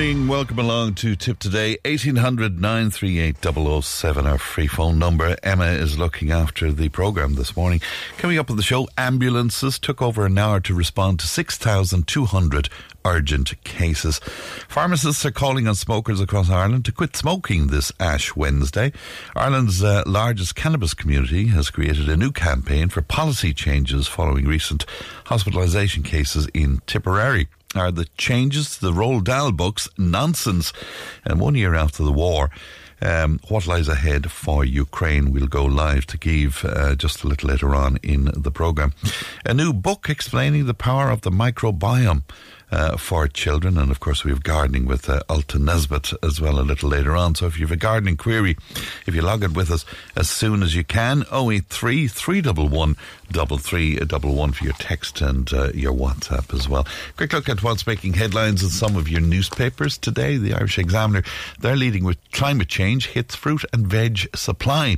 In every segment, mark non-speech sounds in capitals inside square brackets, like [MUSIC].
morning. Welcome along to Tip Today. 1800 938 007, our free phone number. Emma is looking after the programme this morning. Coming up on the show, ambulances took over an hour to respond to 6,200 urgent cases. Pharmacists are calling on smokers across Ireland to quit smoking this Ash Wednesday. Ireland's uh, largest cannabis community has created a new campaign for policy changes following recent hospitalisation cases in Tipperary are the changes to the Roald Dahl books nonsense. And one year after the war, um, what lies ahead for Ukraine We'll go live to Kiev uh, just a little later on in the programme. A new book explaining the power of the microbiome uh, for children. And of course, we have gardening with uh, Alton Nesbitt as well a little later on. So if you have a gardening query, if you log it with us as soon as you can, 083 311 3311 for your text and uh, your WhatsApp as well. Quick look at what's making headlines in some of your newspapers today. The Irish Examiner, they're leading with climate change hits fruit and veg supply.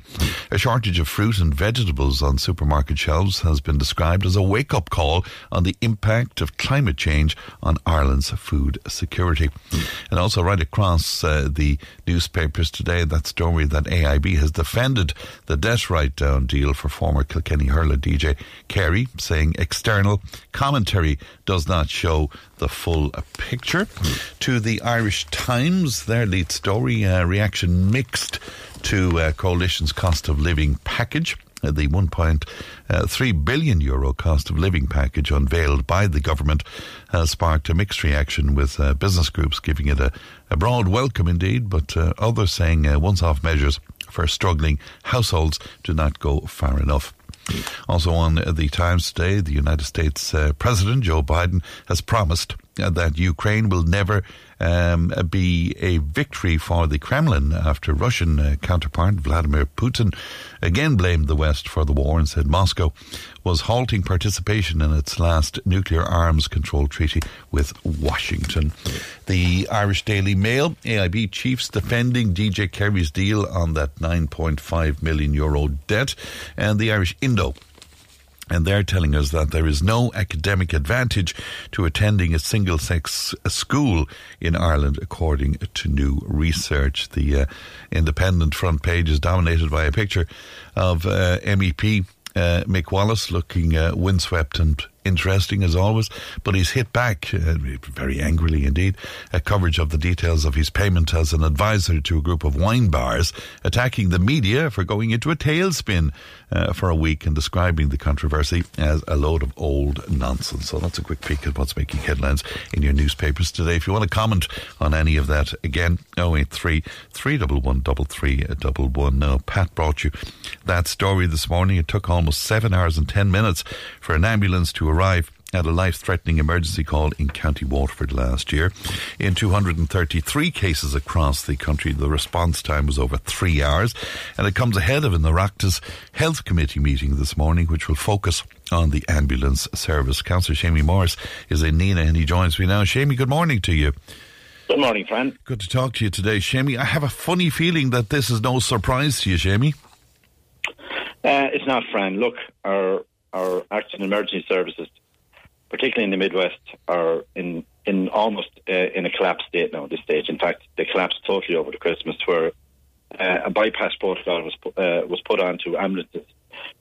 A shortage of fruit and vegetables on supermarket shelves has been described as a wake up call on the impact of climate change on Ireland's food security. And also, right across uh, the newspapers today, that story that AIB has defended the debt write down deal for former Kilkenny hurler DJ Carey, saying external commentary does not show the full picture. To the Irish Times, their lead story uh, reaction mixed to uh, coalition's cost of living package. Uh, the 1.3 uh, billion euro cost of living package unveiled by the government has sparked a mixed reaction with uh, business groups giving it a, a broad welcome indeed, but uh, others saying uh, once off measures for struggling households do not go far enough. Also on the Times today, the United States uh, President Joe Biden has promised that Ukraine will never um, be a victory for the Kremlin after Russian uh, counterpart Vladimir Putin again blamed the West for the war and said Moscow was halting participation in its last nuclear arms control treaty with Washington. The Irish Daily Mail, AIB chiefs defending DJ Carey's deal on that 9.5 million euro debt, and the Irish Indo and they're telling us that there is no academic advantage to attending a single sex school in Ireland, according to new research. The uh, independent front page is dominated by a picture of uh, MEP uh, Mick Wallace looking uh, windswept and interesting as always, but he's hit back uh, very angrily indeed. A coverage of the details of his payment as an advisor to a group of wine bars, attacking the media for going into a tailspin uh, for a week and describing the controversy as a load of old nonsense. So that's a quick peek at what's making headlines in your newspapers today. If you want to comment on any of that, again, 083 311 Now, Pat brought you that story this morning. It took almost seven hours and ten minutes for an ambulance to arrive at a life threatening emergency call in County Waterford last year. In 233 cases across the country, the response time was over three hours, and it comes ahead of an Oireachtas Health Committee meeting this morning, which will focus on the ambulance service. Councillor Seamie Morris is in Nenagh and he joins me now. Seamie, good morning to you. Good morning, Fran. Good to talk to you today, Seamie. I have a funny feeling that this is no surprise to you, Seamie. Uh, it's not, Fran. Look, our our accident emergency services particularly in the Midwest, are in in almost uh, in a collapsed state now at this stage. In fact, they collapsed totally over the Christmas, where uh, a bypass protocol was uh, was put on to ambulances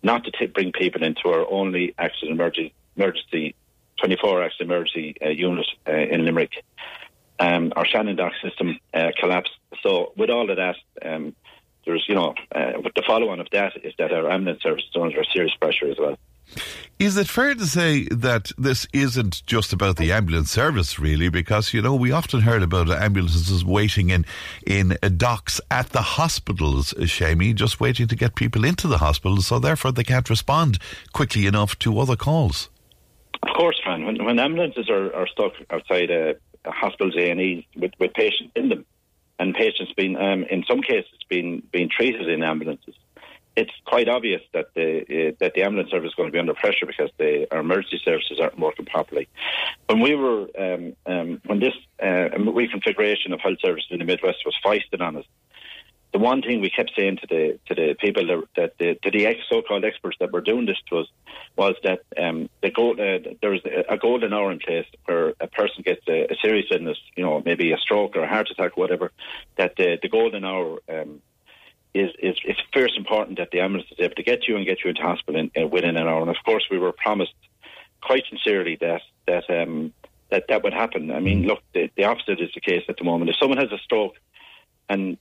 not to t- bring people into our only accident emergency emergency 24 accident emergency uh, unit uh, in Limerick. Um, our ShannonDoc system uh, collapsed. So with all of that, um, there's you know, the follow on of that is that our ambulance service is under serious pressure as well. Is it fair to say that this isn't just about the ambulance service, really? Because, you know, we often heard about ambulances waiting in, in docks at the hospitals, Seamie, just waiting to get people into the hospital, so therefore they can't respond quickly enough to other calls. Of course, Fran. When, when ambulances are, are stuck outside a, a hospital's A&E with, with patients in them, and patients being, um, in some cases, being being treated in ambulances. It's quite obvious that the uh, that the ambulance service is going to be under pressure because the, our emergency services aren't working properly. When we were um, um, when this uh, reconfiguration of health services in the Midwest was foisted on us, the one thing we kept saying to the to the people that, that the, to the so-called experts that were doing this to us was that um, the goal, uh, there was a golden hour in place where a person gets a, a, serious illness, you know, maybe a stroke or a heart attack, or whatever. That the, the golden hour um, is is it's first important that the ambulance is able to get you and get you into hospital in, uh, within an hour. And of course, we were promised quite sincerely that that um, that that would happen. I mean, look, the, the opposite is the case at the moment. If someone has a stroke and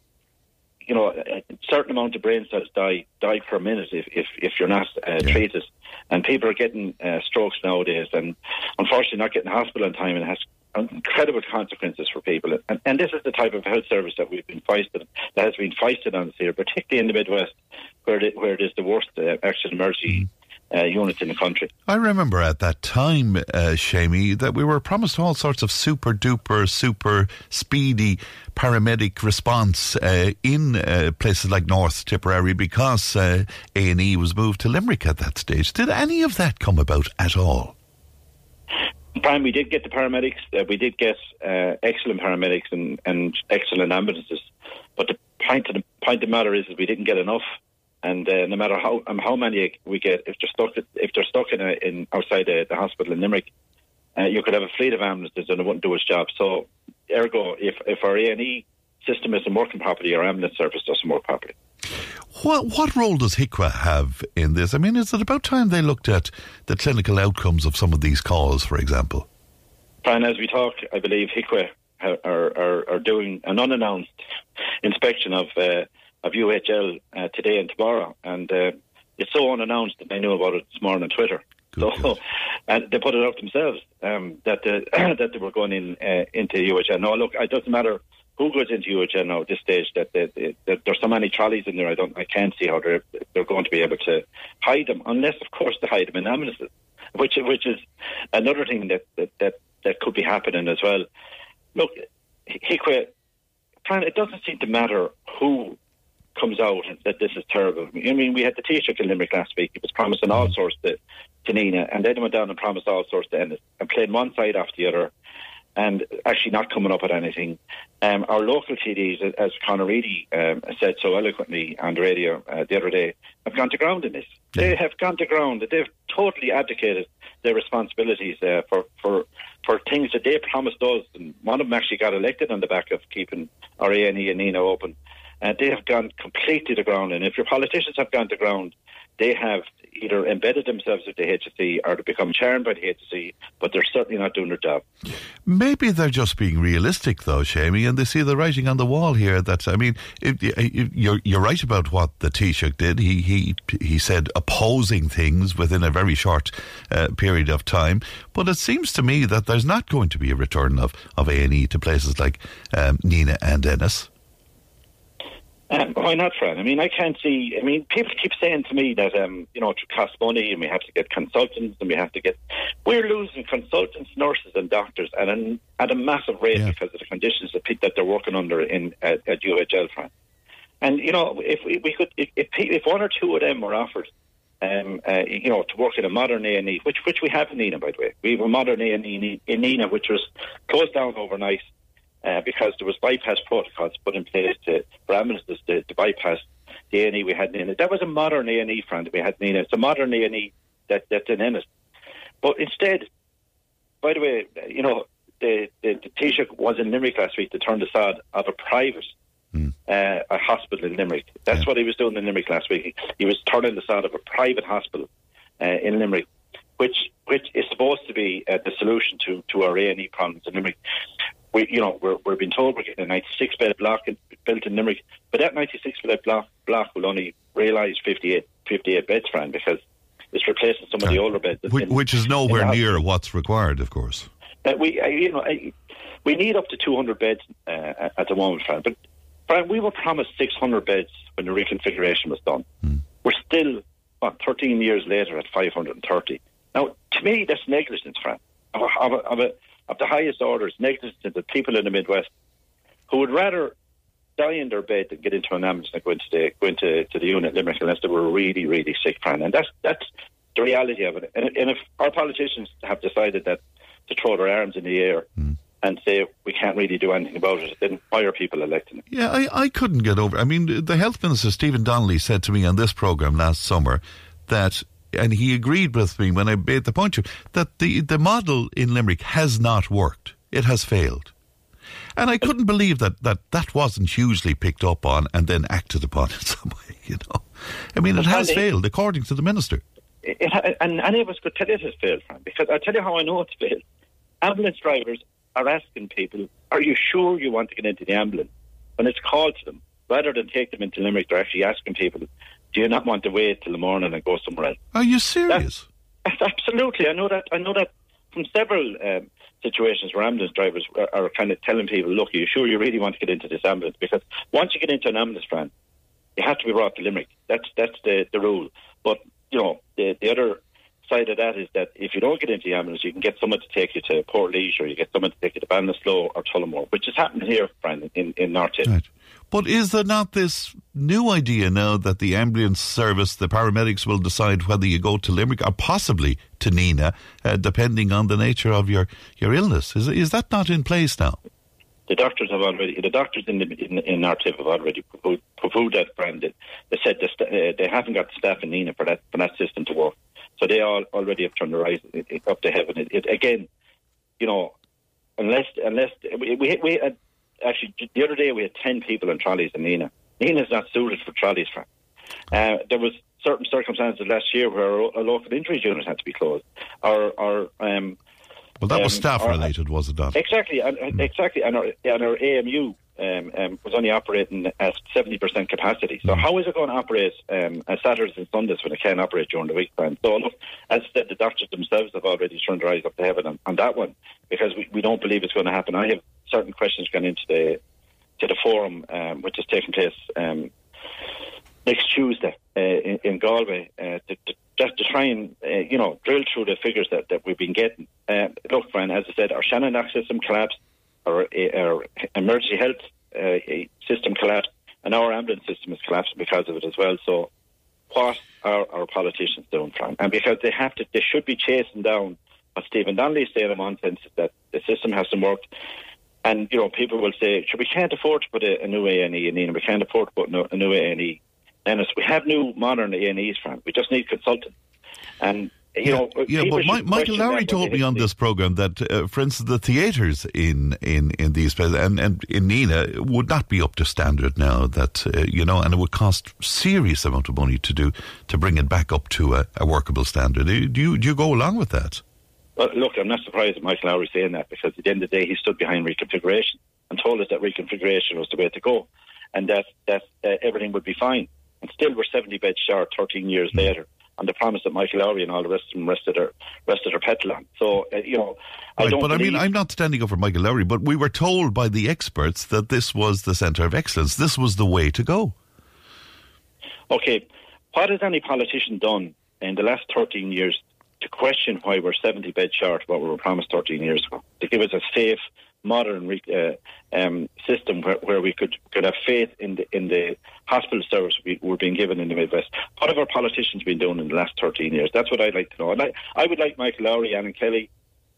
you know, a certain amount of brain cells die die per minute if if, if you're not uh, yeah. treated. And people are getting uh, strokes nowadays, and unfortunately not getting hospital in time, and it has incredible consequences for people. And, and this is the type of health service that we've been foisted that has been foisted on us here, particularly in the Midwest, where it, where it is the worst uh, accident emergency. Mm uh, units in the country. I remember at that time, uh, Seamie, that we were promised all sorts of super duper, super speedy paramedic response uh, in uh, places like North Tipperary because uh, A and E was moved to Limerick at that stage. Did any of that come about at all? Brian, we did get the paramedics. Uh, we did get uh, excellent paramedics and, and excellent ambulances. But the point of the point of the matter is, is we didn't get enough. And uh, no matter how um, how many we get, if they're stuck if they're stuck in, a, in outside the, the hospital in Limerick, uh, you could have a fleet of ambulances and it wouldn't do its job. So, ergo, if if our A and E system isn't working properly, our ambulance service doesn't work properly. What what role does HIQA have in this? I mean, is it about time they looked at the clinical outcomes of some of these calls, for example? Brian, as we talk, I believe HIQA are, are, are doing an unannounced inspection of uh, of UHL uh, today and tomorrow, and uh, it's so unannounced that I knew about it this morning on Twitter. Good, so, good. [LAUGHS] and they put it out themselves um, that uh, [CLEARS THROAT] that they were going in uh, into UHL. No, look, it doesn't matter who goes into UHL now at this stage. That, that, that, there's so many trolleys in there. I don't, I can't see how they're they're going to be able to hide them, unless, of course, they hide them in ambulances, which which is another thing that that that, that could be happening as well. Look, HIQA, it doesn't seem to matter who comes out that this is terrible. I mean, we had the Taoiseach in Limerick last week. He was promising all sorts to, to Nenagh, and then he went down and promised all sorts to Ennis, and playing one side after the other, and actually not coming up with anything. Um, our local TDs, as Conor Reidy um, said so eloquently on the radio uh, the other day, have gone to ground in this. Yeah. They have gone to ground. They've totally abdicated their responsibilities uh, for, for for things that they promised us. And one of them actually got elected on the back of keeping our A&E and Nenagh open. Uh, they have gone completely to ground. And if your politicians have gone to ground, they have either embedded themselves with the HSE or to become chairman by the HSE, but they're certainly not doing their job. Maybe they're just being realistic, though, Seamie, and they see the writing on the wall here. That I mean, it, it, you're you're right about what the Taoiseach did. He he he said opposing things within a very short uh, period of time, but it seems to me that there's not going to be a return of of A and E to places like um, Nenagh and Ennis. Um, why not, Fran? I mean, I can't see. I mean, people keep saying to me that um, you know it costs money, and we have to get consultants, and we have to get. We're losing consultants, nurses, and doctors at a at a massive rate yeah. because of the conditions that that they're working under in at, at UHL, Fran. And you know, if we, we could, if, if one or two of them were offered, um, uh, you know, to work in a modern A and E, which which we have in Nenagh, by the way, we have a modern A and E in Nenagh, which was closed down overnight uh, because there was bypass protocols put in place to, for ambulances to, to bypass the A&E we had in it. That was a modern A&E, friend, that we had in it. It's a modern A&E that, that's in it. But instead, by the way, you know, the, the, the Taoiseach was in Limerick last week to turn the sod of a private mm. uh, a hospital in Limerick. That's yeah. what he was doing in Limerick last week. He, he was turning the sod of a private hospital uh, in Limerick, which which is supposed to be uh, the solution to, to our A&E problems in Limerick we, you know, we're, we're being told we're getting a 96 bed block built in Limerick, but that 96 bed block, block will only realise 58, 58 beds, Fran, because it's replacing some of the older beds. Which, in, which is nowhere near what's required, of course. Uh, we, uh, you know, uh, we need up to 200 beds at the moment, Fran. But Fran, we were promised 600 beds when the reconfiguration was done. Hmm. We're still, what, 13 years later at 530. Now, to me, that's negligence, Fran, of a, of a, of a of the highest orders, negligence to the people in the Midwest who would rather die in their bed than get into an ambulance and go into the, go into to the unit Limerick unless they were really, really sick, Fran. And that's that's the reality of it. And, and if our politicians have decided that to throw their arms in the air mm. and say we can't really do anything about it, then why are people electing them? Yeah, I, I couldn't get over. I mean, the health minister Stephen Donnelly said to me on this program last summer that and he agreed with me when I made the point to him that the, the model in Limerick has not worked. It has failed. And I couldn't believe that, that that wasn't hugely picked up on and then acted upon [LAUGHS] in some way, you know. I mean, it has failed, according to the minister. It, and any of us could tell you it has failed, Frank, because I'll tell you how I know it's failed. Ambulance drivers are asking people, are you sure you want to get into the ambulance? When it's called to them, rather than take them into Limerick, they're actually asking people, do you not want to wait till the morning and go somewhere else? Are you serious? That's, absolutely. I know that. I know that from several um, situations where ambulance drivers are, are, kind of telling people, look, are you sure you really want to get into this ambulance? Because once you get into an ambulance, van, you have to be brought to Limerick. That's that's the, the rule. But, you know, the, the other side of that is that if you don't get into the ambulance, you can get someone to take you to Portlaoise or you get someone to take you to Ballinasloe or Tullamore, which is happening here, Brian, in, in North right. But is there not this new idea now that the ambulance service, the paramedics will decide whether you go to Limerick or possibly to Nenagh, uh, depending on the nature of your, your illness? Is, is that not in place now? The doctors have already, the doctors in the, in, in RTIP have already proposed that brand. They said the, uh, they haven't got the staff in Nenagh for that for that system to work. So they all already have turned their eyes up to heaven. It, it, again, you know, unless unless we we, we had actually the other day we had ten people in trolleys in. Nenagh is not suited for trolleys. Uh, there was certain circumstances last year where a local injuries unit had to be closed, or, or um, well, that was um, staff related, was it not? Exactly, and, mm. exactly, and our, and our AMU um, um, was only operating at 70% capacity. So, mm. how is it going to operate um, on Saturdays and Sundays when it can't operate during the week? So, look, as I said, the doctors themselves have already turned their eyes up to heaven on, on that one because we, we don't believe it's going to happen. I have certain questions going into the to the forum, um, which is taking place um, next Tuesday uh, in, in, Galway, uh, to, to, just to try and uh, you know drill through the figures that, that we've been getting. Uh, look, Brian, as I said, our Shannon system collapsed, our, our emergency health uh, system collapsed, and our ambulance system is collapsing because of it as well. So, what are our politicians doing, Frank? And because they have to, they should be chasing down what Stephen Donnelly is saying on sense that the system hasn't worked. And you know, people will say, "Sure, we can't afford to put a, a new A and E in, we can't afford to put no, a new A and E." And we have new modern A and E's, Frank. We just need consultants. And you yeah, know, yeah, but My, Michael Lowry told me on this program that, uh, for instance, the theatres in, in, in these places and, and in Nenagh would not be up to standard now. That uh, you know, and it would cost serious amount of money to do to bring it back up to a, a workable standard. Do you do you go along with that? Well, look, I'm not surprised that Michael Lowry saying that because at the end of the day, he stood behind reconfiguration and told us that reconfiguration was the way to go, and that that uh, everything would be fine. And still, we're 70 beds short 13 years mm. later on the promise that Michael Lowry and all the rest of them rested their rested their petal on. So uh, you know, I right, don't. But I mean, I'm not standing up for Michael Lowry, but we were told by the experts that this was the centre of excellence. This was the way to go. Okay, what has any politician done in the last 13 years to question why we're 70 beds short of what we were promised 13 years ago? To give us a safe modern uh, um, system where, where we could, could have faith in the in the hospital service we were being given in the Midwest. What have our politicians been doing in the last 13 years? That's what I'd like to know. And like, I would like Michael Lowry, Alan Kelly,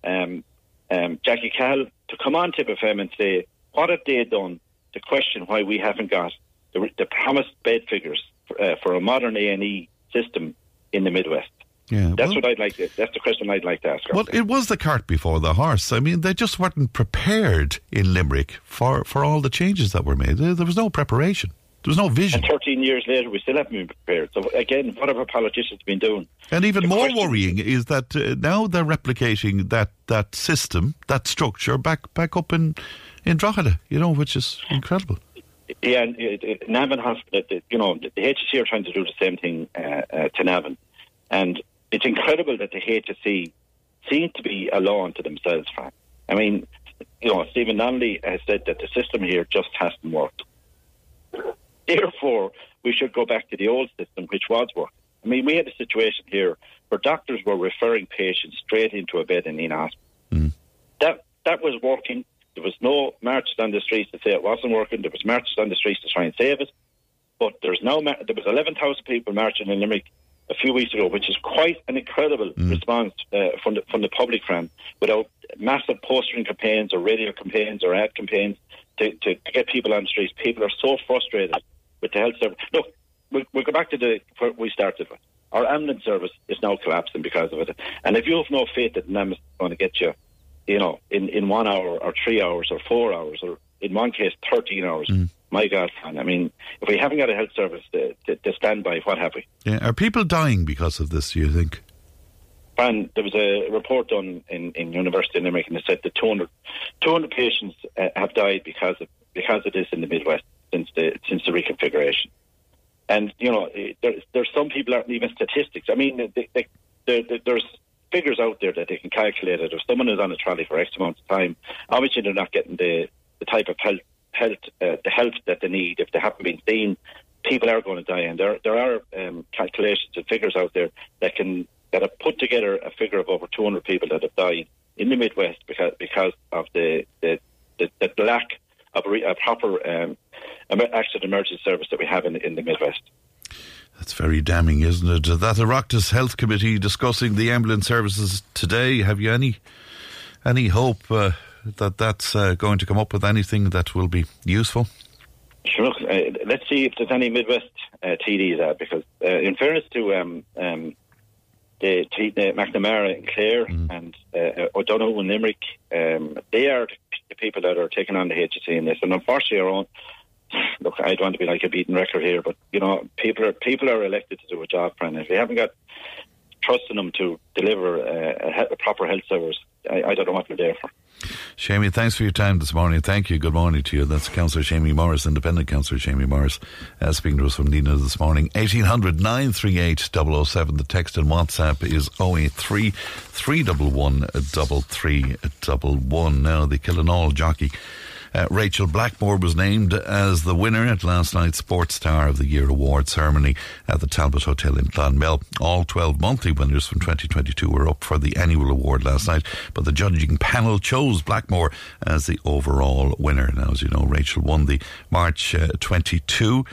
um, um, Jackie Cahill to come on Tip FM and say, what have they done to question why we haven't got the, the promised bed figures for, uh, for a modern A&E system in the Midwest? Yeah, that's well, what I'd like. To, that's the question I'd like to ask. Her. Well, it was the cart before the horse. I mean, they just weren't prepared in Limerick for, for all the changes that were made. There, there was no preparation. There was no vision. And 13 years later, we still haven't been prepared. So, again, what have our politicians been doing? And even more question- worrying is that uh, now they're replicating that, that system, that structure, back back up in, in Drogheda, you know, which is incredible. Yeah, and uh, Navan Hospital, you know, the HSE are trying to do the same thing uh, uh, to Navan. And it's incredible that the HSE seem to be a law unto themselves, Frank. I mean, you know, Stephen Donnelly has said that the system here just hasn't worked. Therefore, we should go back to the old system, which was working. I mean, we had a situation here where doctors were referring patients straight into a bed in Nenagh Hospital. Mm. That that was working. There was no marches on the streets to say it wasn't working. There was marches on the streets to try and save it. But there's no. There was 11,000 people marching in Limerick a few weeks ago, which is quite an incredible mm. response uh, from the from the public, Fran, without massive postering campaigns or radio campaigns or ad campaigns to, to, to get people on the streets. People are so frustrated with the health service. Look, we'll, we'll go back to the where we started with. Our ambulance service is now collapsing because of it. And if you have no faith that an ambulance is going to get you, you know, in, in one hour or three hours or four hours or in one case 13 hours, mm. My God, I mean, if we haven't got a health service to, to, to stand by, what have we? Yeah. Are people dying because of this, do you think? And there was a report done in, in University of Limerick and it said that 200, 200 patients uh, have died because of because of this in the Midwest since the since the reconfiguration. And you know, eh, there, there's some people aren't even statistics. I mean, they, they, they, there's figures out there that they can calculate it. If someone is on a trolley for X amount of time, obviously they're not getting the, the type of health, health uh, the help that they need. If they haven't been seen, people are going to die. And there there are um, calculations and figures out there that can that have put together a figure of over 200 people that have died in the Midwest because because of the the, the, the lack of a, a proper um, accident emergency service that we have in, in the Midwest. That's very damning, isn't it? That Oireachtas Health Committee discussing the ambulance services today. Have you any any hope uh, that that's uh, going to come up with anything that will be useful? Sure. Uh, let's see if there's any Midwest uh, TDs out because, uh, in fairness to um, um, the, the McNamara and Clare mm. and uh, O'Donoghue and Limerick, um, they are the people that are taking on the HSE in this. And unfortunately, our own look, I don't want to be like a beaten record here, but you know, people are people are elected to do a job, friend. If they haven't got trust in them to deliver a, a proper health service, I, I, don't know what they're there for. Seamie, thanks for your time this morning. Thank you. Good morning to you. That's Councillor Seamie Morris, Independent Councillor Seamie Morris, uh, speaking to us from Nenagh this morning. 1800 938 007. The text and WhatsApp is 083 311 3311. Now, the Killinall jockey uh, Rachel Blackmore was named as the winner at last night's Sports Star of the Year award ceremony at the Talbot Hotel in Clonmel. All 12 monthly winners from 2022 were up for the annual award last night, but the judging panel chose Blackmore as the overall winner. Now, as you know, Rachel won the March uh, 22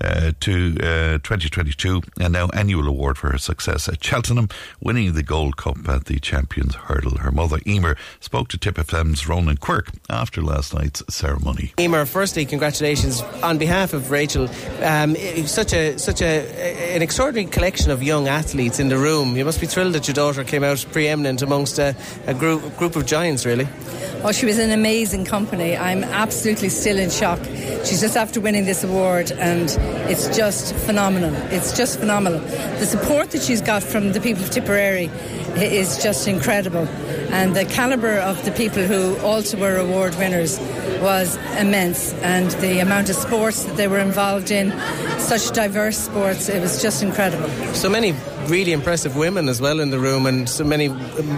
uh, to uh, 2022 and now annual award for her success at Cheltenham, winning the Gold Cup at the Champions Hurdle. Her mother, Emer, spoke to Tip FM's Ronan Quirk after last night's ceremony. Emer, firstly, congratulations on behalf of Rachel. Um, such a such a an extraordinary collection of young athletes in the room. You must be thrilled that your daughter came out preeminent amongst a, a group group of giants, really. Oh, she was an amazing company. I'm absolutely still in shock. She's just after winning this award, and it's just phenomenal. It's just phenomenal. The support that she's got from the people of Tipperary is just incredible, and the calibre of the people who also were award winners was immense, and the amount of sports that they were involved in, such diverse sports, it was just incredible. So many really impressive women as well in the room and so many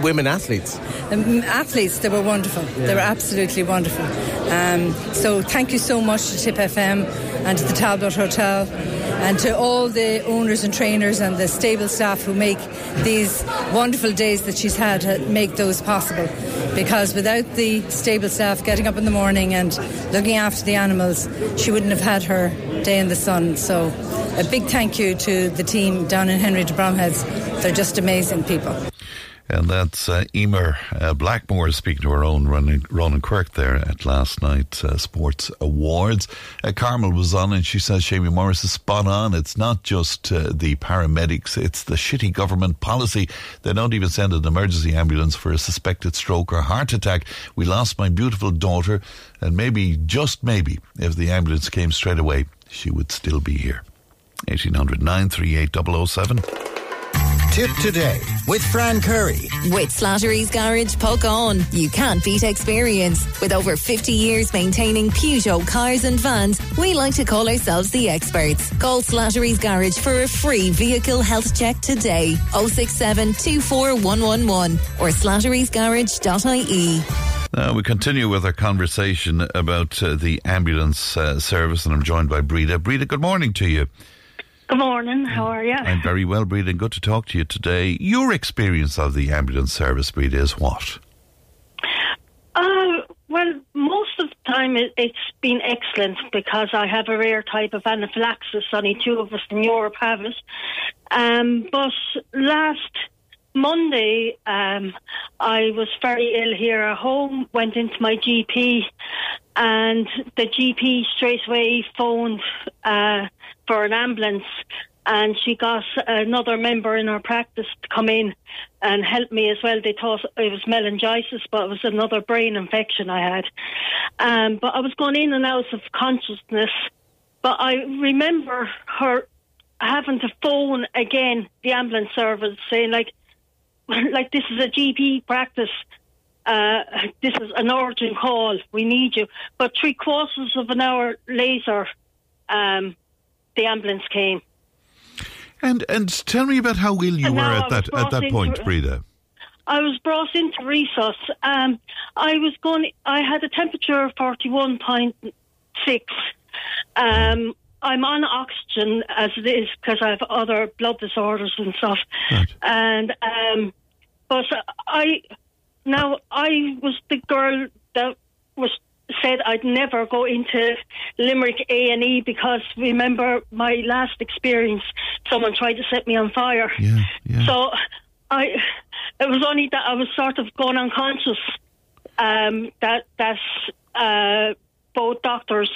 women athletes. Um, athletes, they were wonderful. Yeah. They were absolutely wonderful. Um, so thank you so much to Tip FM and to the Talbot Hotel and to all the owners and trainers and the stable staff who make these wonderful days that she's had uh, make those possible. Because without the stable staff getting up in the morning and looking after the animals, she wouldn't have had her day in the sun. So a big thank you to the team down in Henry de Bromheads. They're just amazing people. And that's uh, Emer uh, Blackmore speaking to our own Ronan, Ronan Quirk there at last night's uh, Sports Awards. Uh, Carmel was on and she says Seamie Morris is spot on. It's not just uh, the paramedics, it's the shitty government policy. They don't even send an emergency ambulance for a suspected stroke or heart attack. We lost my beautiful daughter, and maybe, just maybe, if the ambulance came straight away, she would still be here. 1800 938 007. Tip today with Fran Curry. With Slattery's Garage Puckane. You can't beat experience. With over 50 years maintaining Peugeot cars and vans, we like to call ourselves the experts. Call Slattery's Garage for a free vehicle health check today. 067 24111 or slatterysgarage.ie. Now we continue with our conversation about uh, the ambulance uh, service, and I'm joined by Breda. Breda, good morning to you. Good morning. How are you? I'm very well, Breda, and good to talk to you today. Your experience of the ambulance service, Breda, is what? Uh, well, most of the time, it, it's been excellent because I have a rare type of anaphylaxis. Only two of us in Europe have it. Um, but last Monday, um, I was very ill here at home, went into my GP, and the GP straight away phoned uh, for an ambulance and she got another member in her practice to come in and help me as well. They thought it was meningitis, but it was another brain infection I had. Um, but I was going in and out of consciousness. But I remember her having to phone again the ambulance service saying like, [LAUGHS] like this is a GP practice. Uh, this is an urgent call. We need you. But three quarters of an hour later, um, the ambulance came. And and tell me about how ill you And were at that at that point, into- Breda. I was brought into resus. Um, I was going. I had a temperature of forty one point six. Um, I'm on oxygen as it is because I have other blood disorders and stuff. Right. And um, but I now I was the girl that was said I'd never go into Limerick A and E because remember my last experience, someone tried to set me on fire. Yeah, yeah. So I, it was only that I was sort of going unconscious. Um, that that uh, both doctors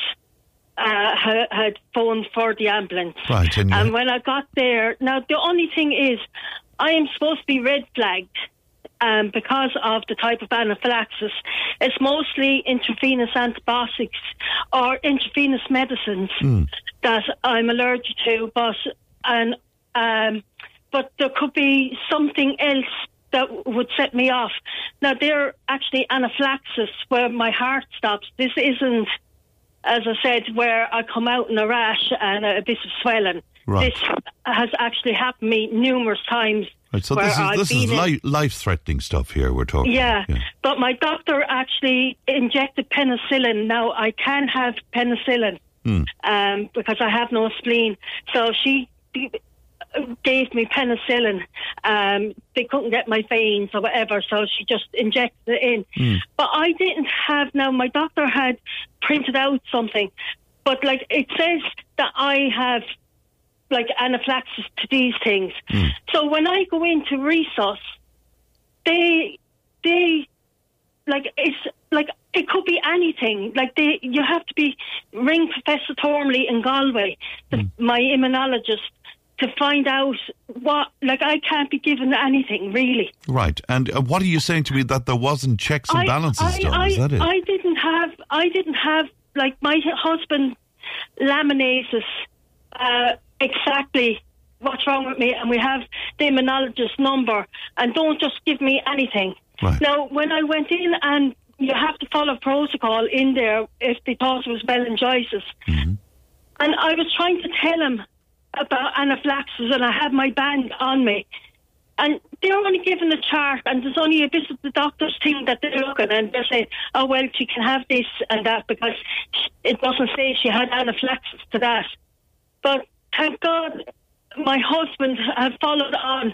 uh, had, had phoned for the ambulance. Right, and and when I got there, now the only thing is, I am supposed to be red flagged. Um, because of the type of anaphylaxis, it's mostly intravenous antibiotics or intravenous medicines that I'm allergic to. But and um, but there could be something else that would set me off. Now, they're actually anaphylaxis where my heart stops. This isn't, as I said, where I come out in a rash and a bit of swelling. Right. This has actually happened to me numerous times. Right, so this is I've this is li- life threatening stuff here we're talking. yeah, about. but my doctor actually injected penicillin. Now I can have penicillin um, because I have no spleen. So she gave me penicillin. Um, they couldn't get my veins or whatever, so she just injected it in. But I didn't have. Now my doctor had printed out something, but like it says that I have like anaphylaxis to these things. So when I go into resus, they they like it's like it could be anything. Like they you have to be ring Professor Thornley in Galway, the, my immunologist, to find out what like I can't be given anything really. Right. And uh, what are you saying to me that there wasn't checks and I- balances I, done? I, is that it? I didn't have I didn't have like my husband laminates uh, exactly what's wrong with me and we have the immunologist number and don't just give me anything. Right. Now when I went in and you have to follow protocol in there if they thought it was meningitis. Mm-hmm. And I was trying to tell him about anaphylaxis and I had my band on me. And they're only given a chart, and there's only a bit of the doctor's thing that they're looking, and they're saying, "Oh well, she can have this and that because it doesn't say she had anaphylaxis to that." But thank God, my husband had followed on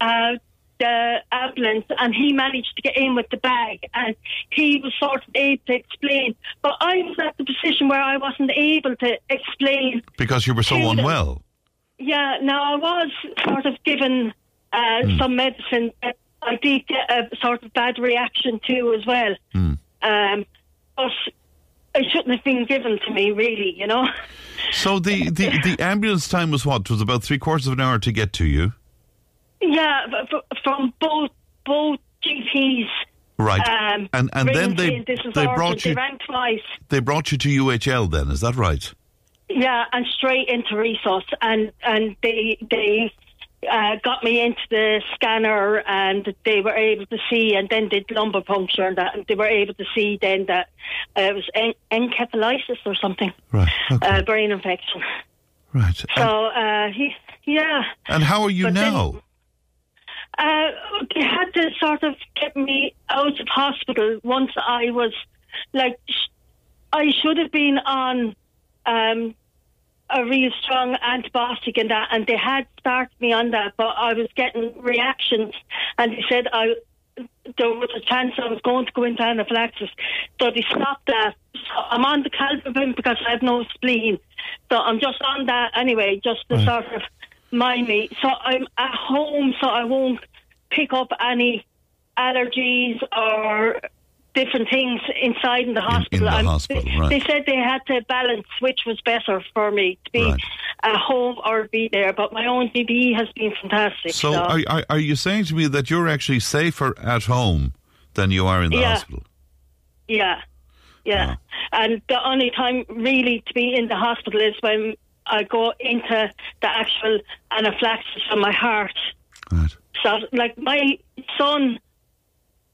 uh, the ambulance, and he managed to get in with the bag, and he was sort of able to explain. But I was at the position where I wasn't able to explain because you were so unwell. yeah, now I was sort of given uh, Hmm. some medicine that I did get a sort of bad reaction to as well. Hmm. Um, but it shouldn't have been given to me, really, you know. So the, the, the ambulance time was what? It Was about three quarters of an hour to get to you. Yeah, from both both GPs. Right. Um, and and then they saying this is they brought you They twice. they brought you to UHL then, is that right? Yeah, and straight into resus, and and they they uh, got me into the scanner, and they were able to see, and then did lumbar puncture, and that, and they were able to see then that uh, it was en- encephalitis or something, Right. Okay. uh, brain infection. right. So And, uh, he, yeah, and how are you but then- now? uh, they had to sort of get me out of hospital once I was like, sh- I should have been on um, a real strong antibiotic and that, and they had started me on that, but I was getting reactions, and they said I there was a chance I was going to go into anaphylaxis. So they stopped that. So I'm on the calcium because I have no spleen. So I'm just on that anyway, just to Right. sort of mind me. So I'm at home, so I won't pick up any allergies or different things inside in the hospital. the I'm- hospital, they, right. they said they had to balance which was better for me to be Right. at home or be there. But my own GP has been fantastic. So, are, are, are you saying to me that you're actually safer at home than you are in the Yeah. hospital? Yeah, yeah. And the only time really to be in the hospital is when I go into the actual anaphylaxis on my heart. Right. So, like my son,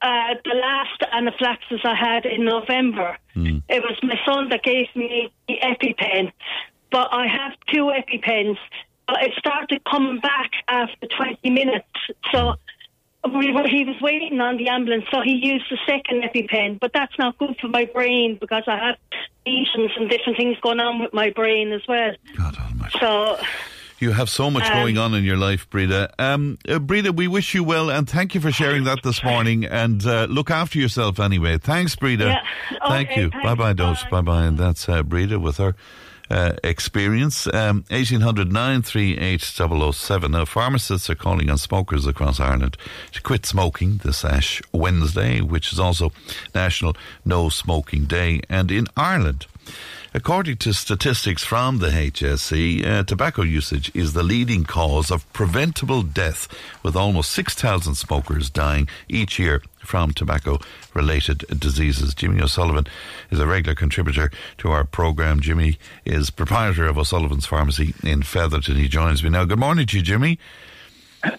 uh, the last anaphylaxis I had in November, it was my son that gave me the EpiPen. But I have two EpiPens. But it started coming back after 20 minutes. So we were, he was waiting on the ambulance, so he used the second EpiPen. But that's not good for my brain because I have lesions and different things going on with my brain as well. God almighty. So You have so much Um, going on in your life, Breda. Um, uh, Breda, we wish you well and thank you for sharing that this morning. And uh, look after yourself anyway. Thanks, Breda. Yeah. Thank Okay, you. Bye bye, Dose. Bye Bye. And that's uh, Breda with her uh, experience. Um, 1800 007. Now, pharmacists are calling on smokers across Ireland to quit smoking this Ash Wednesday, which is also National No Smoking Day. And in Ireland, According to statistics from the HSE, uh, tobacco usage is the leading cause of preventable death, with almost 6,000 smokers dying each year from tobacco related diseases. Jimmy O'Sullivan is a regular contributor to our programme. Jimmy is proprietor of O'Sullivan's Pharmacy in Featherton. He joins me now. Good morning to you, Jimmy.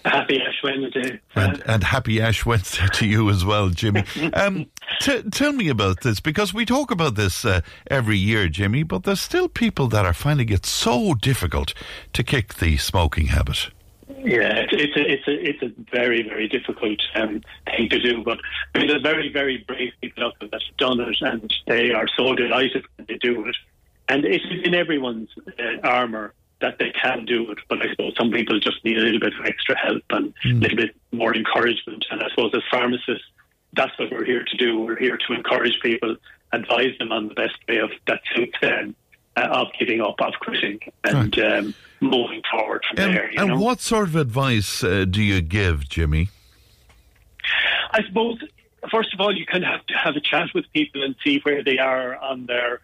Happy Ash Wednesday. And, and happy Ash Wednesday to you as well, Jimmy. [LAUGHS] Um, t- tell me about this because we talk about this uh, every year, Jimmy, but there's still people that are finding it so difficult to kick the smoking habit. Yeah, it's, it's a it's a it's a very very difficult um, thing to do. But I mean, there's very very brave people out there that have done it, and they are so delighted when they do it. And it is in everyone's uh, armour that they can do it. But I suppose some people just need a little bit of extra help and a little bit more encouragement. And I suppose as pharmacists, that's what we're here to do. We're here to encourage people, advise them on the best way of that suits them uh, of giving up, of quitting, and um, moving forward from And, there. You and know? what sort of advice uh, do you give, Jimmy? I suppose, first of all, you kind of have to have a chat with people and see where they are on their,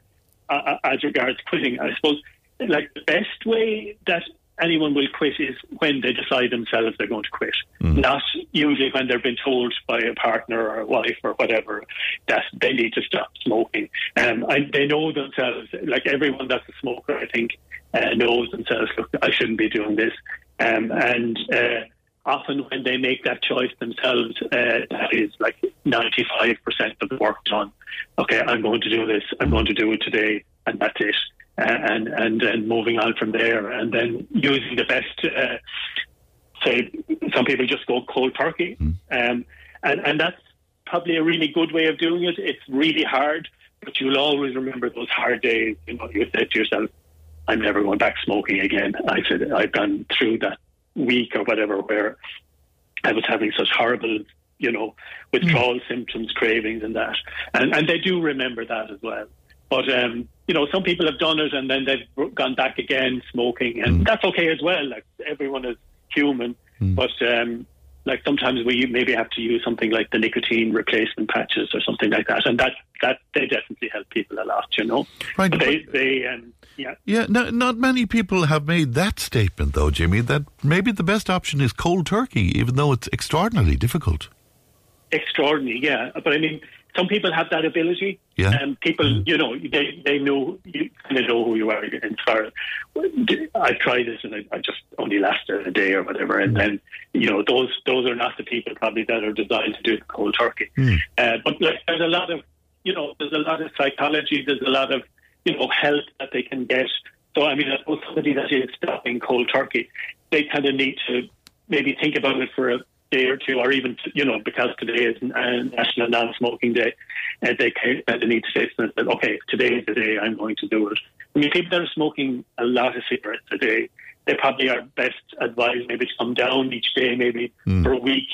uh, as regards quitting. I suppose, like the best way that anyone will quit is when they decide themselves they're going to quit. Not usually when they've been told by a partner or a wife or whatever that they need to stop smoking. Um, and they know themselves, like everyone that's a smoker, I think, uh, knows themselves, look, I shouldn't be doing this. Um, and uh, often when they make that choice themselves, uh, that is like 95% of the work done. Okay, I'm going to do this. I'm going to do it today, and that's it. And and and moving on from there, and then using the best. Uh, say some people just go cold turkey, um, and and that's probably a really good way of doing it. It's really hard, but you'll always remember those hard days. You know, you said to yourself, "I'm never going back smoking again." I said, "I've gone through that week or whatever where I was having such horrible." You know, withdrawal symptoms, cravings, and that, and and they do remember that as well. But um, you know, some people have done it and then they've gone back again smoking, and that's okay as well. Like everyone is human, but um, like sometimes we maybe have to use something like the nicotine replacement patches or something like that, and that that they definitely help people a lot. You know, Right, But they they um, yeah. Yeah, no, not many people have made that statement, though, Jimmy, that maybe the best option is cold turkey, even though it's extraordinarily difficult. extraordinary, yeah. But I mean, some people have that ability. Yeah. And people, mm. you know, they they know you kind of know who you are. And far, I tried this and I, I just only lasted a day or whatever. And mm. then, you know, those those are not the people probably that are designed to do the cold turkey. Mm. Uh, but like, there's a lot of, you know, there's a lot of psychology. There's a lot of, you know, help that they can get. So I mean, I suppose somebody that is stopping cold turkey, they kind of need to maybe think about it for a day or two, or even you know because today is uh, National Non-Smoking Day, and they kind of uh, need to say to themselves, okay, today is the day I'm going to do it. I mean, people that are smoking a lot of cigarettes a day, they probably are best advised maybe to come down each day, maybe hmm. for a week.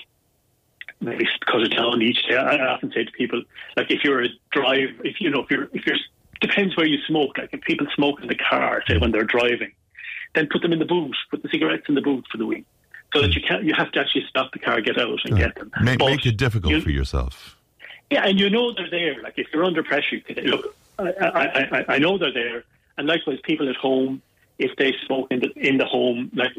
maybe cut it down each day. I, I often say to people, like if you're a drive, if you know, if you're, if you're, depends where you smoke. Like if people smoke in the car, say when they're driving, then put them in the boot, put the cigarettes in the boot for the week, so that you can't, you have to actually stop the car, get out, and get them. Make, But make it difficult you- for yourself. yeah, and you know they're there. Like if you're under pressure, you can say, look, I, I, I, I know they're there. And likewise, people at home, if they smoke in the in the home, like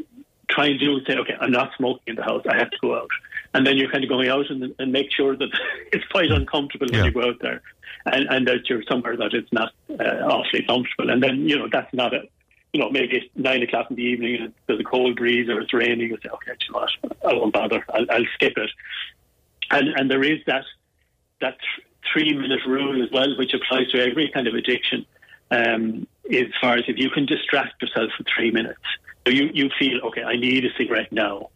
try and do and say, okay, I'm not smoking in the house. I have to go out. And then you're kind of going out and, and make sure that [LAUGHS] it's quite uncomfortable Yeah. when you go out there, and, and that you're somewhere that it's not uh, awfully comfortable. And then you know that's not a you know, maybe it's nine o'clock in the evening and there's a cold breeze or it's raining, you say, okay, you know what? I won't bother. I'll, I'll skip it. And and there is that that three minute rule as well, which applies to every kind of addiction. Um, as far as if you can distract yourself for three minutes, so you you feel okay, I need a cigarette now.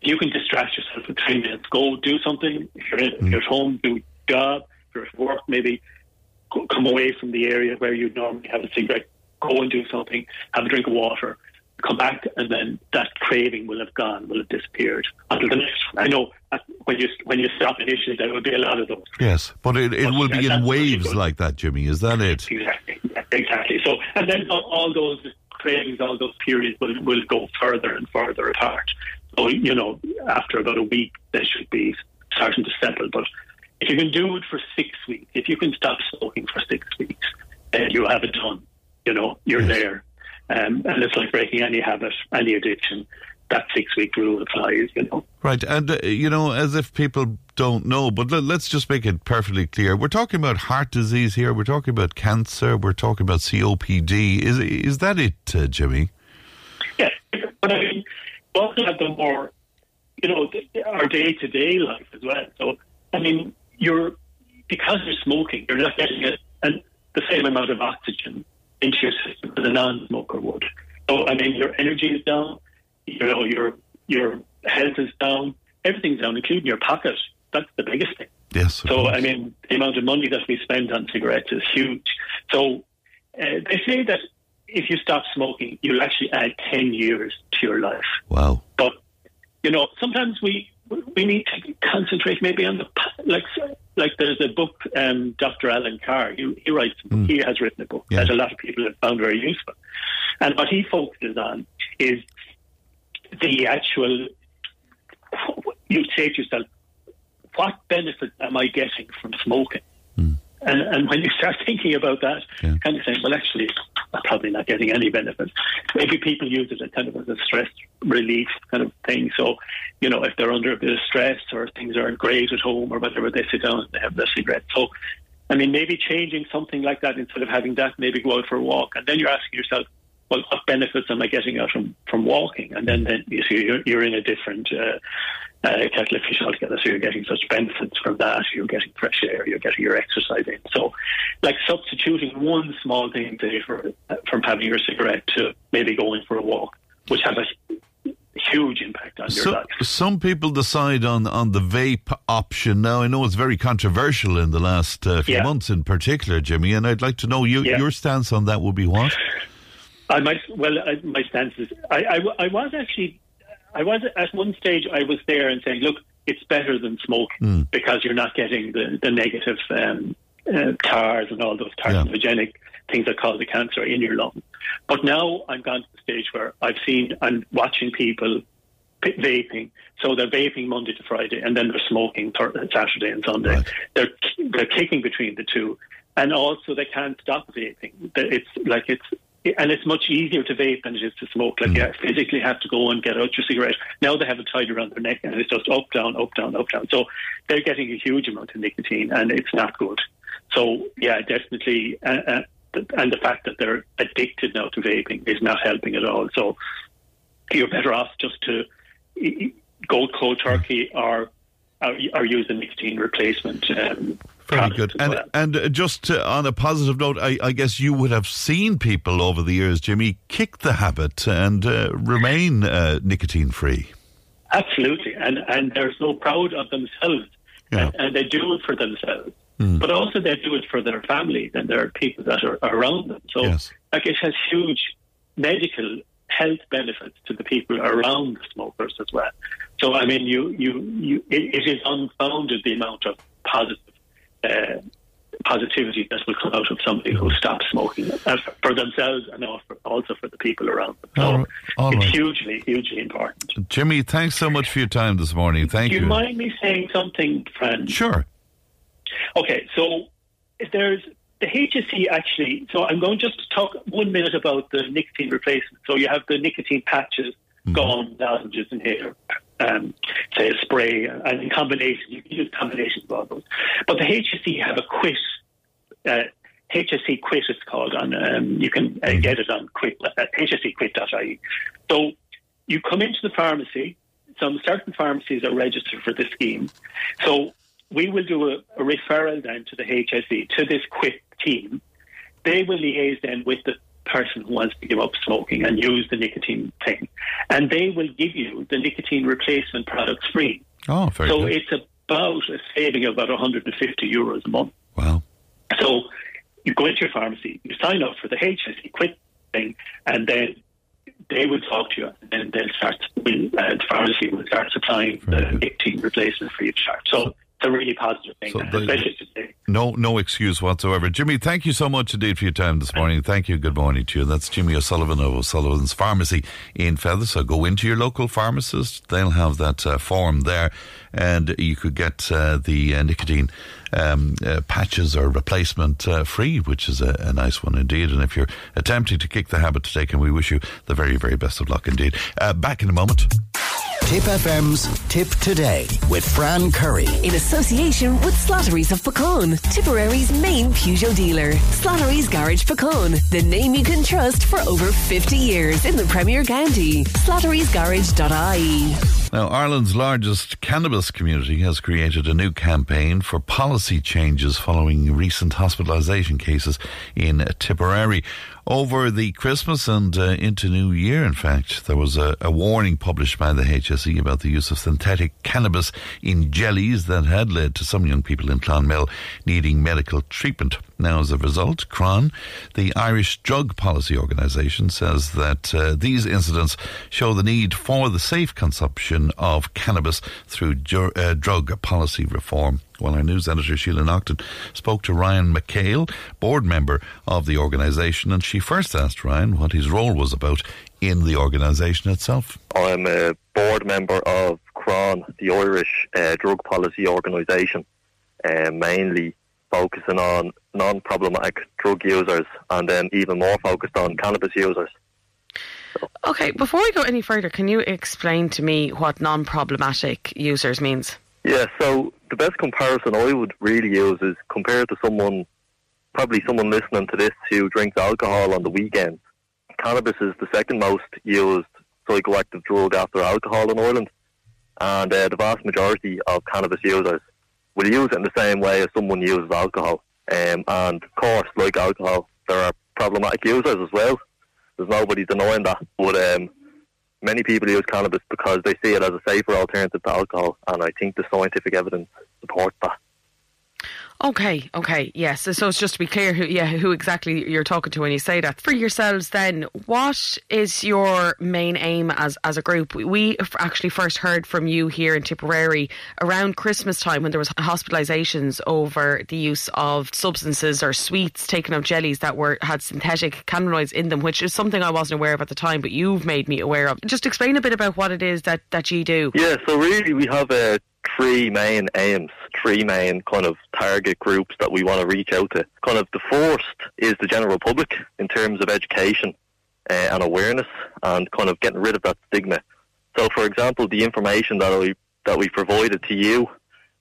You can distract yourself for three minutes. Go do something. If you're, in, if you're at home, do a job. If you're at work, maybe come away from the area where you normally have a cigarette. Go and do something. Have a drink of water. Come back, and then that craving will have gone, will have disappeared until the next. I know when you when you stop initially, there will be a lot of those. Yes, but it, it But will be in waves like that, Jimmy. Is that it? Exactly, exactly. So, and then all, all those cravings, all those periods will will go further and further apart. So, you know, after about a week, they should be starting to settle. But if you can do it for six weeks, if you can stop smoking for six weeks, then you have it done. You know, you're Yes. there, um, and it's like breaking any habit, any addiction. That six week rule applies. You know. Right, and uh, you know, as if people don't know, but let, let's just make it perfectly clear. We're talking about heart disease here. We're talking about cancer. We're talking about COPD. Is is that it, uh, Jimmy? Yeah, but I mean, we also have the more, you know, our day to day life as well. So, I mean, you're because you're smoking, you're not getting a, an, the same amount of oxygen into your system as a non-smoker would. So, I mean, your energy is down. You know, your your health is down. Everything's down, including your pocket. That's the biggest thing. Yes. So, course. I mean, the amount of money that we spend on cigarettes is huge. So, uh, they say that if you stop smoking, you'll actually add 10 years to your life. wow. But, you know, sometimes we we need to concentrate maybe on the, like, like there's a book, um, Dr. Allen Carr, he, he writes, he has written a book Yeah. that a lot of people have found very useful. And what he focuses on is the actual, you say to yourself, what benefit am I getting from smoking? And, and when you start thinking about that, Yeah. kind of saying, well, actually, I'm probably not getting any benefit. Maybe people use it as kind of as a stress relief kind of thing. So, you know, if they're under a bit of stress or things aren't great at home or whatever, they sit down and they have their cigarette. So, I mean, maybe changing something like that instead of having that, maybe go out for a walk. And then you're asking yourself, well, what benefits am I getting out from, from walking? And then, then you see you're, you're in a different uh, uh, kettle fish altogether. So you're getting such benefits from that. You're getting fresh air. You're getting your exercise in. So, like substituting one small thing say, for, from having your cigarette to maybe going for a walk, which has a huge impact on your So, life. some people decide on, on the vape option. Now, I know it's very controversial in the last uh, few Yeah. months in particular, Jimmy, and I'd like to know you, Yeah. your stance on that would be what? I might, well, I, my stance is, I, I, I was actually, I was at one stage, I was there and saying, look, it's better than smoking because you're not getting the, the negative um, uh, tars and all those carcinogenic things that cause the cancer in your lung. But now I'm gone to the stage where I've seen, I'm watching people vaping. So they're vaping Monday to Friday, and then they're smoking thir- Saturday and Sunday. Right. They're they're kicking between the two, and also they can't stop vaping. It's like it's and it's much easier to vape than it is to smoke. Like you physically have to go and get out your cigarette. Now they have it tied around their neck, and it's just up, down, up, down, up, down. So they're getting a huge amount of nicotine, and it's not good. So yeah, definitely. Uh, uh, and the fact that they're addicted now to vaping is not helping at all. So you're better off just to go cold turkey or or, or use a nicotine replacement. Um, Very good. And and uh, just uh, on a positive note, I, I guess you would have seen people over the years, Jimmy, kick the habit and uh, remain uh, nicotine free. Absolutely, and and they're so proud of themselves, Yeah. and, and they do it for themselves. But also they do it for their families and their people that are around them. So, Yes. like, it has huge medical health benefits to the people around the smokers as well. So, I mean, you, you, you, it, it is unfounded the amount of positive uh, positivity that will come out of somebody who stops smoking uh, for themselves and also for the people around them. So All. All it's right. hugely, hugely important. Jimmy, thanks so much for your time this morning. Thank Do you. you mind me saying something, Fran? Sure. Okay, so there's the HSE actually. So I'm going just to talk one minute about the nicotine replacement. So you have the nicotine patches, gum, lozenges, inhaler, um, say a spray, and in combination, you can use combinations of all those. But the HSE have a quit. Uh, HSE quit it's called on um, you can uh, get it on quit uh, hsequit.ie. So you come into the pharmacy. Some certain pharmacies are registered for this scheme. So we will do a, a referral then to the HSE, to this quit team. They will liaise then with the person who wants to give up smoking and use the nicotine thing. And they will give you the nicotine replacement products free. Oh, very so good. it's about a saving of about 150 euros a month. Wow. So you go into your pharmacy, you sign up for the HSE quit thing, and then they will talk to you, and then they'll start. Uh, the pharmacy will start supplying the nicotine replacement free of charge. So a really positive thing, So especially today. No, no excuse whatsoever. Jimmy, thank you so much indeed for your time this morning. Thank you. Good morning to you. That's Jimmy O'Sullivan of O'Sullivan's Pharmacy in Fethard. So go into your local pharmacist. They'll have that uh, form there, and you could get uh, the uh, nicotine um, uh, patches or replacement uh, free, which is a, a nice one indeed. And if you're attempting to kick the habit today, can we wish you the very, very best of luck indeed. Uh, back in a moment. Tip FM's Tip Today with Fran Curry. In association with Slattery's of Puckane, Tipperary's main Peugeot dealer. Slattery's Garage Puckane, the name you can trust for over 50 years in the Premier County. Slattery'sGarage.ie. Now, Ireland's largest cannabis community has created a new campaign for policy changes following recent hospitalisation cases in Tipperary. Over the Christmas and uh, into New Year, in fact, there was a, a warning published by the HSE about the use of synthetic cannabis in jellies that had led to some young people in Clonmel needing medical treatment. Now, as a result, CRON, the Irish Drug Policy Organisation, says that uh, these incidents show the need for the safe consumption of cannabis through ju- uh, drug policy reform. Well, our news editor Sheila Naughton spoke to Ryan McHale, board member of the organisation, and she first asked Ryan what his role was about in the organisation itself. I'm a board member of CRON, the Irish uh, Drug Policy Organisation, uh, mainly focusing on non-problematic drug users and then even more focused on cannabis users. Okay, before we go any further, can you explain to me what non problematic users means? Yeah, so the best comparison I would really use is compared to someone, probably someone listening to this who drinks alcohol on the weekend. Cannabis is the second most used psychoactive drug after alcohol in Ireland, and uh, the vast majority of cannabis users will use it in the same way as someone uses alcohol. Um, and of course, like alcohol, there are problematic users as well. There's nobody denying that. But um, many people use cannabis because they see it as a safer alternative to alcohol, and I think the scientific evidence supports that. Okay, okay, yes. So, so it's just to be clear, who, yeah, who exactly you're talking to when you say that. For yourselves, then, what is your main aim as as a group? We actually first heard from you here in Tipperary around Christmas time when there was hospitalisations over the use of substances or sweets taken of jellies that were had synthetic cannabinoids in them, which is something I wasn't aware of at the time, but you've made me aware of. Just explain a bit about what it is that that you do. Yeah, so really we have uh, three main aims, three main kind of target groups that we want to reach out to. Kind of the first is the general public in terms of education uh, and awareness and kind of getting rid of that stigma. So, for example, the information that we that we provided to you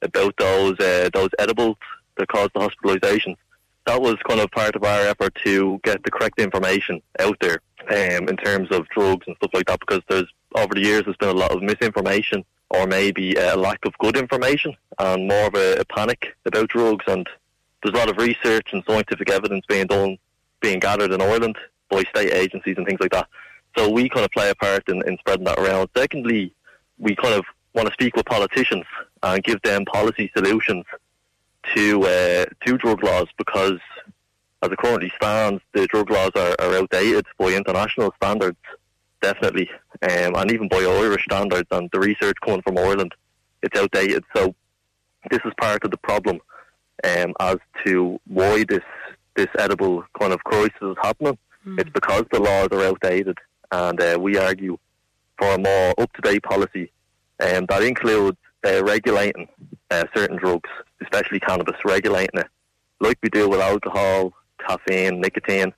about those uh, those edibles that caused the hospitalisation, that was kind of part of our effort to get the correct information out there um, in terms of drugs and stuff like that. Because there's over the years there's been a lot of misinformation or maybe a lack of good information and more of a, a panic about drugs. And there's a lot of research and scientific evidence being done, being gathered in Ireland by state agencies and things like that. So we kind of play a part in, in spreading that around. Secondly, we kind of want to speak with politicians and give them policy solutions to uh, to drug laws because as it currently stands, the drug laws are, are outdated by international standards. Definitely, um, and even by Irish standards and the research coming from Ireland, it's outdated. So this is part of the problem um, as to why this this edible kind of crisis is happening. Hmm. It's because the laws are outdated, and uh, we argue for a more up to date policy um, that includes uh, regulating uh, certain drugs, especially cannabis, regulating it like we do with alcohol, caffeine, nicotine,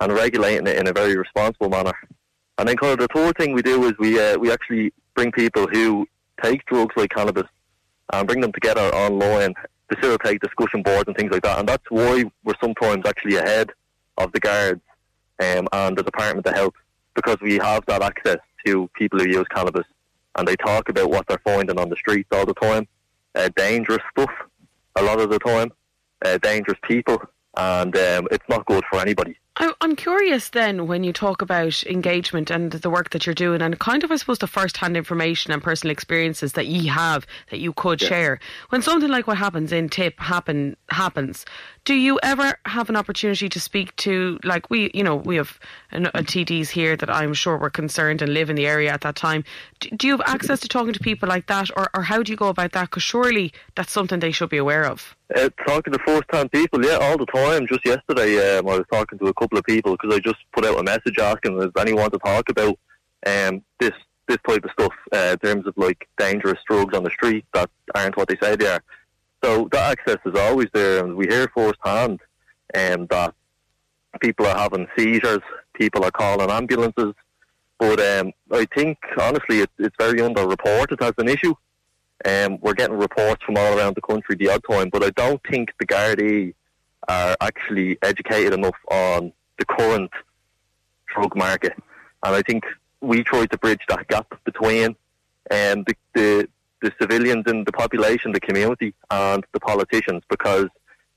and regulating it in a very responsible manner. And then, kind of the third thing we do is we uh, we actually bring people who take drugs like cannabis and bring them together online, facilitate discussion boards and things like that. And that's why we're sometimes actually ahead of the guards um, and the Department of Health because we have that access to people who use cannabis and they talk about what they're finding on the streets all the time. Uh, dangerous stuff a lot of the time, uh, dangerous people, and um, it's not good for anybody. I- I'm curious then when you talk about engagement and the work that you're doing, and kind of, I suppose, the first hand information and personal experiences that you have that you could Yeah. share. When something like what happens in TIP happen happens, do you ever have an opportunity to speak to, like, we, you know, we have an, a TDs here that I'm sure were concerned and live in the area at that time. Do, do you have access to talking to people like that, or, or how do you go about that? Because surely that's something they should be aware of. Uh, talking to first-hand people, yeah, all the time. Just yesterday, um, I was talking to a couple of people because I just put out a message asking if anyone to talk about um, this this type of stuff uh, in terms of like dangerous drugs on the street that aren't what they say they are. So that access is always there, and we hear firsthand um, that people are having seizures, people are calling ambulances. But um, I think honestly, it, it's very underreported as an issue. Um, we're getting reports from all around the country the odd time, but I don't think the Gardaí are actually educated enough on the current drug market. And I think we try to bridge that gap between um, the, the the civilians and the population, the community, and the politicians, because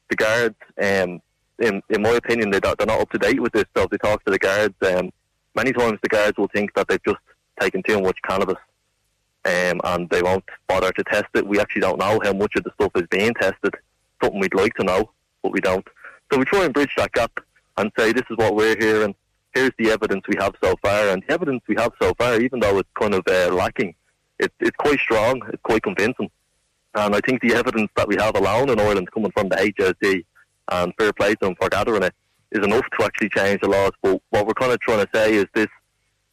the guards, um, in in my opinion, they don't, they're not up to date with this. stuff. they talk to the guards, um, many times the guards will think that they've just taken too much cannabis um, and they won't bother to test it. We actually don't know how much of the stuff is being tested. Something we'd like to know, but we don't. So we try and bridge that gap and say this is what we're hearing. Here's the evidence we have so far, and the evidence we have so far, even though it's kind of uh, lacking, it, it's quite strong. It's quite convincing. And I think the evidence that we have alone in Ireland, coming from the HSE and fair play to them for gathering it, is enough to actually change the laws. But what we're kind of trying to say is this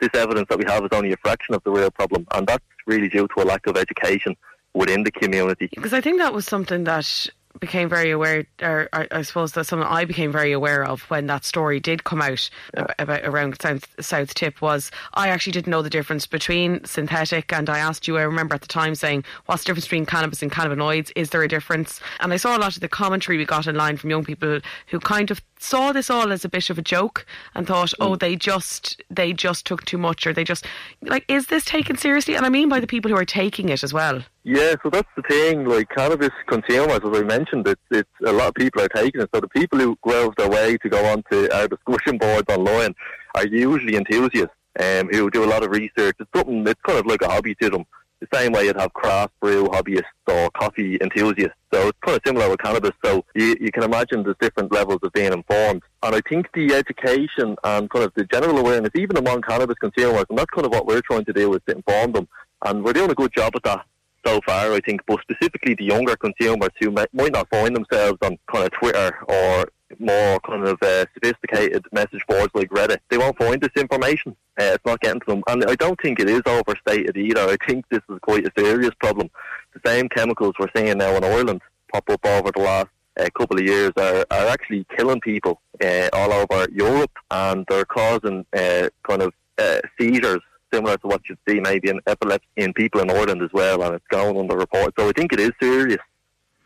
this evidence that we have is only a fraction of the real problem, and that's really due to a lack of education within the community. Because I think that was something that became very aware, or I, I suppose that's something I became very aware of when that story did come out ab- about around South, South Tip. Was I actually didn't know the difference between synthetic, and I asked you. I remember at the time saying, "What's the difference between cannabis and cannabinoids? Is there a difference?" And I saw a lot of the commentary we got online from young people who kind of saw this all as a bit of a joke and thought, "Oh, they just they just took too much, or they just like is this taken seriously?" And I mean by the people who are taking it as well. Yeah, so that's the thing. Like cannabis consumers, as I mentioned, it's, it's a lot of people are taking it. So the people who of their way to go onto our discussion boards online are usually enthusiasts um, who do a lot of research. It's something. It's kind of like a hobby to them. The same way you'd have craft brew hobbyists or coffee enthusiasts. So it's kind of similar with cannabis. So you, you can imagine there's different levels of being informed. And I think the education and kind of the general awareness, even among cannabis consumers, and that's kind of what we're trying to do is to inform them. And we're doing a good job at that so far, I think, but specifically the younger consumers who might, might not find themselves on kind of Twitter or more kind of uh, sophisticated message boards like Reddit, they won't find this information. Uh, it's not getting to them, and I don't think it is overstated either. I think this is quite a serious problem. The same chemicals we're seeing now in Ireland pop up over the last uh, couple of years are, are actually killing people uh, all over Europe, and they're causing uh, kind of uh, seizures similar to what you'd see maybe in epilepsy in people in Ireland as well, and it's going on the report. So I think it is serious.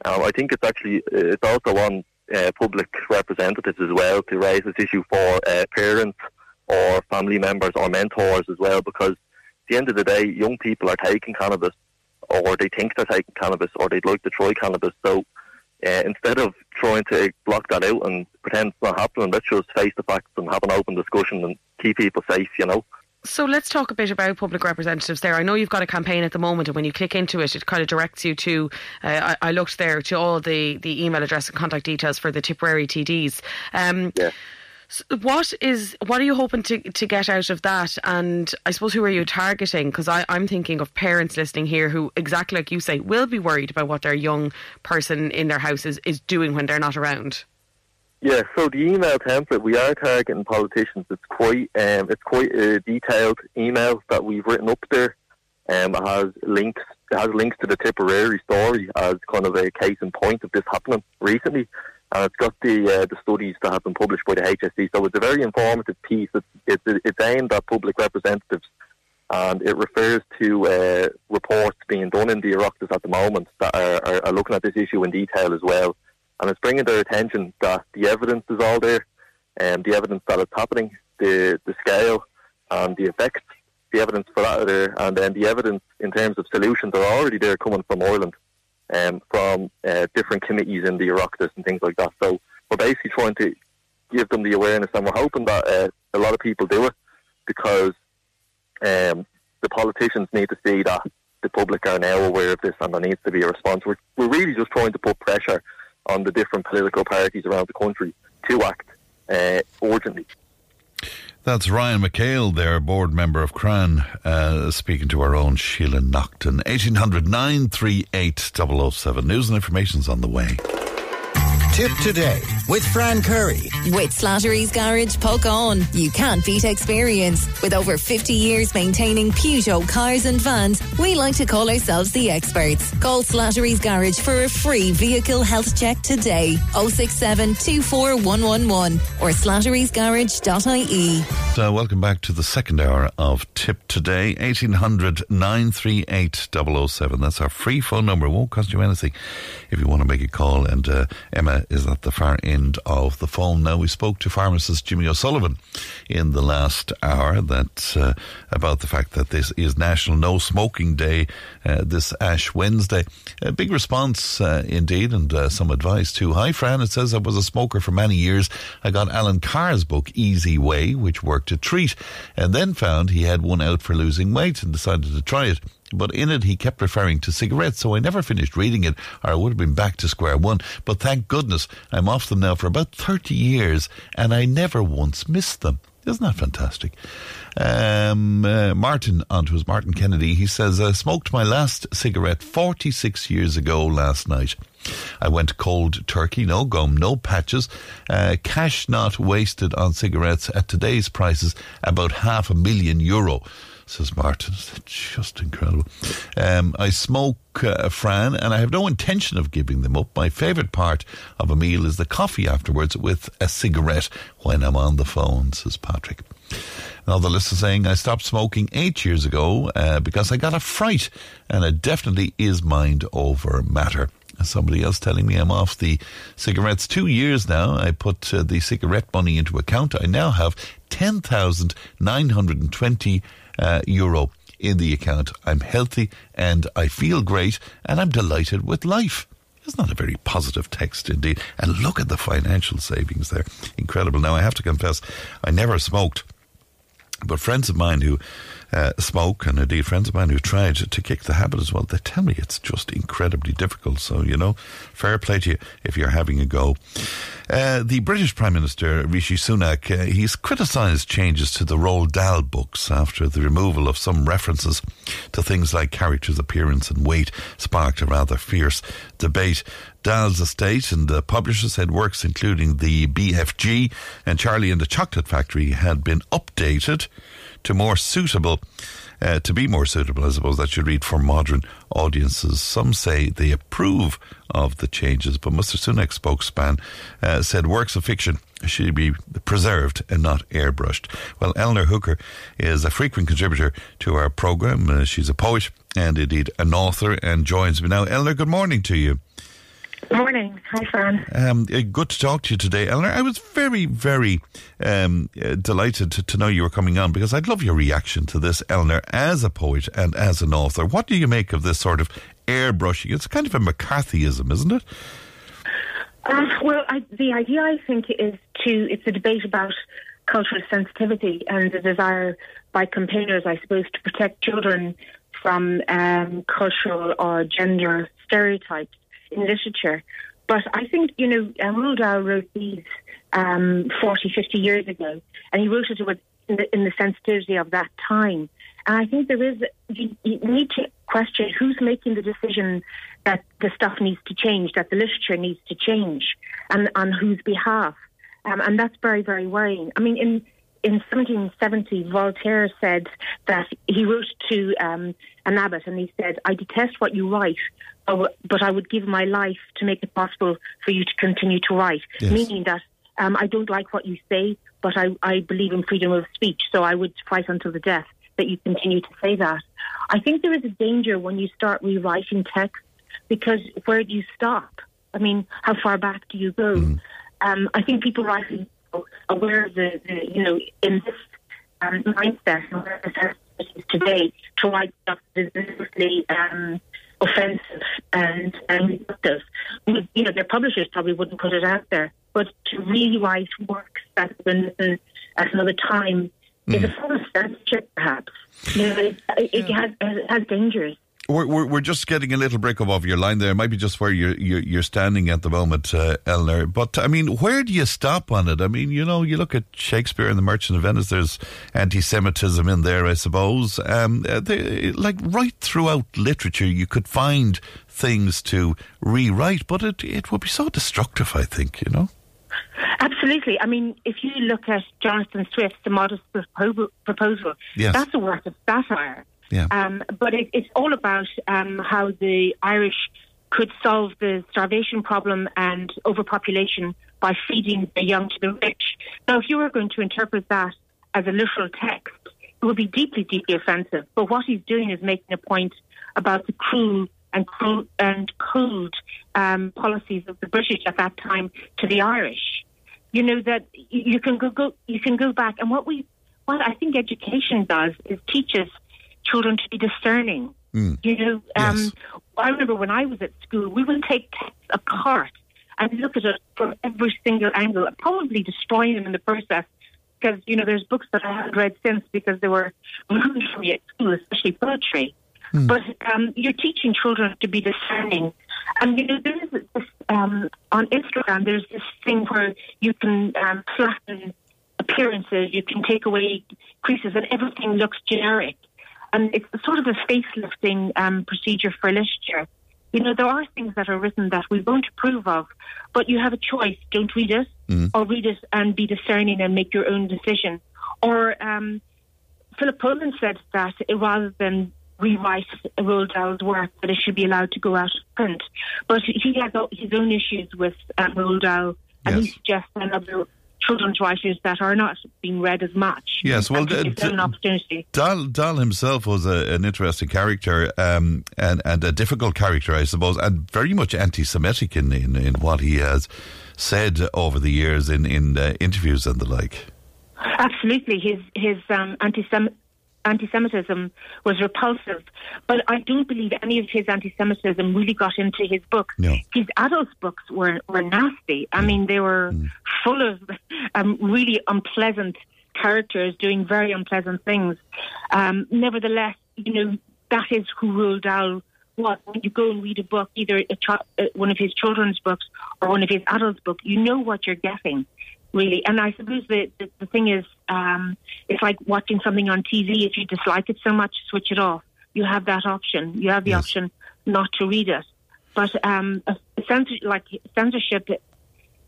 Um, I think it's actually it's also on uh, public representatives as well to raise this issue for uh, parents or family members or mentors as well, because at the end of the day, young people are taking cannabis, or they think they're taking cannabis, or they'd like to try cannabis. So uh, instead of trying to block that out and pretend it's not happening, let's just face the facts and have an open discussion and keep people safe. You know. So let's talk a bit about public representatives there. I know you've got a campaign at the moment, and when you click into it, it kind of directs you to. Uh, I, I, looked there to all the, the email address and contact details for the Tipperary TDs. Um, yeah. So what is what are you hoping to, to get out of that? And I suppose who are you targeting? Because I'm thinking of parents listening here who, exactly like you say, will be worried about what their young person in their house is, is doing when they're not around. Yeah, so the email template we are targeting politicians. It's quite um, it's quite a detailed email that we've written up there. Um, it has links it has links to the Tipperary story as kind of a case in point of this happening recently, and it's got the uh, the studies that have been published by the HSE. So it's a very informative piece. It's it's, it's aimed at public representatives, and it refers to uh, reports being done in the Oireachtas at the moment that are, are, are looking at this issue in detail as well, and it's bringing their attention that the evidence is all there, and the evidence that it's happening, the the scale and the effects the evidence for that are there, and then the evidence in terms of solutions are already there coming from Ireland, um, from uh, different committees in the Oireachtas and things like that. So we're basically trying to give them the awareness, and we're hoping that uh, a lot of people do it because um, the politicians need to see that the public are now aware of this and there needs to be a response. We're, we're really just trying to put pressure on the different political parties around the country to act uh, urgently. That's Ryan McHale, their board member of CRAN, uh, speaking to our own Sheila Naughton. 1800 938 007. News and information's on the way. Tip today with Fran Curry. With Slattery's Garage Puckane. You can't beat experience. With over 50 years maintaining Peugeot cars and vans, we like to call ourselves the experts. Call Slattery's Garage for a free vehicle health check today. 067 24111 or slatterysgarage.ie. So, welcome back to the second hour of Tip Today. 1800 938 007. That's our free phone number. It won't cost you anything if you want to make a call. And uh, Emma is at the far end of the phone now. We spoke to pharmacist Jimmy O'Sullivan in the last hour that uh, about the fact that this is National No Smoking Day uh, this Ash Wednesday. A big response uh, indeed, and uh, some advice too. Hi, Fran. It says I was a smoker for many years. I got Allen Carr's book Easy Way, which worked a treat, and then found he had one out for losing weight and decided to try it but in it he kept referring to cigarettes, so I never finished reading it, or I would have been back to square one. But thank goodness I'm off them now for about 30 years, and I never once missed them. Isn't that fantastic? Um, uh, Martin, onto his Martin Kennedy, he says, I smoked my last cigarette 46 years ago last night. I went cold turkey, no gum, no patches, uh, cash not wasted on cigarettes at today's prices, about half a million euro says Martin. Just incredible. Um, I smoke uh, Fran, and I have no intention of giving them up. My favourite part of a meal is the coffee afterwards with a cigarette when I'm on the phone, says Patrick. Another list is saying I stopped smoking eight years ago uh, because I got a fright, and it definitely is mind over matter. Somebody else telling me I'm off the cigarettes two years now. I put uh, the cigarette money into account. I now have ten thousand nine hundred and twenty Uh, euro in the account. I'm healthy and I feel great and I'm delighted with life. It's not a very positive text indeed. And look at the financial savings there. Incredible. Now, I have to confess, I never smoked, but friends of mine who uh, smoke, and indeed friends of mine who tried to kick the habit as well, they tell me it's just incredibly difficult. So, you know, fair play to you if you're having a go. Uh, the British Prime Minister, Rishi Sunak, uh, he's criticised changes to the Roald Dahl books after the removal of some references to things like characters' appearance and weight sparked a rather fierce debate. Dahl's estate and the publisher said works including the BFG and Charlie and the Chocolate Factory had been updated to more suitable, uh, to be more suitable, I suppose that should read for modern audiences. Some say they approve of the changes, but Mr. Sunak's spokesman uh, said works of fiction should be preserved and not airbrushed. Well, Eleanor Hooker is a frequent contributor to our program. Uh, she's a poet and indeed an author and joins me now. Eleanor, good morning to you. Morning. Hi, Fran. Um, uh, good to talk to you today, Eleanor. I was very, very um, uh, delighted to, to, know you were coming on because I'd love your reaction to this, Eleanor, as a poet and as an author. What do you make of this sort of airbrushing? It's kind of a McCarthyism, isn't it? Uh, well, I, the idea, I think, is to, it's a debate about cultural sensitivity and the desire by campaigners, I suppose, to protect children from um, cultural or gender stereotypes in literature. But I think, you know, Roald Dahl wrote these um, 40, 50 years ago. And he wrote it with, in, the, in the sensitivity of that time. And I think there is, you, you need to question who's making the decision that the stuff needs to change, that the literature needs to change, and on whose behalf. Um, and that's very, very worrying. I mean, in in 1770, Voltaire said that he wrote to um, an abbot and he said, I detest what you write, but I would give my life to make it possible for you to continue to write. Yes. Meaning that um, I don't like what you say, but I, I believe in freedom of speech, so I would fight until the death that you continue to say that. I think there is a danger when you start rewriting text because where do you stop? I mean, how far back do you go? Um, I think people rightly aware of the, the you know, in this um, mindset and where the today to write stuff that is um, offensive and, and reductive. You know, their publishers probably wouldn't put it out there, but to rewrite works that have been written at another time is a mm. form of censorship, perhaps. You know, it, it, has, it has dangers. We're, we're, we're just getting a little break up of your line there. It might be just where you're you're, you're standing at the moment, uh, Eleanor. But I mean, where do you stop on it? I mean, you know, you look at Shakespeare and The Merchant of Venice. There's anti-Semitism in there, I suppose. Um, uh, they, like right throughout literature, you could find things to rewrite, but it it would be so destructive. I think you know. Absolutely. I mean, if you look at Jonathan Swift's The Modest Propo- Proposal, Yes. that's a work of satire. Yeah. Um, but it, it's all about um, how the Irish could solve the starvation problem and overpopulation by feeding the young to the rich. Now, if you were going to interpret that as a literal text, it would be deeply, deeply offensive. But what he's doing is making a point about the cruel and cruel and cold um, policies of the British at that time to the Irish. You know that you can go, go you can go back, and what we what I think education does is teaches children to be discerning. You know, um, I remember when I was at school, we would take texts apart and look at it from every single angle, probably destroying them in the process. Because you know, there's books that I haven't read since because they were removed from me at school, especially poetry. But um, you're teaching children to be discerning, and you know, there is this um, on Instagram. There's this thing where you can um, flatten appearances, you can take away creases, and everything looks generic and it's sort of a facelifting um, procedure for literature. You know, there are things that are written that we won't approve of, but you have a choice. Don't read it, or read it and be discerning and make your own decision. Or um, Philip Pullman said that rather than rewrite Roald Dahl's work, that it should be allowed to go out of print. But he has his own issues with um, Roald Dahl, and he suggests that other children's writers that are not being read as much. Yes, well, d- d- an opportunity. Dahl, Dahl himself was a, an interesting character um, and, and a difficult character, I suppose, and very much anti-Semitic in, in, in what he has said over the years in, in uh, interviews and the like. Absolutely, his his um, anti-Sem- anti-Semitism was repulsive, but I don't believe any of his anti-Semitism really got into his books. No. His adult books were were nasty. I mean, they were full of um, really unpleasant characters doing very unpleasant things. Um, nevertheless, you know that is who Roald Dahl was. When you go and read a book, either a chi- uh, one of his children's books or one of his adult books, you know what you're getting really. And I suppose the, the, the thing is, um, it's like watching something on TV. If you dislike it so much, switch it off. You have that option. You have the option not to read it. But um, a censor, like censorship,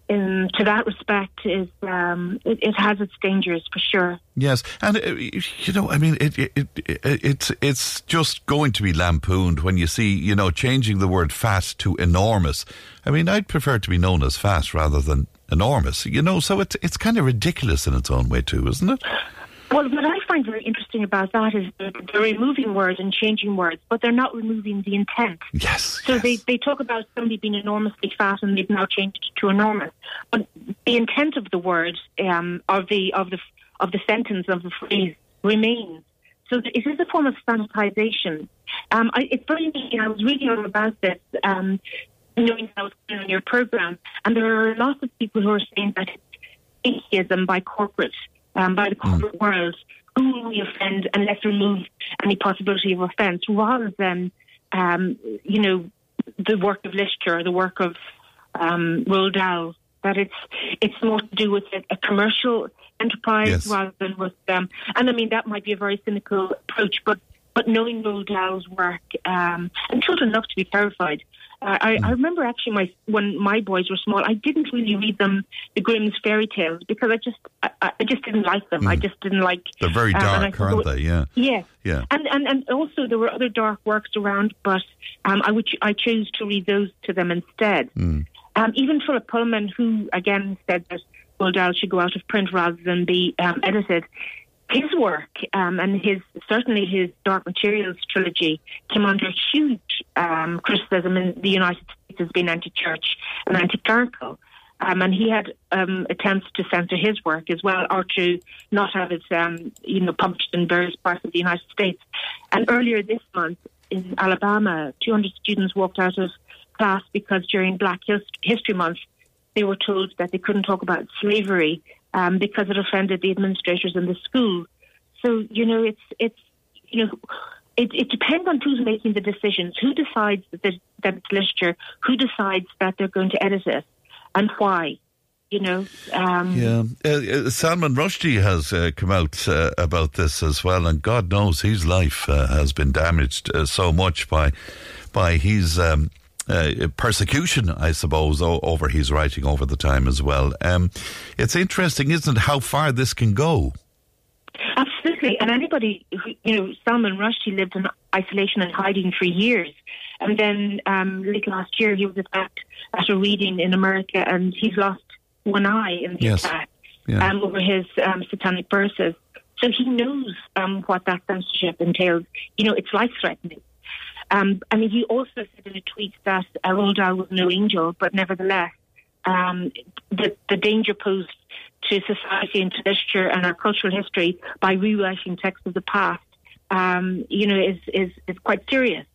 in to that respect, is um, it, it has its dangers for sure. Yes, and uh, you know, I mean, it, it, it, it's it's just going to be lampooned when you see, you know, changing the word fat to enormous. I mean, I'd prefer to be known as fat rather than enormous. You know, so it's it's kind of ridiculous in its own way too, isn't it? Well, what I find very interesting about that is that they're removing words and changing words, but they're not removing the intent. Yes. So they, they talk about somebody being enormously fat and they've now changed it to enormous. But the intent of the words, um, of the of the of the sentence of the phrase remains. So it is a form of sanitization. Um, I, it's very interesting. I was reading all about this, um, knowing that I was going on your program, and there are lots of people who are saying that it's atheism by corporate, um, by the corporate world. Who we offend, and let's remove any possibility of offence, rather than, um, you know, the work of literature, the work of um, Roald Dahl, that it's it's more to do with a, a commercial enterprise Yes. rather than with um and I mean that might be a very cynical approach, but but knowing Roald Dahl's work, um, and children love to be terrified. I, I remember actually my when my boys were small, I didn't really read them the Grimm's fairy tales because I just I, I just didn't like them. I just didn't like. They're very um, dark, thought aren't they? Yeah. Yeah. Yeah. And, and and also there were other dark works around, but um, I would I chose to read those to them instead. Mm. Um, even Philip Pullman, who again said that Roald Dahl should go out of print rather than be um, edited, his work um, and his certainly his Dark Materials trilogy came under huge um, criticism in the United States as being anti-church and anti-clerical. Um, and he had um, attempts to censor his work as well, or to not have it, um, you know, published in various parts of the United States. And earlier this month in Alabama, 200 students walked out of class because during Black History Month, they were told that they couldn't talk about slavery um, because it offended the administrators in the school. So you know, it's it's you know, it, it depends on who's making the decisions. Who decides that, that it's literature? Who decides that they're going to edit it, and why? You know. Um, Yeah, uh, uh, Salman Rushdie has uh, come out uh, about this as well, and God knows his life uh, has been damaged uh, so much by by his um, uh, persecution, I suppose, o- over his writing over the time as well. Um, it's interesting, isn't it, how far this can go? Absolutely. And anybody who, you know, Salman Rushdie lived in isolation and hiding for years. And then um, late last year, he was attacked at a reading in America, and he's lost one eye in the Yes. attack Yeah. um, over his um, satanic verses. So he knows um, what that censorship entails. You know, it's life threatening. Um, I mean, he also said in a tweet that uh, Roald Dahl was no angel, but nevertheless, um, the, the danger posed to society and to literature and our cultural history by rewriting texts of the past, um, you know, is, is, is quite serious.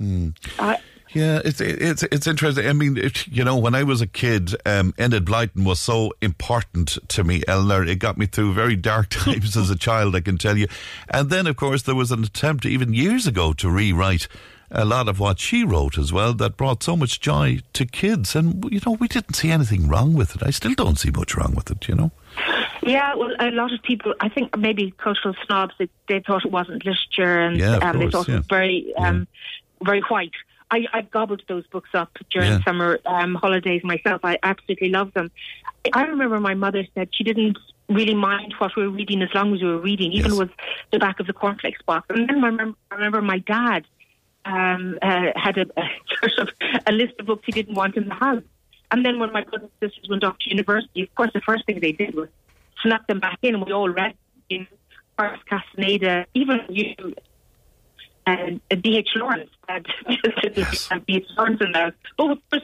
Mm. Uh, Yeah, it's it's it's interesting. I mean, it, you know, when I was a kid, um, Enid Blyton was so important to me, Eleanor. It got me through very dark [LAUGHS] times as a child, I can tell you. And then, of course, there was an attempt even years ago to rewrite a lot of what she wrote as well that brought so much joy to kids. And you know, we didn't see anything wrong with it. I still don't see much wrong with it. You know. Yeah, well, a lot of people, I think maybe cultural snobs, they, they thought it wasn't literature and Yeah, um, they course, thought it was very, um, very white. I, I gobbled those books up during Yeah. summer um, holidays myself. I absolutely love them. I remember my mother said she didn't really mind what we were reading as long as we were reading, even with the back of the cornflakes box. And then I remember, I remember my dad um, uh, had a, a [LAUGHS] sort of a list of books he didn't want in the house. And then when my brothers and sisters went off to university, of course, the first thing they did was snap them back in, and we all read in Horace Castaneda, even you, and D.H. Lawrence had [LAUGHS] D.H. Lawrence in there. But of course,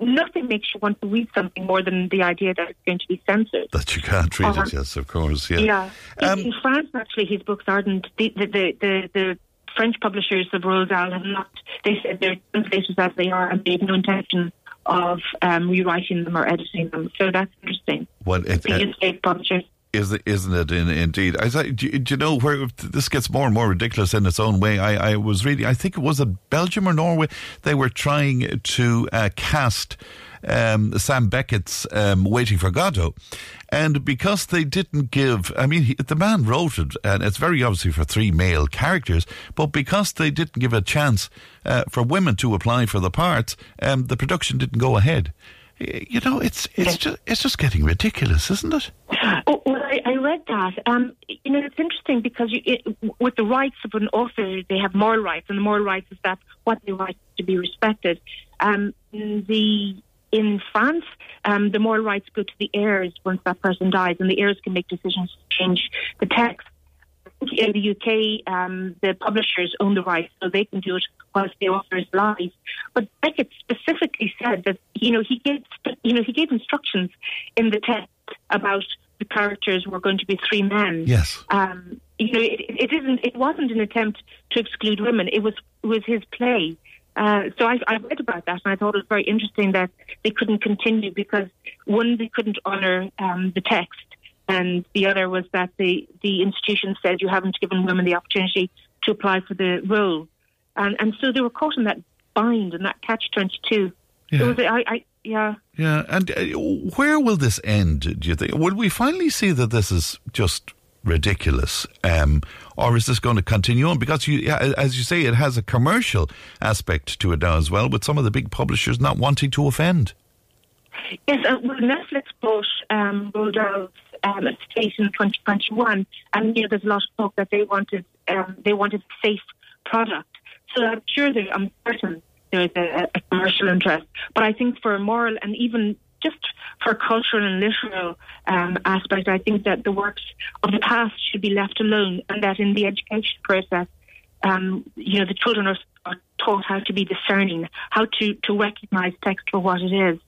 nothing makes you want to read something more than the idea that it's going to be censored. That you can't read it, yes, of course, yeah. Yeah. In- Um, in France, actually, his books aren't. The, the, the, the, the French publishers of Roald Dahl have not. They said they're translated as they are, and they have no intention of um, rewriting them or editing them. So that's interesting. Well, it, The uh, publishers. Isn't it? In, indeed, I do, you- know where this gets more and more ridiculous in its own way? I, I was reading. I think it was in Belgium or Norway. They were trying to uh, cast um, Sam Beckett's um, "Waiting for Godot," and because they didn't give, I mean, he, the man wrote it, and it's very obviously for three male characters. But because they didn't give a chance uh, for women to apply for the parts, um, the production didn't go ahead. You know, it's it's just it's just getting ridiculous, isn't it? Oh, well, I, I read that. Um, you know, it's interesting because you, it, with the rights of an author, they have moral rights, and the moral rights is that what they write to be respected. Um, the in France, um, the moral rights go to the heirs once that person dies, and the heirs can make decisions to change the text. In the UK, um, the publishers own the rights, so they can do it whilst the author is alive. But Beckett specifically said that you know he gave you know he gave instructions in the text about the characters were going to be three men. Yes. Um, you know, it, it isn't. It wasn't an attempt to exclude women. It was it was his play. Uh, so I, I read about that, and I thought it was very interesting that they couldn't continue because one, they couldn't honour um, the text, and the other was that the the institution said you haven't given women the opportunity to apply for the role, and and so they were caught in that bind and that catch twenty two. Yeah. It was, I, I, yeah. Yeah, and uh, where will this end? Do you think? Will we finally see that this is just ridiculous, um, or is this going to continue on? Because you, as you say, it has a commercial aspect to it now as well, with some of the big publishers not wanting to offend. Yes, uh, well, Netflix bought um, Roald Dahl um, state in 2021, and you know, there's a lot of talk that they wanted um, they wanted safe product. So I'm sure there, I'm certain there is a, a commercial interest, but I think for moral and even just for cultural and literal um, aspect, I think that the works of the past should be left alone, and that in the education process, um, you know, the children are, are, taught how to be discerning, how to to recognise text for what it is.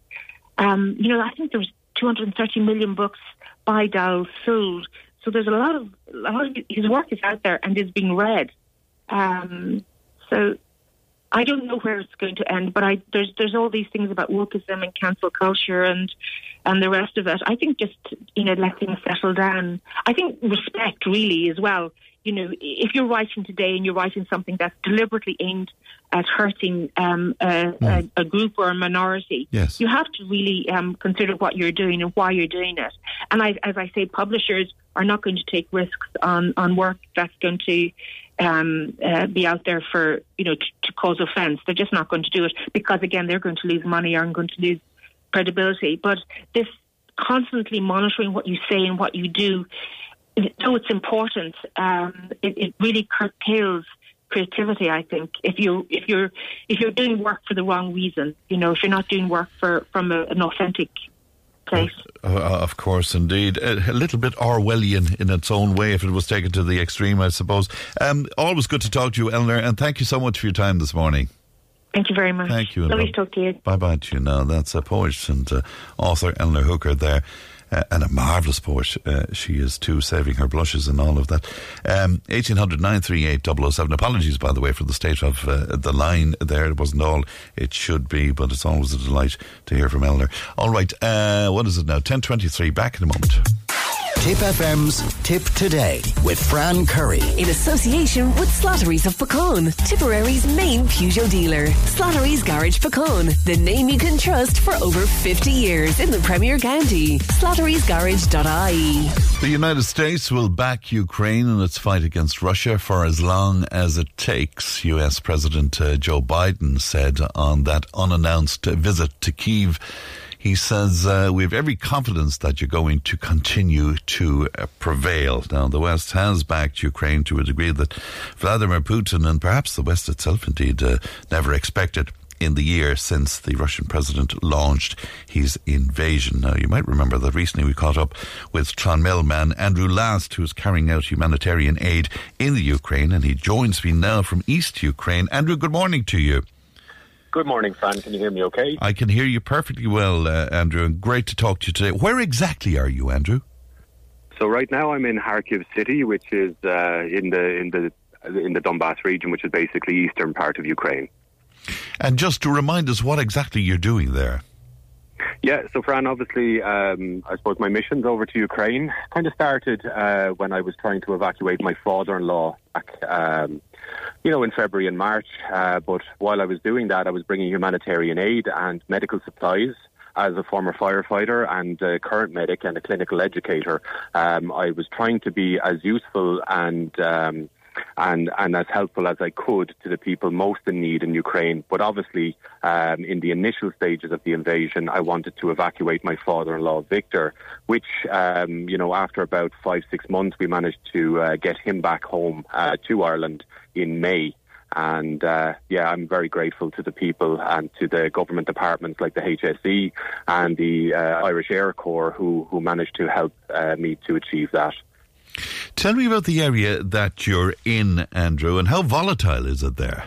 Um, you know, I think there was 230 million books by Dahl sold, so there's a lot of a lot of his work is out there and is being read. Um, so I don't know where it's going to end, but I, there's there's all these things about wokeism and cancel culture and and the rest of it. I think just you know let things settle down. I think respect really as well. You know, if you're writing today and you're writing something that's deliberately aimed at hurting um, a, mm. a, a, group or a minority, yes. you have to really um, consider what you're doing and why you're doing it. And I, as I say, publishers are not going to take risks on on work that's going to um, uh, be out there for you know to, to cause offence. They're just not going to do it because again they're going to lose money or going to lose credibility. But this constantly monitoring what you say and what you do, though it's important, um, it, it really curtails creativity. I think if you if you're if you're doing work for the wrong reason, you know, if you're not doing work for from a, an authentic place. Uh, uh, of course, indeed. A, a, little bit Orwellian in its own way if it was taken to the extreme, I suppose. Um, always good to talk to you, Eleanor, and thank you so much for your time this morning. Thank you very much. Thank you. Lovely to talk to you. Bye bye to you now. That's a poet and uh, author Eleanor Hooker there uh, and a marvellous poet uh, she is too, saving her blushes and all of that. Um, 1800 938 007. Apologies, by the way, for the state of uh, the line there. It wasn't all it should be, but it's always a delight to hear from Eleanor. All right, uh, what is it now? 1023, back in a moment. Tipp FM's Tip Today with Fran Curry. In association with Slattery's of Puckane, Tipperary's main Peugeot dealer. Slattery's Garage Puckane, the name you can trust for over 50 years in the Premier County. Slattery'sGarage.ie. The United States will back Ukraine in its fight against Russia for as long as it takes, US President uh, Joe Biden said on that unannounced visit to Kiev. He says, uh, We have every confidence that you're going to continue to uh, prevail. Now, the West has backed Ukraine to a degree that Vladimir Putin and perhaps the West itself indeed uh, never expected in the year since the Russian president launched his invasion. Now, you might remember that recently we caught up with Clonmel man Andrew Last, who's carrying out humanitarian aid in the Ukraine, and he joins me now from East Ukraine. Andrew, good morning to you. Good morning, Fran. Can you hear me okay? I can hear you perfectly well, uh, Andrew, and great to talk to you today. Where exactly are you, Andrew? So right now I'm in Kharkiv city, which is uh, in the in the in the Donbass region, which is basically eastern part of Ukraine. And just to remind us what exactly you're doing there. Yeah, so Fran, obviously, um, I suppose my missions over to Ukraine kind of started uh, when I was trying to evacuate my father-in-law back um, you know, in February and March. Uh, but while I was doing that, I was bringing humanitarian aid and medical supplies. As a former firefighter and a current medic and a clinical educator, um, I was trying to be as useful and um, and and as helpful as I could to the people most in need in Ukraine. But obviously, um, in the initial stages of the invasion, I wanted to evacuate my father-in-law Victor, which um, you know after about five six months we managed to uh, get him back home uh, to Ireland in May. And uh, yeah, I'm very grateful to the people and to the government departments like the HSE and the uh, Irish Air Corps who, who managed to help uh, me to achieve that. Tell me about the area that you're in, Andrew, and how volatile is it there?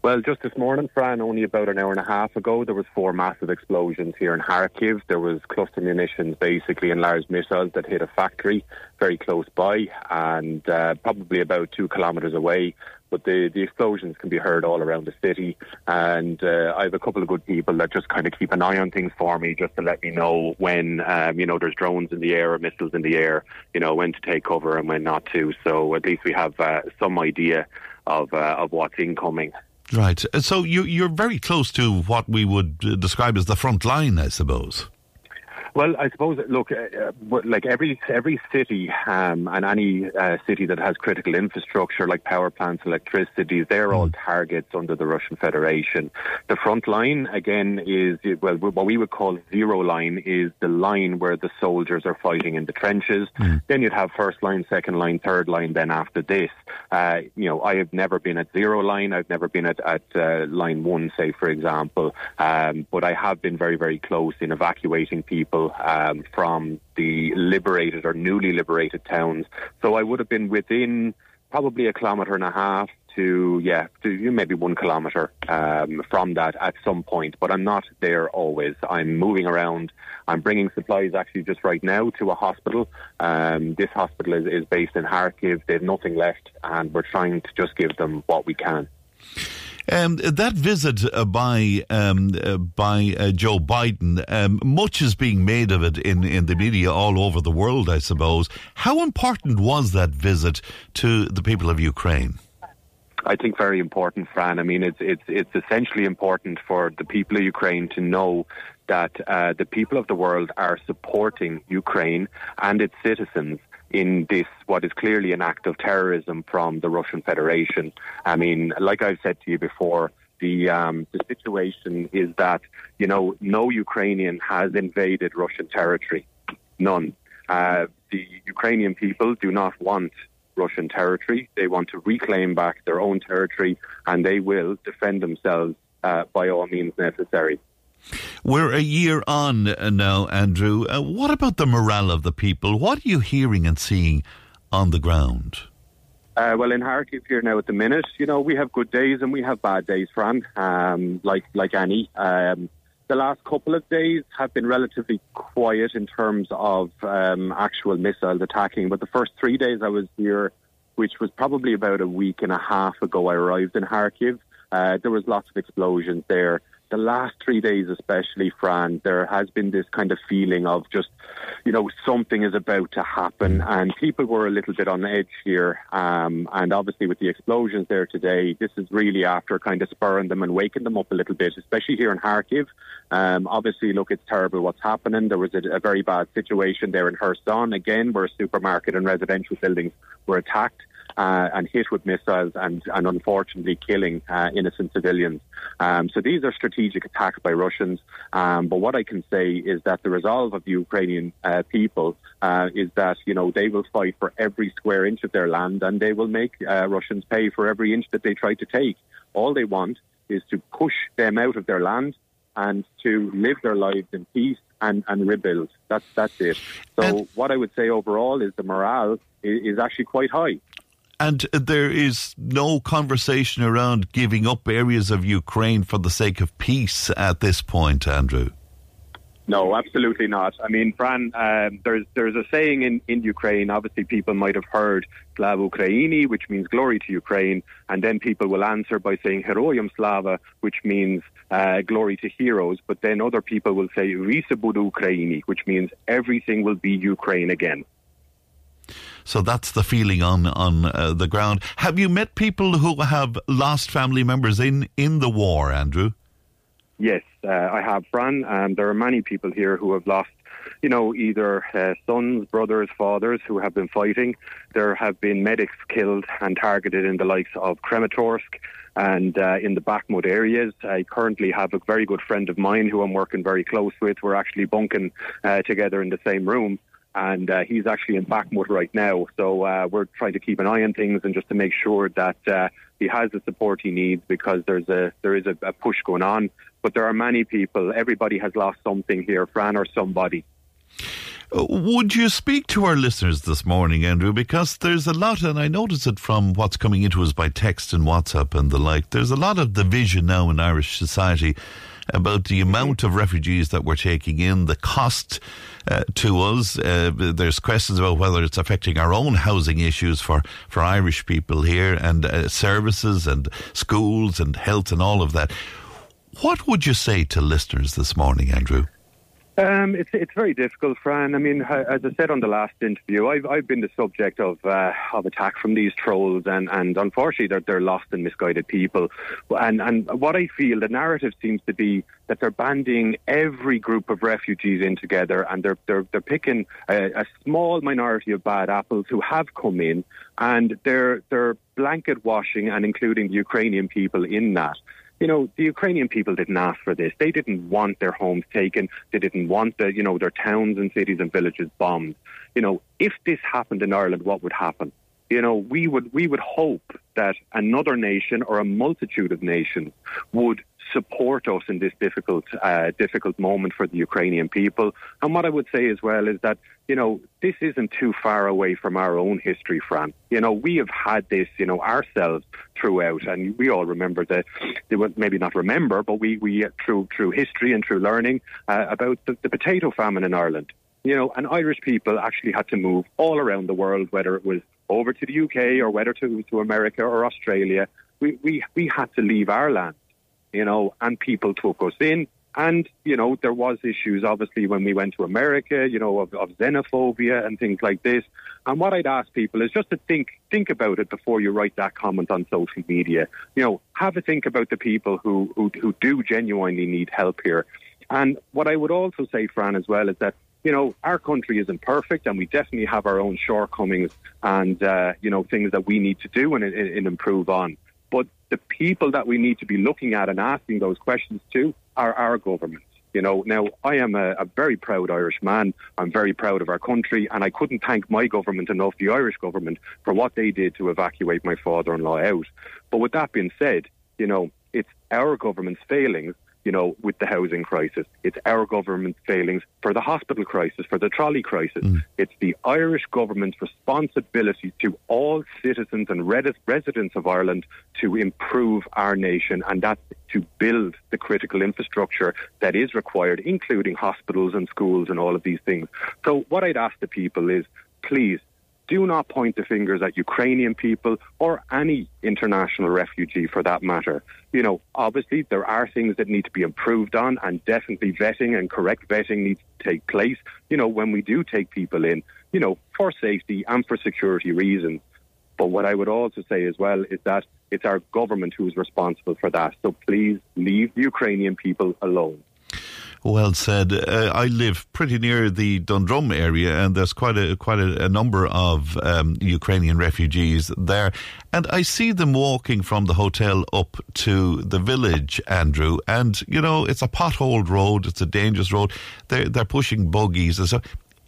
Well, just this morning, Fran, only about an hour and a half ago, there was four massive explosions here in Kharkiv. There was cluster munitions, basically, and large missiles that hit a factory very close by and uh, probably about two kilometres away. But the, the explosions can be heard all around the city. And uh, I have a couple of good people that just kind of keep an eye on things for me, just to let me know when, um, you know, there's drones in the air or missiles in the air, you know, when to take cover and when not to. So at least we have uh, some idea of, uh, of what's incoming. Right. So you, you're very close to what we would uh, describe as the front line, I suppose. Well, I suppose, look, uh, uh like every every city um, and any uh, city that has critical infrastructure like power plants, electricity, they're all hmm. targets under the Russian Federation. The front line, again, is, well, what we would call zero line is the line where the soldiers are fighting in the trenches. Mm. Then you'd have first line, second line, third line, then after this. Uh, you know, I have never been at zero line. I've never been at, at uh, line one, say, for example. Um, but I have been very, very close in evacuating people um, from the liberated or newly liberated towns. So I would have been within probably a kilometre and a half to yeah to maybe one kilometre um, from that at some point. But I'm not there always. I'm moving around. I'm bringing supplies actually just right now to a hospital. Um, this hospital is, is based in Kharkiv. They have nothing left, and we're trying to just give them what we can. Um, that visit uh, by um, uh, by uh, Joe Biden, um, much is being made of it in, in the media all over the world, I suppose. How important was that visit to the people of Ukraine? I think very important, Fran. I mean, it's it's it's essentially important for the people of Ukraine to know that uh, the people of the world are supporting Ukraine and its citizens in this, what is clearly an act of terrorism from the Russian Federation. I mean, like I've said to you before, the um, the situation is that you know no Ukrainian has invaded Russian territory, none. Uh, the Ukrainian people do not want Russian territory. They want to reclaim back their own territory, and they will defend themselves uh, by all means necessary. We're a year on now, Andrew. Uh, what about the morale of the people? What are you hearing and seeing on the ground? Uh, well, in Kharkiv here now at the minute, you know, we have good days and we have bad days, Fran, um, like, like any. Um, the last couple of days have been relatively quiet in terms of um, actual missiles attacking, but the first three days I was here, which was probably about a week and a half ago, I arrived in Kharkiv. Uh, there was lots of explosions there the last three days, especially, Fran, there has been this kind of feeling of just, you know, something is about to happen. And people were a little bit on edge here. Um, and obviously, with the explosions there today, this is really after kind of spurring them and waking them up a little bit, especially here in Kharkiv. Um, obviously, look, it's terrible what's happening. There was a, a very bad situation there in Kherson, again, where a supermarket and residential buildings were attacked and hit with missiles and, and unfortunately killing uh, innocent civilians. Um, so these are strategic attacks by Russians. Um, but what I can say is that the resolve of the Ukrainian uh, people uh, is that you know they will fight for every square inch of their land and they will make uh, Russians pay for every inch that they try to take. All they want is to push them out of their land and to live their lives in peace and, and rebuild. That's that's it. So what I would say overall is the morale is, is actually quite high. And there is no conversation around giving up areas of Ukraine for the sake of peace at this point, Andrew. No, absolutely not. I mean, Fran, um, there's there's a saying in, in Ukraine. Obviously, people might have heard "Slava Ukraini," which means glory to Ukraine, and then people will answer by saying "Heroyam Slava," which means uh, glory to heroes. But then other people will say "Visa Budu Ukraini," which means everything will be Ukraine again. So that's the feeling on on uh, the ground. Have you met people who have lost family members in in the war, Andrew? Yes, uh, I have, Fran. Um, there are many people here who have lost, you know, either uh, sons, brothers, fathers who have been fighting. There have been medics killed and targeted in the likes of Kramatorsk and uh, in the Bakhmut areas. I currently have a very good friend of mine who I'm working very close with. We're actually bunking uh, together in the same room and uh, he's actually in Bakhmut right now. So uh, we're trying to keep an eye on things and just to make sure that uh, he has the support he needs because there's a there is a, a, push going on. But there are many people. Everybody has lost something here, Fran or somebody. Would you speak to our listeners this morning, Andrew? Because there's a lot, and I notice it from what's coming into us by text and WhatsApp and the like. There's a lot of division now in Irish society about the amount of refugees that we're taking in, the cost uh, to us. Uh, there's questions about whether it's affecting our own housing issues for, for Irish people here and uh, services and schools and health and all of that. What would you say to listeners this morning, Andrew? Um, it's it's very difficult, Fran. I mean, as I said on the last interview, I've I've been the subject of uh, of attack from these trolls, and, and unfortunately, they're they're lost and misguided people. And and what I feel the narrative seems to be that they're banding every group of refugees in together, and they're they're they're picking a, a small minority of bad apples who have come in, and they're they're blanket washing and including the Ukrainian people in that you know, the Ukrainian people didn't ask for this. They didn't want their homes taken. They didn't want the, you know, their towns and cities and villages bombed. You know, if this happened in Ireland, what would happen? You know, we would we would hope that another nation or a multitude of nations would support us in this difficult, uh, difficult moment for the Ukrainian people. And what I would say as well is that, you know, this isn't too far away from our own history, Fran. You know, we have had this, you know, ourselves throughout, and we all remember the, maybe not remember, but we, we uh, through through history and through learning uh, about the, the potato famine in Ireland. You know, and Irish people actually had to move all around the world, whether it was over to the UK or whether to, to America or Australia. We, we, we had to leave our land you know, and people took us in. And, you know, there was issues, obviously, when we went to America, you know, of, of xenophobia and things like this. And what I'd ask people is just to think, think about it before you write that comment on social media. You know, have a think about the people who, who, who do genuinely need help here. And what I would also say, Fran, as well, is that you know, our country isn't perfect and we definitely have our own shortcomings and, uh, you know, things that we need to do and, and, and improve on. But the people that we need to be looking at and asking those questions to are our government. You know, now I am a, a, very proud Irish man. I'm very proud of our country, and I couldn't thank my government enough, the Irish government, for what they did to evacuate my father-in-law out. But with that being said, you know, it's our government's failings you know, with the housing crisis. It's our government's failings for the hospital crisis, for the trolley crisis. Mm. It's the Irish government's responsibility to all citizens and residents of Ireland to improve our nation, and that's to build the critical infrastructure that is required, including hospitals and schools and all of these things. So, what I'd ask the people is please do not point the fingers at Ukrainian people or any international refugee for that matter. You know, obviously there are things that need to be improved on and definitely vetting and correct vetting needs to take place, you know, when we do take people in, you know, for safety and for security reasons. But what I would also say as well is that it's our government who is responsible for that. So please leave the Ukrainian people alone. Well said. Uh, I live pretty near the Dundrum area, and there's quite a quite a, a number of um, Ukrainian refugees there, and I see them walking from the hotel up to the village, Andrew. And you know, it's a potholed road; it's a dangerous road. They're they're pushing buggies and so.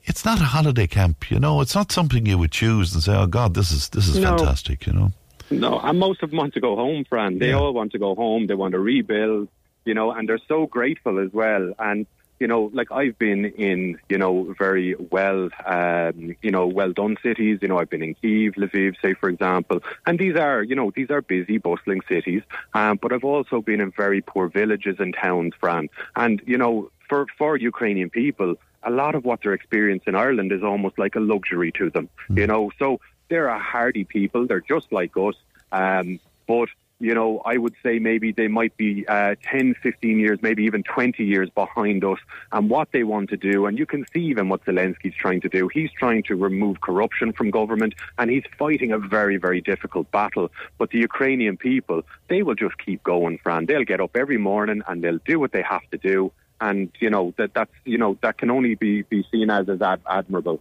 It's not a holiday camp, you know. It's not something you would choose and say, "Oh God, this is this is no. fantastic," you know. No, and most of them want to go home, Fran. They yeah. all want to go home. They want to rebuild you know, and they're so grateful as well. And you know, like I've been in, you know, very well, um, you know, well done cities. You know, I've been in Kiev, Lviv, say for example, and these are, you know, these are busy, bustling cities. Um, but I've also been in very poor villages and towns, Fran. And you know, for for Ukrainian people, a lot of what they're experiencing in Ireland is almost like a luxury to them. You know, so they're a hardy people. They're just like us. Um, but you know, I would say maybe they might be uh, 10, 15 years, maybe even 20 years behind us and what they want to do. And you can see even what Zelensky's trying to do. He's trying to remove corruption from government and he's fighting a very, very difficult battle. But the Ukrainian people, they will just keep going, Fran. They'll get up every morning and they'll do what they have to do. And, you know, that, that's, you know, that can only be, be seen as, as ad- admirable.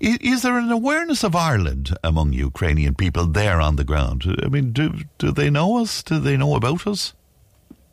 Is, is, there an awareness of Ireland among Ukrainian people there on the ground? I mean, do do they know us? Do they know about us?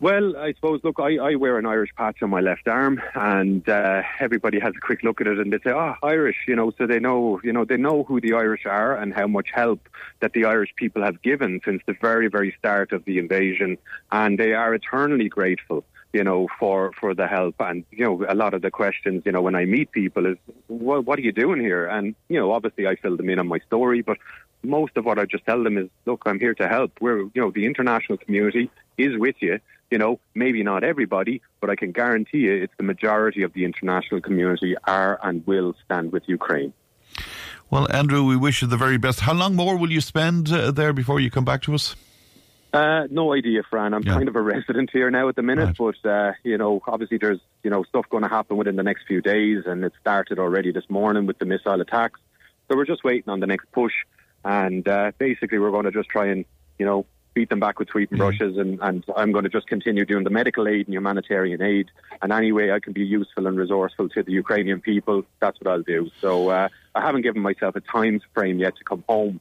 Well, I suppose, look, I, I wear an Irish patch on my left arm, and uh, everybody has a quick look at it and they say, oh, Irish, you know, so they know, you know, they know who the Irish are and how much help that the Irish people have given since the very, very start of the invasion, and they are eternally grateful you know, for, for the help. And, you know, a lot of the questions, you know, when I meet people is, what, what are you doing here? And, you know, obviously I fill them in on my story, but most of what I just tell them is, look, I'm here to help. We're, you know, the international community is with you. You know, maybe not everybody, but I can guarantee you it's the majority of the international community are and will stand with Ukraine. Well, Andrew, we wish you the very best. How long more will you spend uh, there before you come back to us? Uh, no idea, Fran. I'm Yeah. kind of a resident here now at the minute, but uh, you know, obviously there's you know stuff going to happen within the next few days, and it started already this morning with the missile attacks. So we're just waiting on the next push, and uh, basically we're going to just try and you know beat them back with sweeping brushes, and, and I'm going to just continue doing the medical aid and humanitarian aid, and any way I can be useful and resourceful to the Ukrainian people, that's what I'll do. So uh, I haven't given myself a time frame yet to come home.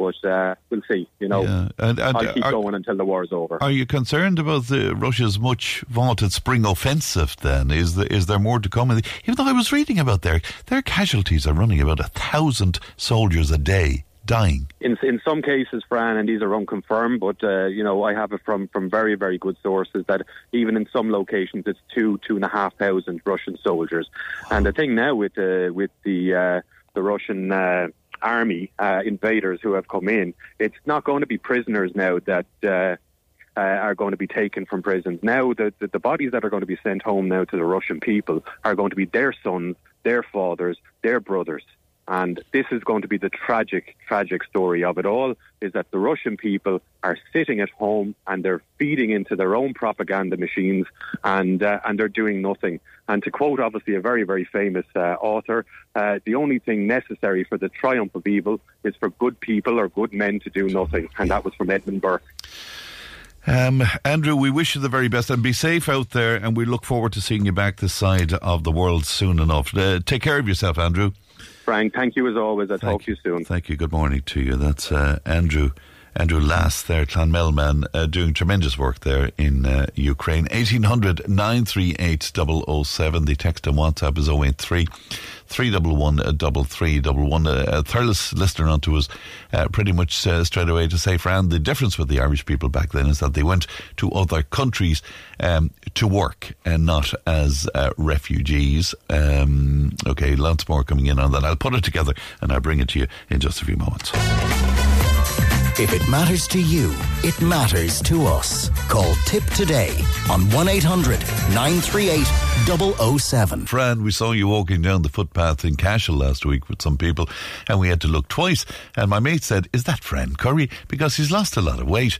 But uh, we'll see. You know, Yeah. And- and I'll keep are- going until the war's over. Are you concerned about the Russia's much vaunted spring offensive? Then is there, is there more to come? Even though I was reading about their their casualties are running about a thousand soldiers a day dying. In in some cases, Fran, and these are unconfirmed, but uh, you know I have it from from very very good sources that even in some locations it's two two and a half thousand Russian soldiers. And the thing now with the with the uh, the Russian uh, army uh, invaders who have come in, it's not going to be prisoners now that. Uh, uh, are going to be taken from prisons. Now, the, the, the bodies that are going to be sent home now to the Russian people are going to be their sons, their fathers, their brothers. And this is going to be the tragic, tragic story of it all is that the Russian people are sitting at home and they're feeding into their own propaganda machines and, uh, and they're doing nothing. And to quote, obviously, a very, very famous uh, author, uh, the only thing necessary for the triumph of evil is for good people or good men to do nothing. And that was from Edmund Burke. Um, Andrew, we wish you the very best and be safe out there. And we look forward to seeing you back this side of the world soon enough. Uh, take care of yourself, Andrew. Frank, thank you as always. I'll talk to you soon. Thank you. Good morning to you. That's uh, Andrew. Andrew Lass there, Clonmel man, uh, doing tremendous work there in uh, Ukraine. 1800 938 007. The text and WhatsApp is 083 311 3311. Uh, A Thurles listener onto us uh, pretty much uh, straight away to say, Fran, the difference with the Irish people back then is that they went to other countries um, to work and not as uh, refugees. Um, okay, lots more coming in on that. I'll put it together and I'll bring it to you in just a few moments. If it matters to you, it matters to us. Call Tip today on 1 800 938 007. Fran, we saw you walking down the footpath in Cashel last week with some people, and we had to look twice. And my mate said, Is that Fran Curry? Because he's lost a lot of weight.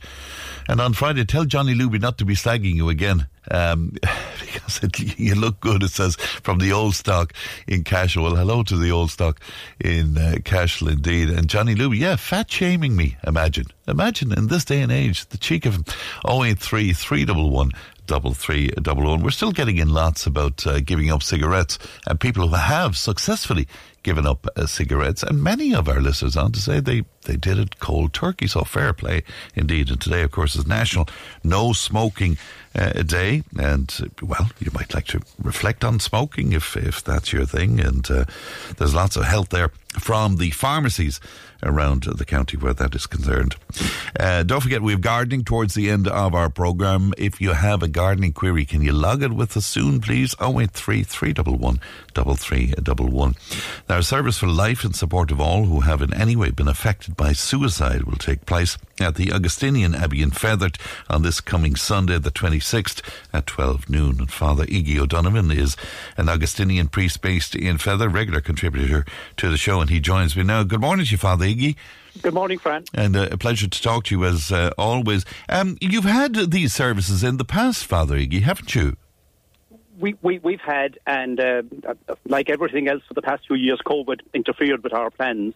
And on Friday, tell Johnny Luby not to be slagging you again. Um, [LAUGHS] because it, you look good, it says, from the old stock in Cashel. Well, hello to the old stock in uh, Cashel indeed. And Johnny Luby, yeah, fat shaming me, imagine. Imagine in this day and age, the cheek of him. 083 311 double three double one. We're still getting in lots about uh, giving up cigarettes and people who have successfully given up uh, cigarettes, and many of our listeners on to say they they did it cold turkey. So fair play indeed. And today, of course, is National No Smoking uh, Day, and uh, well, you might like to reflect on smoking if if that's your thing. And uh, there's lots of help there from the pharmacies around the county where that is concerned. Uh, don't forget, we have gardening towards the end of our programme. If you have a gardening query, can you log it with us soon, please? 083 311 3311. Now, service for life in support of all who have in any way been affected by suicide will take place at the Augustinian Abbey in Fethard on this coming Sunday, the 26th at 12 noon. And Father Iggy O'Donovan is an Augustinian priest based in Fethard, regular contributor to the show, and he joins me now. Good morning to you, Father Iggy. Good morning, Fran. And uh, a pleasure to talk to you as uh, always. Um, you've had these services in the past, Father Iggy, haven't you? We, we, we've had, and uh, like everything else for the past few years, COVID interfered with our plans.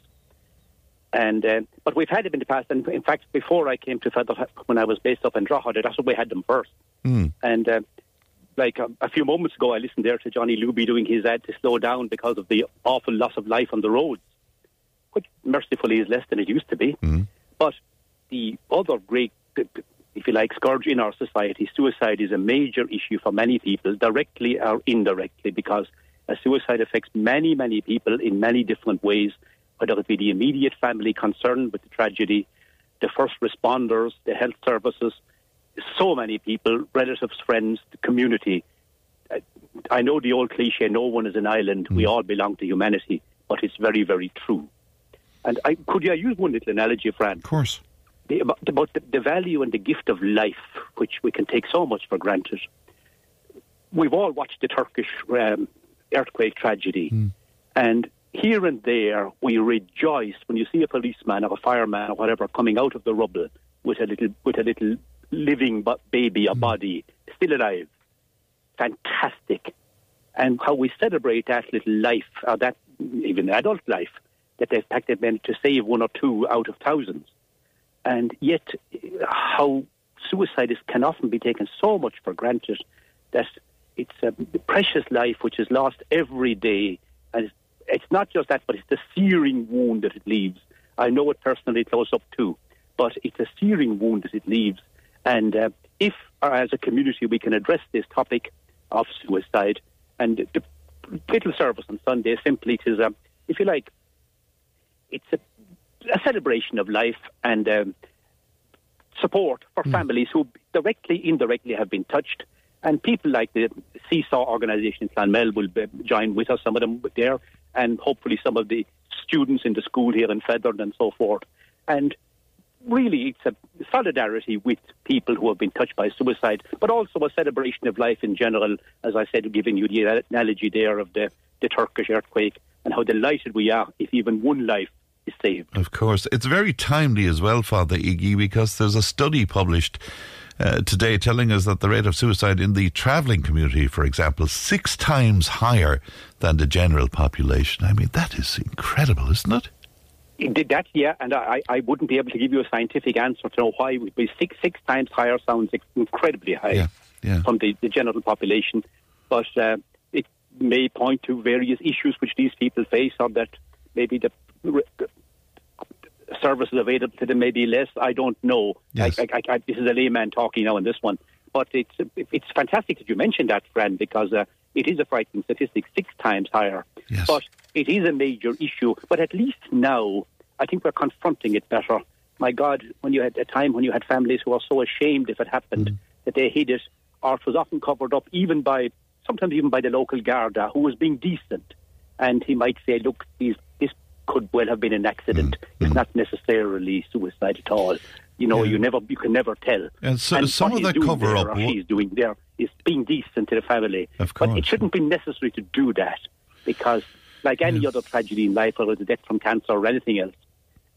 And uh, but we've had them in the past, and in fact, before I came to Fethard, when I was based up in Drogheda, that's when we had them first. Mm. And uh, like um, a few moments ago, I listened there to Johnny Luby doing his ad to slow down because of the awful loss of life on the roads, which mercifully is less than it used to be. But the other great, if you like, scourge in our society, suicide is a major issue for many people, directly or indirectly, because a suicide affects many, many people in many different ways, whether it be the immediate family concerned with the tragedy, the first responders, the health services, so many people, relatives, friends, the community. I- know the old cliche, no one is an island, we all belong to humanity, but it's very, very true. And I, could I use one little analogy, Fran? Of course. The, about the, the value and the gift of life, which we can take so much for granted. We've all watched the Turkish um, earthquake tragedy, and here and there we rejoice when you see a policeman or a fireman or whatever coming out of the rubble, with a little with a little living baby, a hmm. body still alive. Fantastic, and how we celebrate that little life, or that even adult life, that they've packed they've managed to save one or two out of thousands, and yet how suicide is, can often be taken so much for granted that it's a precious life which is lost every day, and it's, not just that, but it's the searing wound that it leaves. I know it personally close up too, but it's a searing wound that it leaves. And uh, if, uh, as a community, we can address this topic of suicide, and the little service on Sunday simply is, um, if you like, it's a, a celebration of life and um, support for families who directly, indirectly have been touched. And people like the Seesaw organisation in Clonmel will be, join with us, some of them there, and hopefully some of the students in the school here in Fethard and so forth. And really, it's a solidarity with people who have been touched by suicide, but also a celebration of life in general. As I said, giving you the analogy there of the, the Turkish earthquake and how delighted we are if even one life is saved. Of course. It's very timely as well, Father Iggy, because there's a study published uh, today telling us that the rate of suicide in the travelling community, for example, six times higher than the general population. I mean, that is incredible, isn't it? Did that, yeah, and I, I wouldn't be able to give you a scientific answer to know why it would be six six times higher sounds incredibly high Yeah, yeah. from the, the general population, but uh, it may point to various issues which these people face, or that maybe the services available to them may be less. I don't know. Yes. I, I, I, this is a layman talking now on this one, but it's it's fantastic that you mentioned that, friend, because uh, it is a frightening statistic, six times higher. But it is a major issue. But at least now, I think we're confronting it better. My God, when you had a time when you had families who were so ashamed if it happened that they hid it, or it was often covered up, even by sometimes even by the local Garda, who was being decent, and he might say, "Look, these, could well have been an accident. It's not necessarily suicide at all." You know, you never, you can never tell. And so- some what of that cover up, wa- he's doing there is being decent to the family. Of But it shouldn't be necessary to do that because, like any other tragedy in life, whether it's death from cancer or anything else,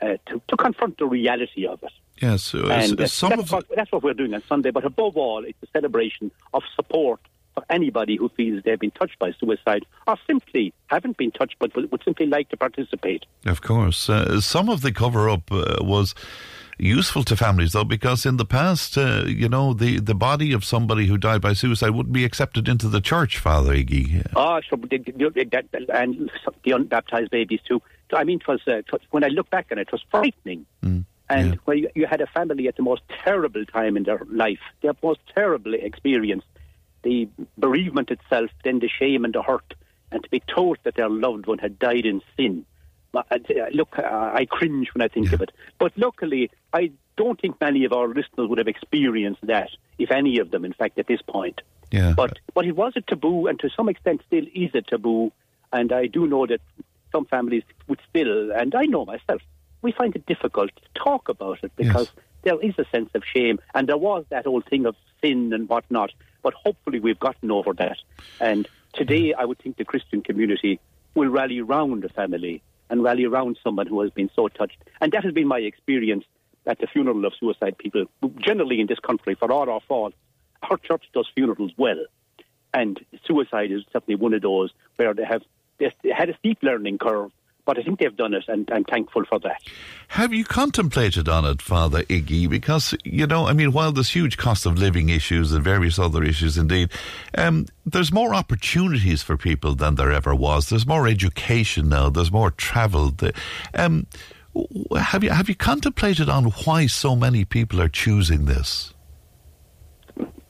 uh, to, to confront the reality of it. Yes, And uh, some that's, of what, that's what we're doing on Sunday. But above all, it's a celebration of support for anybody who feels they've been touched by suicide or simply haven't been touched but would, simply like to participate. Of course. Uh, some of the cover up uh, was useful to families, though, because in the past, uh, you know, the, the body of somebody who died by suicide wouldn't be accepted into the church, Father Iggy. Oh, so the, the, that, and the unbaptized babies too. I mean, it was, uh, it was when I look back on it, it was frightening. And when you, you had a family at the most terrible time in their life, their most terrible experience, the bereavement itself, then the shame and the hurt, and to be told that their loved one had died in sin. Look, I cringe when I think of it. But luckily, I don't think many of our listeners would have experienced that, if any of them, in fact, at this point. Yeah. But but it was a taboo, and to some extent still is a taboo. And I do know that some families would still, and I know myself, we find it difficult to talk about it because there is a sense of shame, and there was that old thing of sin and whatnot. But hopefully, we've gotten over that. And today, I would think the Christian community will rally round a family and rally around someone who has been so touched. And that has been my experience at the funeral of suicide people, generally in this country, for all our fault. Our church does funerals well, and suicide is certainly one of those where they have they had a steep learning curve, but I think they've done it, and I'm thankful for that. Have you contemplated on it, Father Iggy? Because, you know, I mean, while there's huge cost of living issues and various other issues indeed, um, there's more opportunities for people than there ever was. There's more education now, there's more travel. Um, have, you, have you contemplated on why so many people are choosing this?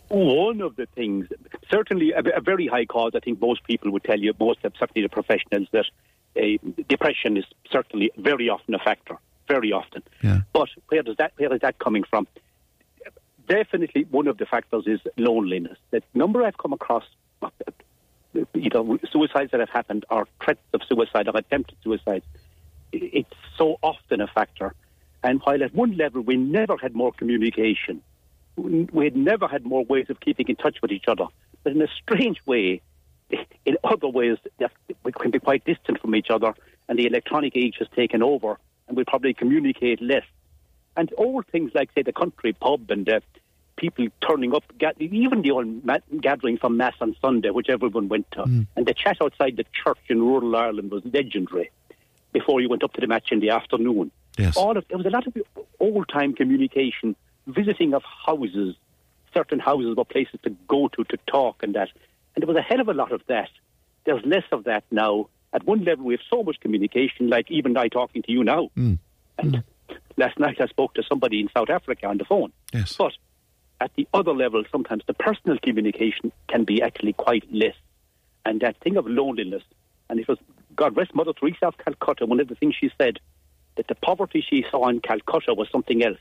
One of the things, certainly a, a very high cause, I think most people would tell you, most certainly the professionals, that uh, depression is certainly very often a factor, very often. But where does that where is that coming from? Definitely, one of the factors is loneliness. The number I've come across, you know, suicides that have happened or threats of suicide or attempted suicides, i- it's so often a factor. And while at one level we never had more communication, we had never had more ways of keeping in touch with each other. But in a strange way, in other ways, we can be quite distant from each other, and the electronic age has taken over, and we probably communicate less. And old things like, say, the country pub and uh, people turning up, even the old ma- gathering from Mass on Sunday, which everyone went to. Mm. And the chat outside the church in rural Ireland was legendary before you went up to the match in the afternoon. Yes. All of, there was a lot of old time communication, visiting of houses. Certain houses were places to go to to talk and that. And there was a hell of a lot of that. There's less of that now. At one level, we have so much communication, like even I talking to you now. Mm. And last night I spoke to somebody in South Africa on the phone. Yes. But at the other level, sometimes the personal communication can be actually quite less. And that thing of loneliness, and it was, God rest Mother Teresa of Calcutta, one of the things she said, that the poverty she saw in Calcutta was something else.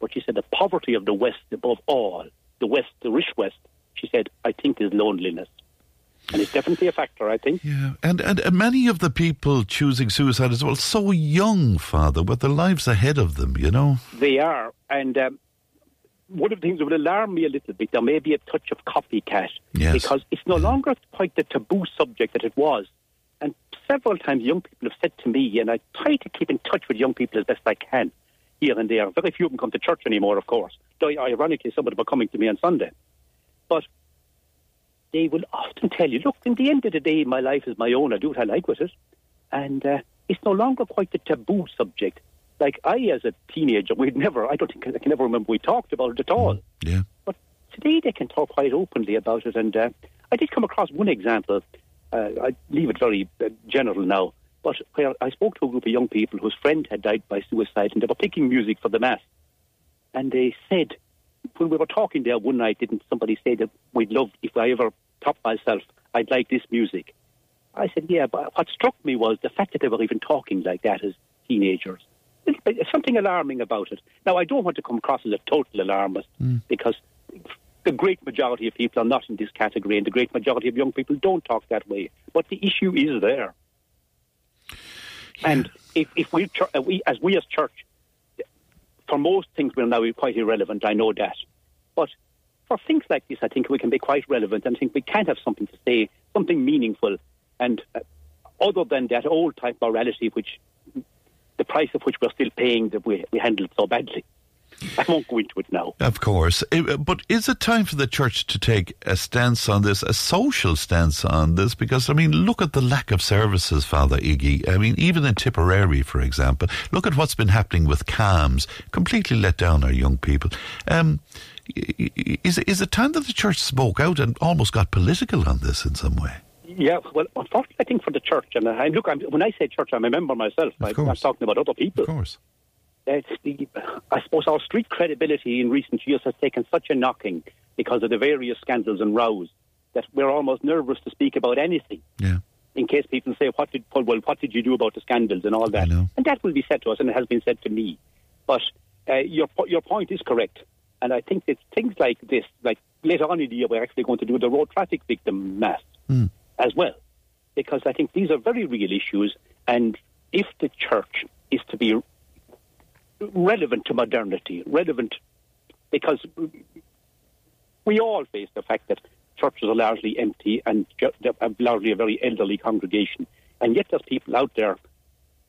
But she said the poverty of the West, above all, the West, the rich West, she said, I think is loneliness. And it's definitely a factor, I think. Yeah, and, and and many of the people choosing suicide as well, so young, Father, with their lives ahead of them, you know. They are. And um, one of the things that would alarm me a little bit, there may be a touch of copycat. Yes. Because it's no longer quite the taboo subject that it was. And several times young people have said to me, and I try to keep in touch with young people as best I can, here and there. Very few of them come to church anymore, of course. Though, ironically, some of them are coming to me on Sunday. But they will often tell you, look, in the end of the day, my life is my own. I do what I like with it. And uh, it's no longer quite the taboo subject. Like I, as a teenager, we'd never, I don't think I can never remember we talked about it at all. Yeah. But today they can talk quite openly about it. And uh, I did come across one example. Uh, I leave it very uh, general now. But where I spoke to a group of young people whose friend had died by suicide and they were picking music for the Mass. And they said, when we were talking there one night, didn't somebody say that we'd love, if I ever top myself, I'd like this music? I said, yeah, but what struck me was the fact that they were even talking like that as teenagers. There's something alarming about it. Now, I don't want to come across as a total alarmist because the great majority of people are not in this category and the great majority of young people don't talk that way. But the issue is there. And if, if we, uh, we, as we as church, for most things we're now quite irrelevant, I know that. But for things like this, I think we can be quite relevant and I think we can have something to say, something meaningful. And uh, other than that old type morality, which the price of which we're still paying that we, we handled so badly. I won't go into it now. Of course. Eh, But is it time for the church to take a stance on this, a social stance on this? Because, I mean, look at the lack of services, Father Iggy. I mean, even in Tipperary, for example, look at what's been happening with CAMHS, completely let down our young people. Um, is, is it time that the church spoke out and almost got political on this in some way? Yeah, well, unfortunately, I think for the church, and I, look, I'm, when I say church, I'm a member myself. I, I'm talking about other people. Of course. It's the, I suppose our street credibility in recent years has taken such a knocking because of the various scandals and rows that we're almost nervous to speak about anything. Yeah. In case people say, "What did well? What did you do about the scandals and all that?" And that will be said to us, and it has been said to me. But uh, your your point is correct, and I think that things like this, like later on in the year, we're actually going to do the road traffic victim mass as well, because I think these are very real issues, and if the church is to be relevant to modernity, relevant because we all face the fact that churches are largely empty and largely a very elderly congregation, and yet there's people out there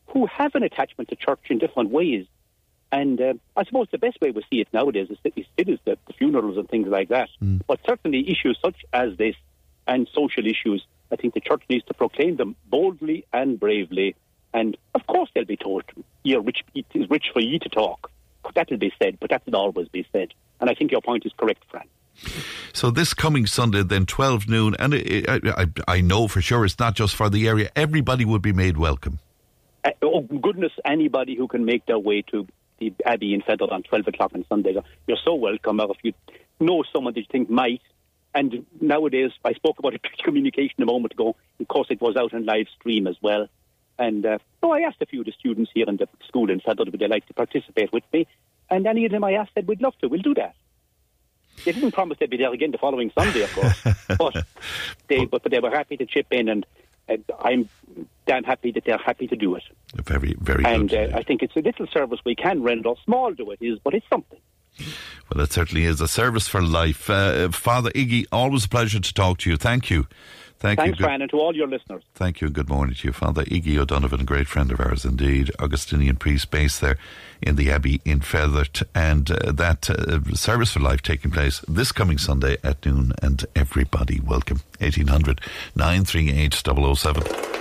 who have an attachment to church in different ways. And uh, I suppose the best way we see it nowadays is, is still is the, the funerals and things like that. But certainly issues such as this and social issues, I think the church needs to proclaim them boldly and bravely. And of course, they'll be told, "You're rich. It is rich for you to talk." That'll be said, but that will always be said. And I think your point is correct, Fran. So this coming Sunday, then 12 noon, and it, I, I, I know for sure it's not just for the area, everybody would be made welcome. Uh, oh goodness, anybody who can make their way to the Abbey in Fethard on 12 o'clock on Sunday, you're so welcome. Or if you know someone that you think might, and nowadays, I spoke about [LAUGHS] communication a moment ago. Of course, it was out on live stream as well. And uh, so I asked a few of the students here in the school in Fethard would they like to participate with me. And any of them I asked said, we'd love to, we'll do that. They didn't promise they'd be there again the following Sunday, of course. [LAUGHS] but, they, but, but they were happy to chip in, and, and I'm damn happy that they're happy to do it. Very, very and good. uh, I think it's a little service we can render. Small though it is, but it's something. Well, it certainly is a service for life. Uh, Father Iggy, always a pleasure to talk to you. Thank you. Thank Thanks, you. Fran, and to all your listeners. Thank you and good morning to you, Father Iggy O'Donovan, a great friend of ours indeed, Augustinian priest based there in the Abbey in Fethard. And uh, that uh, service for life taking place this coming Sunday at noon. And everybody welcome. 1800 938 007.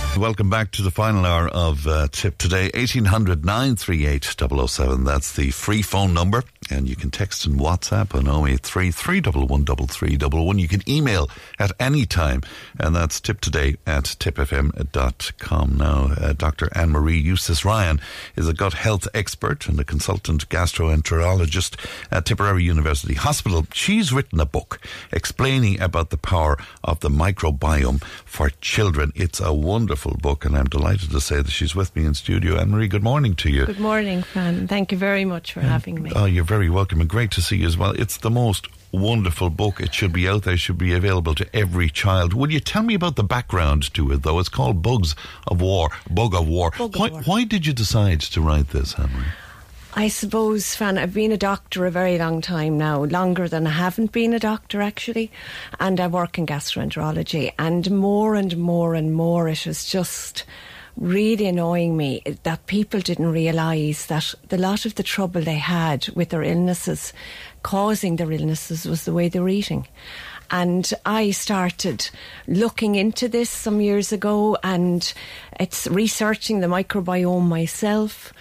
Welcome back to the final hour of uh, Tip Today. 1800 938 007. That's the free phone number. And you can text and WhatsApp on 083 311 You can email at any time. And that's tiptoday at tipfm.com. Now, uh, Dr. Anne Marie Eustace Ryan is a gut health expert and a consultant gastroenterologist at Tipperary University Hospital. She's written a book explaining about the power of the microbiome for children. It's a wonderful book, and I'm delighted to say that she's with me in studio. Anne Marie, good morning to you. Good morning, Fran. Thank you very much for having me. Oh, you're very welcome and great to see you as well. It's the most wonderful book. It should be out there, it should be available to every child. Will you tell me about the background to it, though? It's called Bugs of War, Bug of War. Bug of why, War. why did you decide to write this, Henry? I suppose, Fran, I've been a doctor a very long time now, longer than I haven't been a doctor actually, and I work in gastroenterology. And more and more and more, it was just really annoying me that people didn't realise that the lot of the trouble they had with their illnesses, causing their illnesses, was the way they were eating. And I started looking into this some years ago, and it's researching the microbiome myself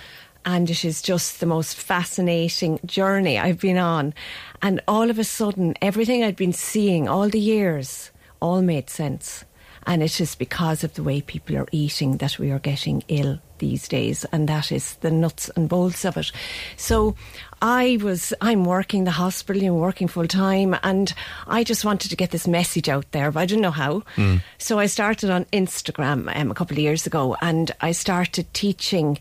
and it is just the most fascinating journey I've been on. And all of a sudden, everything I'd been seeing all the years all made sense. And it is because of the way people are eating that we are getting ill these days, and that is the nuts and bolts of it. So I was, I'm working the hospital, I'm working full time, and I just wanted to get this message out there, but I didn't know how. So I started on Instagram um, a couple of years ago, and I started teaching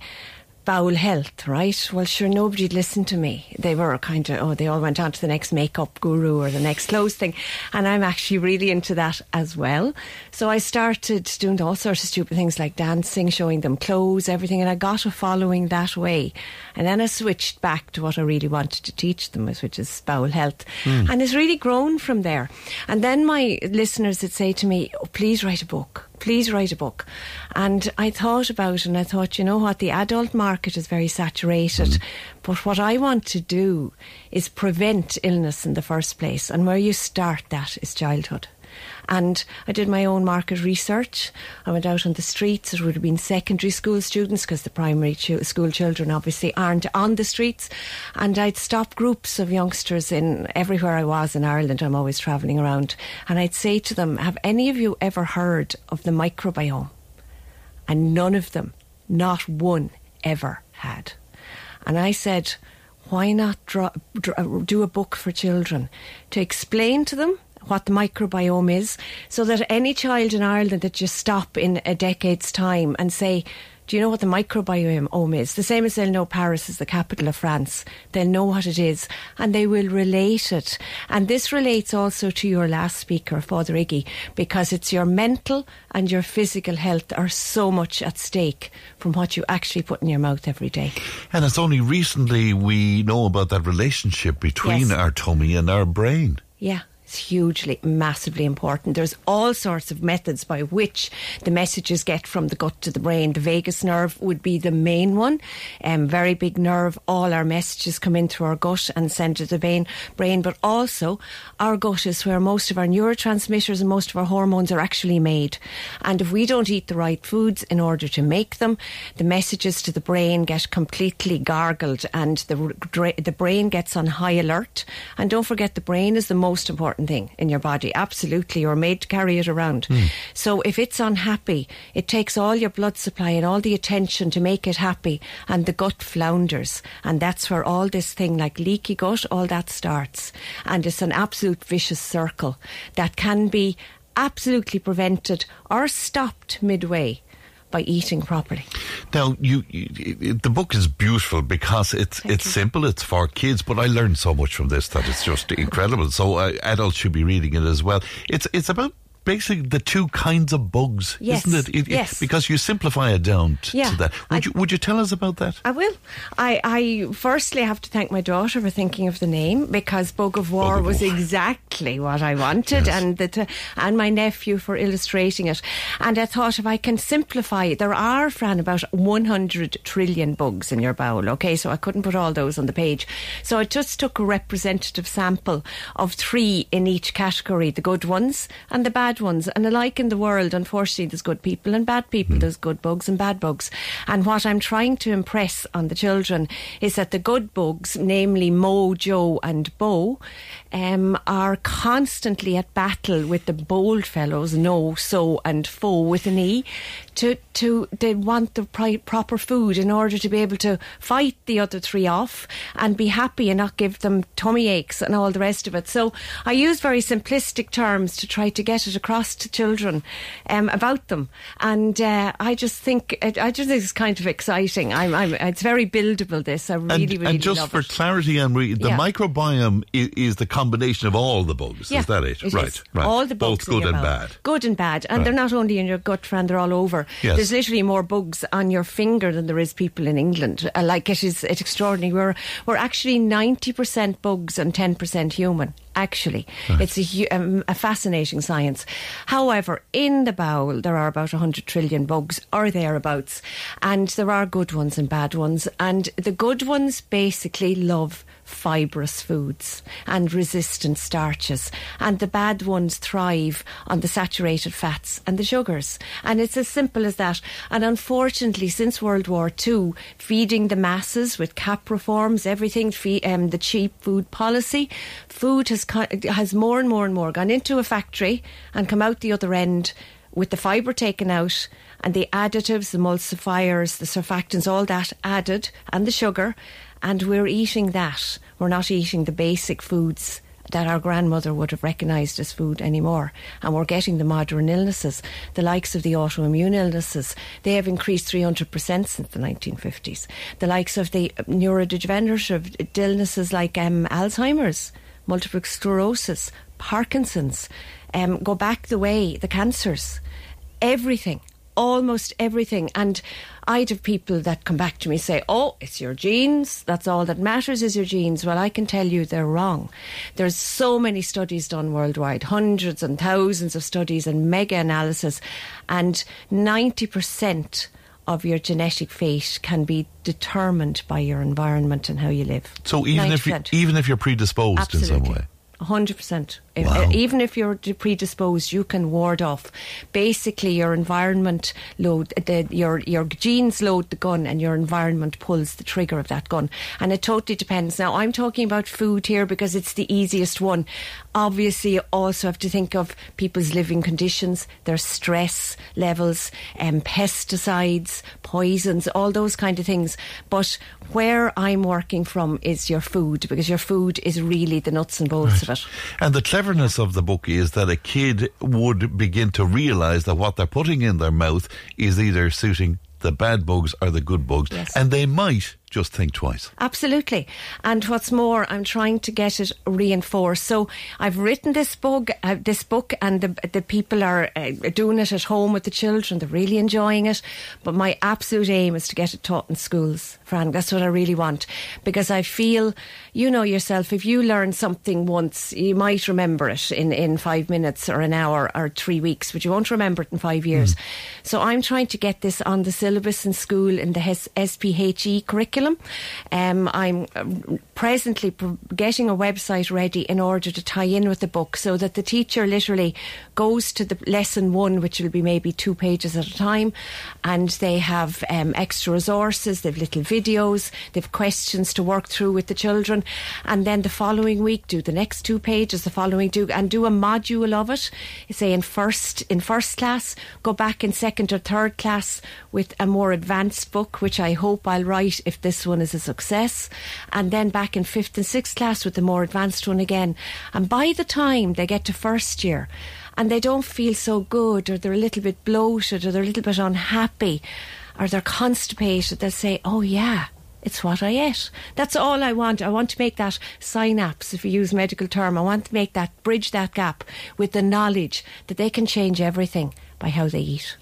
bowel health, right? Well, sure, nobody'd listen to me. They were kind of, oh, they all went on to the next makeup guru or the next clothes thing. And I'm actually really into that as well. So I started doing all sorts of stupid things like dancing, showing them clothes, everything. And I got a following that way. And then I switched back to what I really wanted to teach them, which is bowel health. Mm. And it's really grown from there. And then my listeners would say to me, oh, please write a book please write a book. And I thought about it and I thought, you know what, the adult market is very saturated. Mm. But what I want to do is prevent illness in the first place. And where you start that is childhood. And I did my own market research. I went out on the streets. It would have been secondary school students because the primary ch- school children obviously aren't on the streets. And I'd stop groups of youngsters in everywhere I was in Ireland. I'm always travelling around. And I'd say to them, Have any of you ever heard of the microbiome? And none of them, not one, ever had. And I said, why not draw, draw, do a book for children to explain to them what the microbiome is so that any child in Ireland that you stop in a decade's time and say, do you know what the microbiome is? The same as they'll know Paris is the capital of France. They'll know what it is and they will relate it. And this relates also to your last speaker, Father Iggy, because it's your mental and your physical health are so much at stake from what you actually put in your mouth every day. And it's only recently we know about that relationship between Yes. our tummy and our brain. Yeah. It's hugely, massively important. There's all sorts of methods by which the messages get from the gut to the brain. The vagus nerve would be the main one, um, very big nerve. All our messages come in through our gut and send to the vein, brain, but also our gut is where most of our neurotransmitters and most of our hormones are actually made. And if we don't eat the right foods in order to make them, the messages to the brain get completely gargled and the, the brain gets on high alert. And don't forget, the brain is the most important thing in your body. Absolutely. You're made to carry it around. Hmm. So if it's unhappy, it takes all your blood supply and all the attention to make it happy, and the gut flounders. And that's where all this thing like leaky gut, all that starts. And it's an absolute vicious circle that can be absolutely prevented or stopped midway by eating properly. Now, you, you the book is beautiful because it's it's simple. It's for kids, but I learned so much from this that it's just incredible. So uh, adults should be reading it as well. It's it's about basically the two kinds of bugs, Yes, isn't it? It- it- yes. Because you simplify it down t- Yeah, to that. Would you would you tell us about that? I will. I, I firstly have to thank my daughter for thinking of the name because Bug of War was exactly what I wanted, and the t- and my nephew for illustrating it. And I thought if I can simplify, it, there are, Fran, about 100 trillion bugs in your bowel. Okay, so I couldn't put all those on the page, so I just took a representative sample of three in each category: the good ones and the bad ones. And alike in the world, unfortunately, there's good people and bad people. Hmm. There's good bugs and bad bugs. And what I'm trying to impress on the children is that the good bugs, namely Mo, Joe, and Bo, um, are constantly at battle with the bold fellows, no, so, and foe with an E. To, to they want the pri- proper food in order to be able to fight the other three off and be happy and not give them tummy aches and all the rest of it. So I use very simplistic terms to try to get it across to children um, about them, and uh, I just think it, I just think it's kind of exciting. I'm, I'm it's very buildable. This I really and, really and just for it. clarity, Anne the Yeah. microbiome is, is the combination of all the bugs. Yeah, is that it? it right, is. right. All the bugs Both good and bad. Good and bad. And Right. they're not only in your gut, friend, they're all over. Yes. There's literally more bugs on your finger than there is people in England. Uh, like it is it's extraordinary. We're, we're actually 90% bugs and 10% human. Actually, it's a, um, a fascinating science. However, in the bowel, there are about 100 trillion bugs or thereabouts, and there are good ones and bad ones. And the good ones basically love fibrous foods and resistant starches, and the bad ones thrive on the saturated fats and the sugars. And it's as simple as that. And unfortunately, since World War II, feeding the masses with CAP reforms, everything, um, the cheap food policy, food has has more and more and more gone into a factory and come out the other end with the fibre taken out and the additives, the emulsifiers, the surfactants, all that added, and the sugar, and we're eating that. We're not eating the basic foods that our grandmother would have recognised as food anymore. And we're getting the modern illnesses, the likes of the autoimmune illnesses. They have increased 300% since the 1950s. The likes of the neurodegenerative illnesses like um, Alzheimer's, multiple sclerosis, Parkinson's, um, go back the way, the cancers, everything, almost everything. And I'd have people that come back to me say, "Oh, it's your genes. That's all that matters is your genes." Well, I can tell you they're wrong. There's so many studies done worldwide, hundreds and thousands of studies and mega analysis, and 90% of your genetic fate can be determined by your environment and how you live. So even if you, even if you're predisposed Absolutely. in some way. 100%. If, wow. Uh, even if you're predisposed, you can ward off. Basically, your environment load the, your your genes load the gun, and your environment pulls the trigger of that gun. And it totally depends. Now, I'm talking about food here because it's the easiest one. Obviously, you also have to think of people's living conditions, their stress levels, um, pesticides, poisons, all those kind of things. But where I'm working from is your food because your food is really the nuts and bolts right. of it. And the clever cleverness of the book is that a kid would begin to realise that what they're putting in their mouth is either suiting the bad bugs or the good bugs. Yes. And they might just think twice. Absolutely. And what's more, I'm trying to get it reinforced. So I've written this book, uh, this book, and the the people are uh, doing it at home with the children. They're really enjoying it. But my absolute aim is to get it taught in schools, Fran. That's what I really want because I feel, you know yourself, if you learn something once, you might remember it in in five minutes or an hour or three weeks, but you won't remember it in five years. So I'm trying to get this on the syllabus in school in the S- SPHE E curriculum. Um, I'm uh, presently getting a website ready in order to tie in with the book so that the teacher literally goes to the lesson one, which will be maybe two pages at a time, and they have um, extra resources, they've little videos, they've questions to work through with the children, and then the following week do the next two pages, the following do and do a module of it. Say in first in first class, go back in second or third class with a more advanced book, which I hope I'll write if the this one is a success. And then back in fifth and sixth class with the more advanced one again. And by the time they get to first year, and they don't feel so good, or they're a little bit bloated, or they're a little bit unhappy, or they're constipated, they'll say, Oh, yeah, it's what I ate. That's all I want. I want to make that synapse, if you use medical term. I want to make that bridge that gap with the knowledge that they can change everything by how they eat.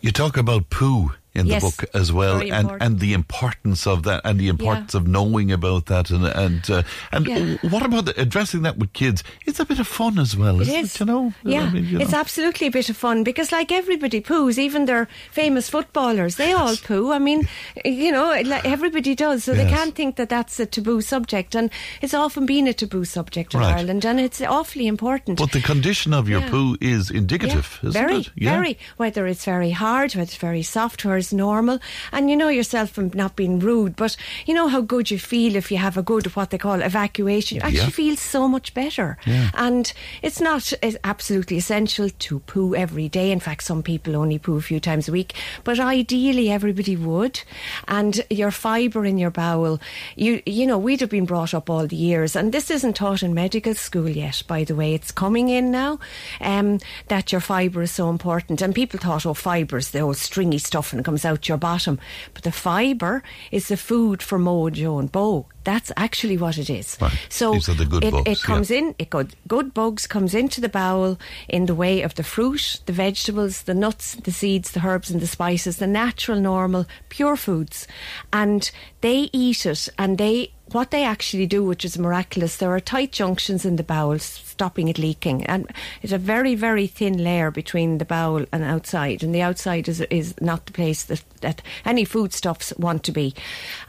You talk about poo in Yes, the book as well, very and and the importance of that, and the importance of knowing about that, and and uh, and Yeah. what about the, addressing that with kids? It's a bit of fun as well, It isn't is. it? You know, Yeah, I mean, you it's know. absolutely a bit of fun because, like everybody poos, even their famous footballers, they all poo. I mean, you know, like everybody does, so they can't think that that's a taboo subject, and it's often been a taboo subject in Right. Ireland, and it's awfully important. But the condition of your Yeah. poo is indicative, Yeah, isn't very, it? Yeah. very. Whether it's very hard, whether it's very soft, whether normal. And you know yourself from not being rude, but you know how good you feel if you have a good, what they call evacuation. You actually Yeah. feel so much better. Yeah. And it's not it's absolutely essential to poo every day. In fact, some people only poo a few times a week. But ideally, everybody would. And your fibre in your bowel, you you know, we'd have been brought up all the years, and this isn't taught in medical school yet. By the way, it's coming in now. Um, that your fibre is so important, and people thought, oh, fibres, the old stringy stuff, and it comes out your bottom. But the fibre is the food for Mojo and Bo. That's actually what it is. Right. So These are the good it, bugs, it comes yeah. in, it good, good bugs comes into the bowel in the way of the fruit, the vegetables, the nuts, the seeds, the herbs and the spices, the natural, normal, pure foods. And they eat it and they what they actually do, which is miraculous, there are tight junctions in the bowel stopping it leaking. And it's a very, very thin layer between the bowel and outside. And the outside is, is not the place that, that any foodstuffs want to be.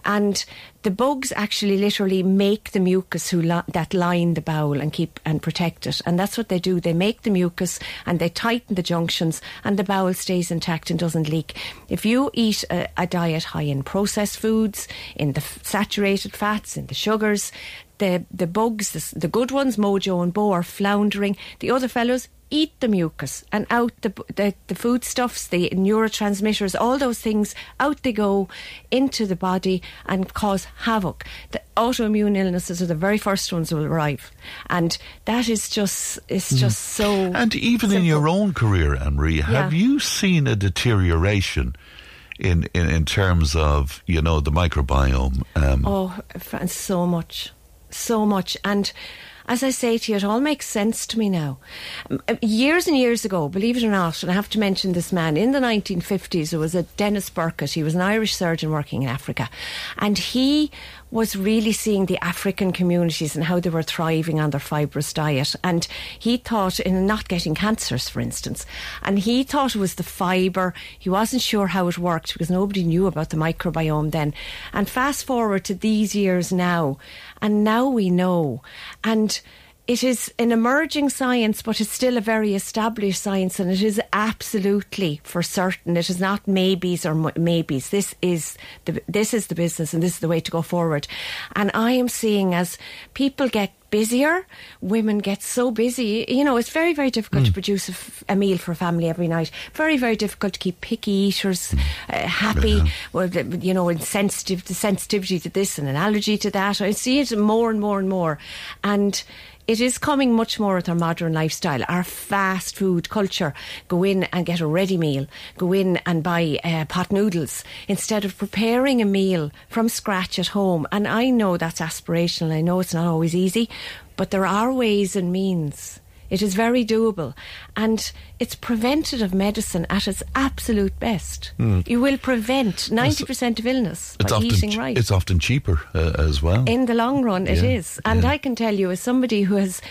And the bugs actually literally make the mucus li- that line the bowel and keep and protect it. And that's what they do. They make the mucus and they tighten the junctions and the bowel stays intact and doesn't leak. If you eat a, a diet high in processed foods, in the f- saturated fats, in the sugars, the the bugs, the, the good ones, Mojo and Bo, are floundering. The other fellows eat the mucus and out the, the the foodstuffs, the neurotransmitters, all those things out they go into the body and cause havoc. The autoimmune illnesses are the very first ones will arrive, and that is just it's just so. And even in your own career, Anne-Marie, have Yeah. you seen a deterioration in, in, in terms of, you know, the microbiome? Um, Oh, so much, so much. And as I say to you, it all makes sense to me now. Uh, Years and years ago, believe it or not, and I have to mention this man, in the 1950s, there was a Denis Burkitt. He was an Irish surgeon working in Africa. And he was really seeing the African communities and how they were thriving on their fibrous diet. And he thought in not getting cancers, for instance. And he thought it was the fibre. He wasn't sure how it worked because nobody knew about the microbiome then. And fast forward to these years now, and now we know. And it is an emerging science, but it's still a very established science, and it is absolutely for certain. It is not maybes or maybes. This is the this is the business, and this is the way to go forward. And I am seeing as people get busier, women get so busy. You know, it's very very difficult to produce a, f- a meal for a family every night. Very very difficult to keep picky eaters uh, happy. Well, the- you know, and sensitive the sensitivity to this and an allergy to that. I see it more and more and more, and it is coming much more with our modern lifestyle. Our fast food culture. Go in and get a ready meal. Go in and buy uh, pot noodles instead of preparing a meal from scratch at home. And I know that's aspirational. I know it's not always easy, but there are ways and means. It is very doable. And it's preventative medicine at its absolute best. Mm. You will prevent 90% of illness it's by eating ch- right. it's often cheaper uh, as well. In the long run, it Yeah, is. And I can tell you, as somebody who has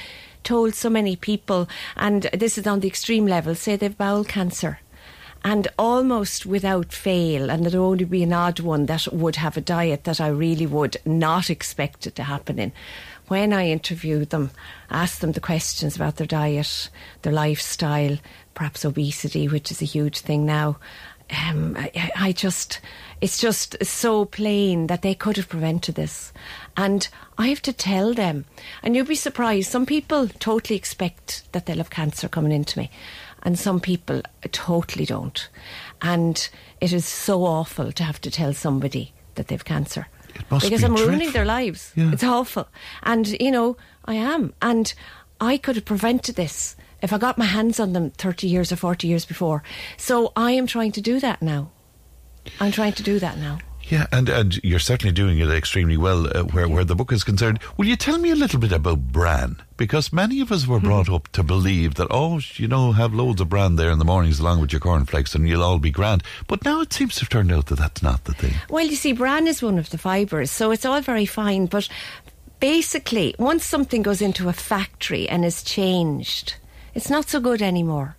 told so many people, and this is on the extreme level, say they've bowel cancer. And almost without fail, and there'd only be an odd one that would have a diet that I really would not expect it to happen in. When I interviewed them, asked them the questions about their diet, their lifestyle, perhaps obesity, which is a huge thing now, um, I, I just, it's just so plain that they could have prevented this. And I have to tell them, and you'll be surprised, some people totally expect that they'll have cancer coming into me, and some people totally don't. And it is so awful to have to tell somebody that they've cancer. Because be I'm ruining their lives. Yeah. It's awful. And, you know, I am. And I could have prevented this if I got my hands on them 30 years or 40 years before. So I am trying to do that now. I'm trying to do that now. Yeah, and, and you're certainly doing it extremely well uh, where, where the book is concerned. Will you tell me a little bit about bran? Because many of us were Hmm. brought up to believe that, oh, you know, have loads of bran there in the mornings along with your cornflakes and you'll all be grand. But now it seems to have turned out that that's not the thing. Well, you see, bran is one of the fibres, so it's all very fine. But basically, once something goes into a factory and is changed, it's not so good anymore.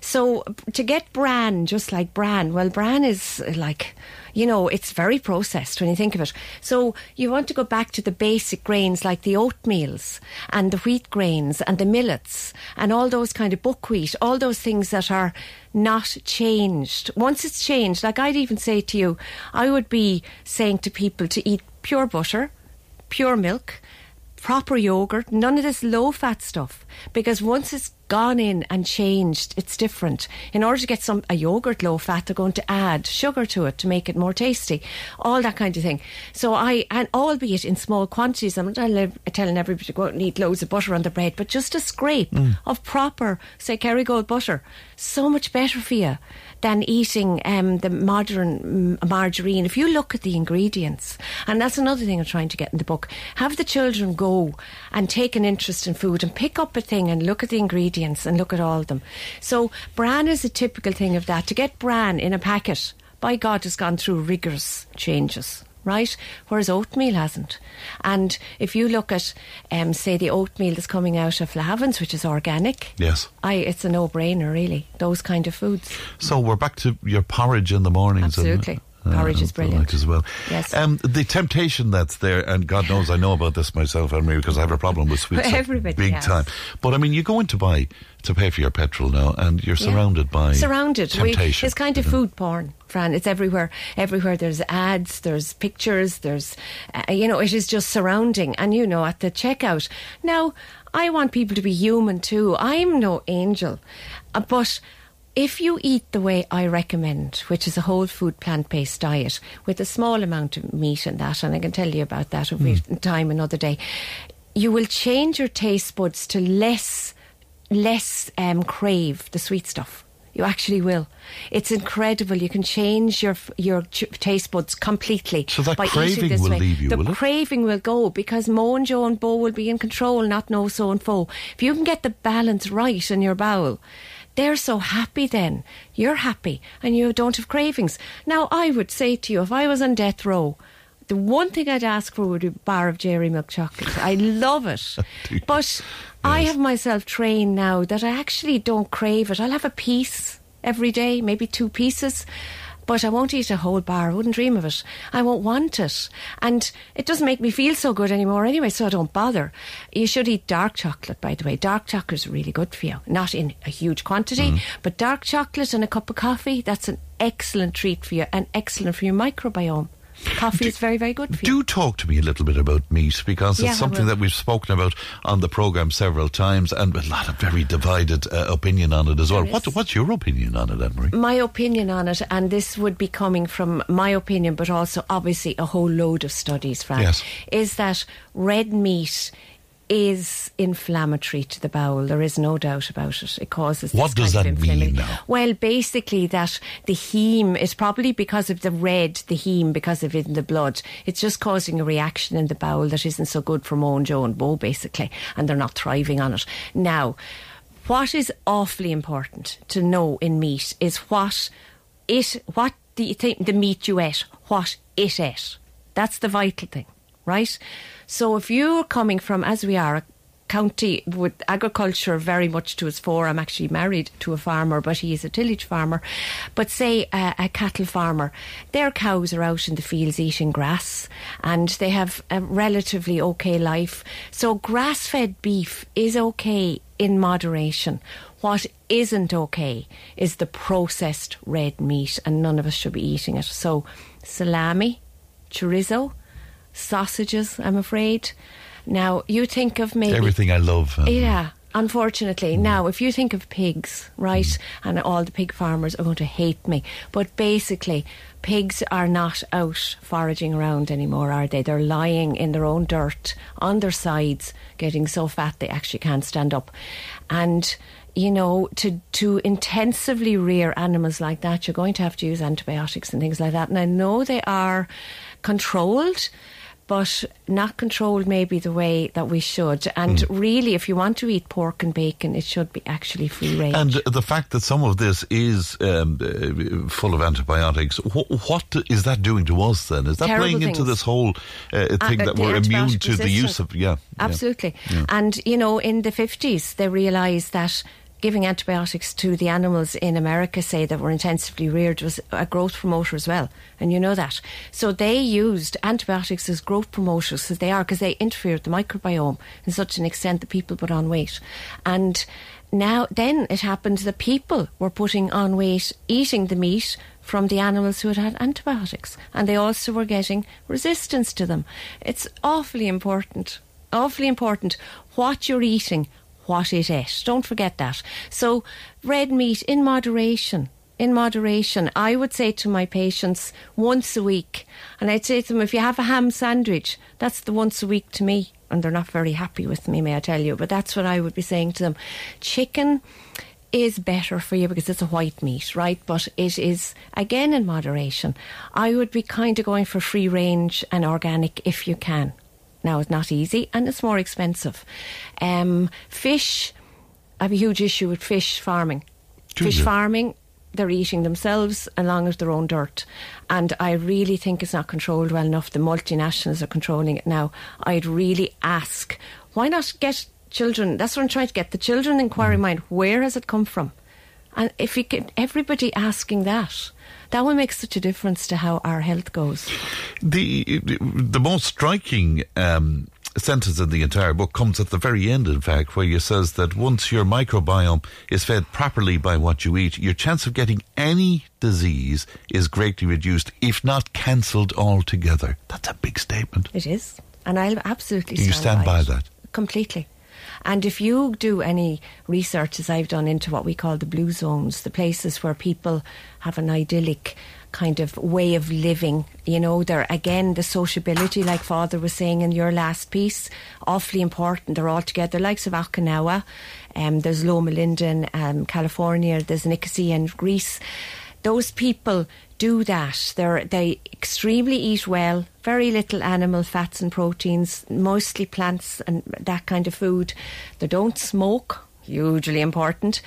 So to get bran, just like bran, well, bran is uh, like, you know, it's very processed when you think of it. So you want to go back to the basic grains like the oatmeals and the wheat grains and the millets and all those kind of buckwheat, all those things that are not changed. Once it's changed, like I'd even say to you, I would be saying to people to eat pure butter, pure milk, proper yogurt, none of this low fat stuff. Because once it's gone in and changed, it's different. In order to get some a yogurt low fat, they're going to add sugar to it to make it more tasty, all that kind of thing. So I, and albeit in small quantities, I'm not telling everybody to go and eat loads of butter on the bread, but just a scrape Mm. of proper, say, Kerrygold butter, so much better for you than eating um, the modern mm, margarine. If you look at the ingredients, and that's another thing I'm trying to get in the book, have the children go and take an interest in food and pick up a thing and look at the ingredients and look at all of them. So bran is a typical thing of that. To get bran in a packet, by God, has gone through rigorous changes. Right, whereas oatmeal hasn't. And if you look at, um, say, the oatmeal that's coming out of Flahavan's, which is organic, Yes. I, it's a no-brainer, really. Those kind of foods. So we're back to your porridge in the mornings. Absolutely. Porridge is brilliant. like as well. Yes. Um, the temptation that's there, and God knows I know about this myself, Anne-Marie, because I have a problem with sweets. [LAUGHS] Everybody big has. time. But I mean, you go in to buy to pay for your petrol now, and you're Yeah. surrounded by surrounded. We, temptation. it's kind of food porn, Fran. It's everywhere. Everywhere there's ads, there's pictures, there's, uh, you know, it is just surrounding. And you know, at the checkout. Now, I want people to be human too. I'm no angel, uh, but. If you eat the way I recommend, which is a whole food plant based diet with a small amount of meat and that, and I can tell you about that we have time another day, you will change your taste buds to less less um, crave the sweet stuff. You actually will. It's incredible. You can change your your taste buds completely. So that by eating craving this will way. leave you, The will it? craving will go because Mo and Joe and Bo will be in control, not no so and fo. If you can get the balance right in your bowel, they're so happy. Then you're happy and you don't have cravings. Now I would say to you, if I was on death row. The one thing I'd ask for would be a bar of Jerry milk chocolate. I love it. [LAUGHS] but I have myself trained now that I actually don't crave it. I'll have a piece every day, maybe two pieces. But I won't eat a whole bar. I wouldn't dream of it. I won't want it. And it doesn't make me feel so good anymore anyway, so I don't bother. You should eat dark chocolate, by the way. Dark chocolate is really good for you. Not in a huge quantity, mm. but dark chocolate and a cup of coffee, that's an excellent treat for you and excellent for your microbiome. Coffee is very, very good for you. Do talk to me a little bit about meat because Yeah, it's something that we've spoken about on the programme several times and a lot of very divided uh, opinion on it as well. What, what's your opinion on it, Anne-Marie? My opinion on it, and this would be coming from my opinion, but also obviously a whole load of studies, Frank, Yes. is that red meat is inflammatory to the bowel. There is no doubt about it. It causes. What does that mean now? Well, basically that the heme is probably because of the red, the heme because of it in the blood. It's just causing a reaction in the bowel that isn't so good for Mo and Joe and Bo, basically, and they're not thriving on it. Now, what is awfully important to know in meat is what it, what the the meat you ate, what it ate. That's the vital thing, right? So if you're coming from, as we are, a county with agriculture very much to its fore. I'm actually married to a farmer, but he is a tillage farmer. But say a, a cattle farmer, their cows are out in the fields eating grass and they have a relatively okay life. So grass fed beef is okay in moderation. What isn't okay is the processed red meat, and none of us should be eating it. So, salami, chorizo, sausages, I'm afraid. Now, you think of maybe. Everything I love. um, Yeah. Unfortunately, now if you think of pigs, right, and all the pig farmers are going to hate me, but basically, pigs are not out foraging around anymore, are they? They're lying in their own dirt on their sides, getting so fat they actually can't stand up. And you know, to to intensively rear animals like that, you're going to have to use antibiotics and things like that. And I know they are controlled but not controlled maybe the way that we should. And Hmm. really, if you want to eat pork and bacon, it should be actually free range. And the fact that some of this is um, uh, full of antibiotics, wh- what is that doing to us then? Is that Terrible playing into this whole uh, thing Uh, that we're immune to the use of. Yeah. Absolutely. Yeah. And, you know, in the 50s, they realised that giving antibiotics to the animals in America, say, that were intensively reared, was a growth promoter as well. And you know that. So they used antibiotics as growth promoters, as they are, because they interfere with the microbiome in such an extent that people put on weight. And now, then it happened that people were putting on weight eating the meat from the animals who had had antibiotics. And they also were getting resistance to them. It's awfully important awfully important what you're eating, what it is. Don't forget that. So, red meat in moderation. In moderation, I would say to my patients once a week, and I'd say to them, if you have a ham sandwich, that's the once a week to me. And they're not very happy with me, may I tell you, but that's what I would be saying to them. Chicken is better for you because it's a white meat, right? But it is, again, in moderation. I would be kind of going for free range and organic if you can. Now, it's not easy and it's more expensive. Um, fish, I have a huge issue with fish farming. Do fish you? farming, they're eating themselves along with their own dirt. And I really think it's not controlled well enough. The multinationals are controlling it now. I'd really ask, why not get children? That's what I'm trying to get the children inquiry mind. Where has it come from? And if you get everybody asking that, that will make such a difference to how our health goes. The the most striking um, sentence in the entire book comes at the very end, in fact, where you says that once your microbiome is fed properly by what you eat, your chance of getting any disease is greatly reduced, if not cancelled altogether. That's a big statement. It is. And I'll absolutely You stand, stand by it. that? Completely. And if you do any research, as I've done, into what we call the blue zones, the places where people have an idyllic kind of way of living, you know, they're again the sociability, like Father was saying in your last piece, awfully important. They're all together, likes of Okinawa, um, there's Loma Linda in um, California, there's Nicosia in Greece those people do that. They're, they extremely eat well, very little animal fats and proteins, mostly plants and that kind of food. They don't smoke, hugely important.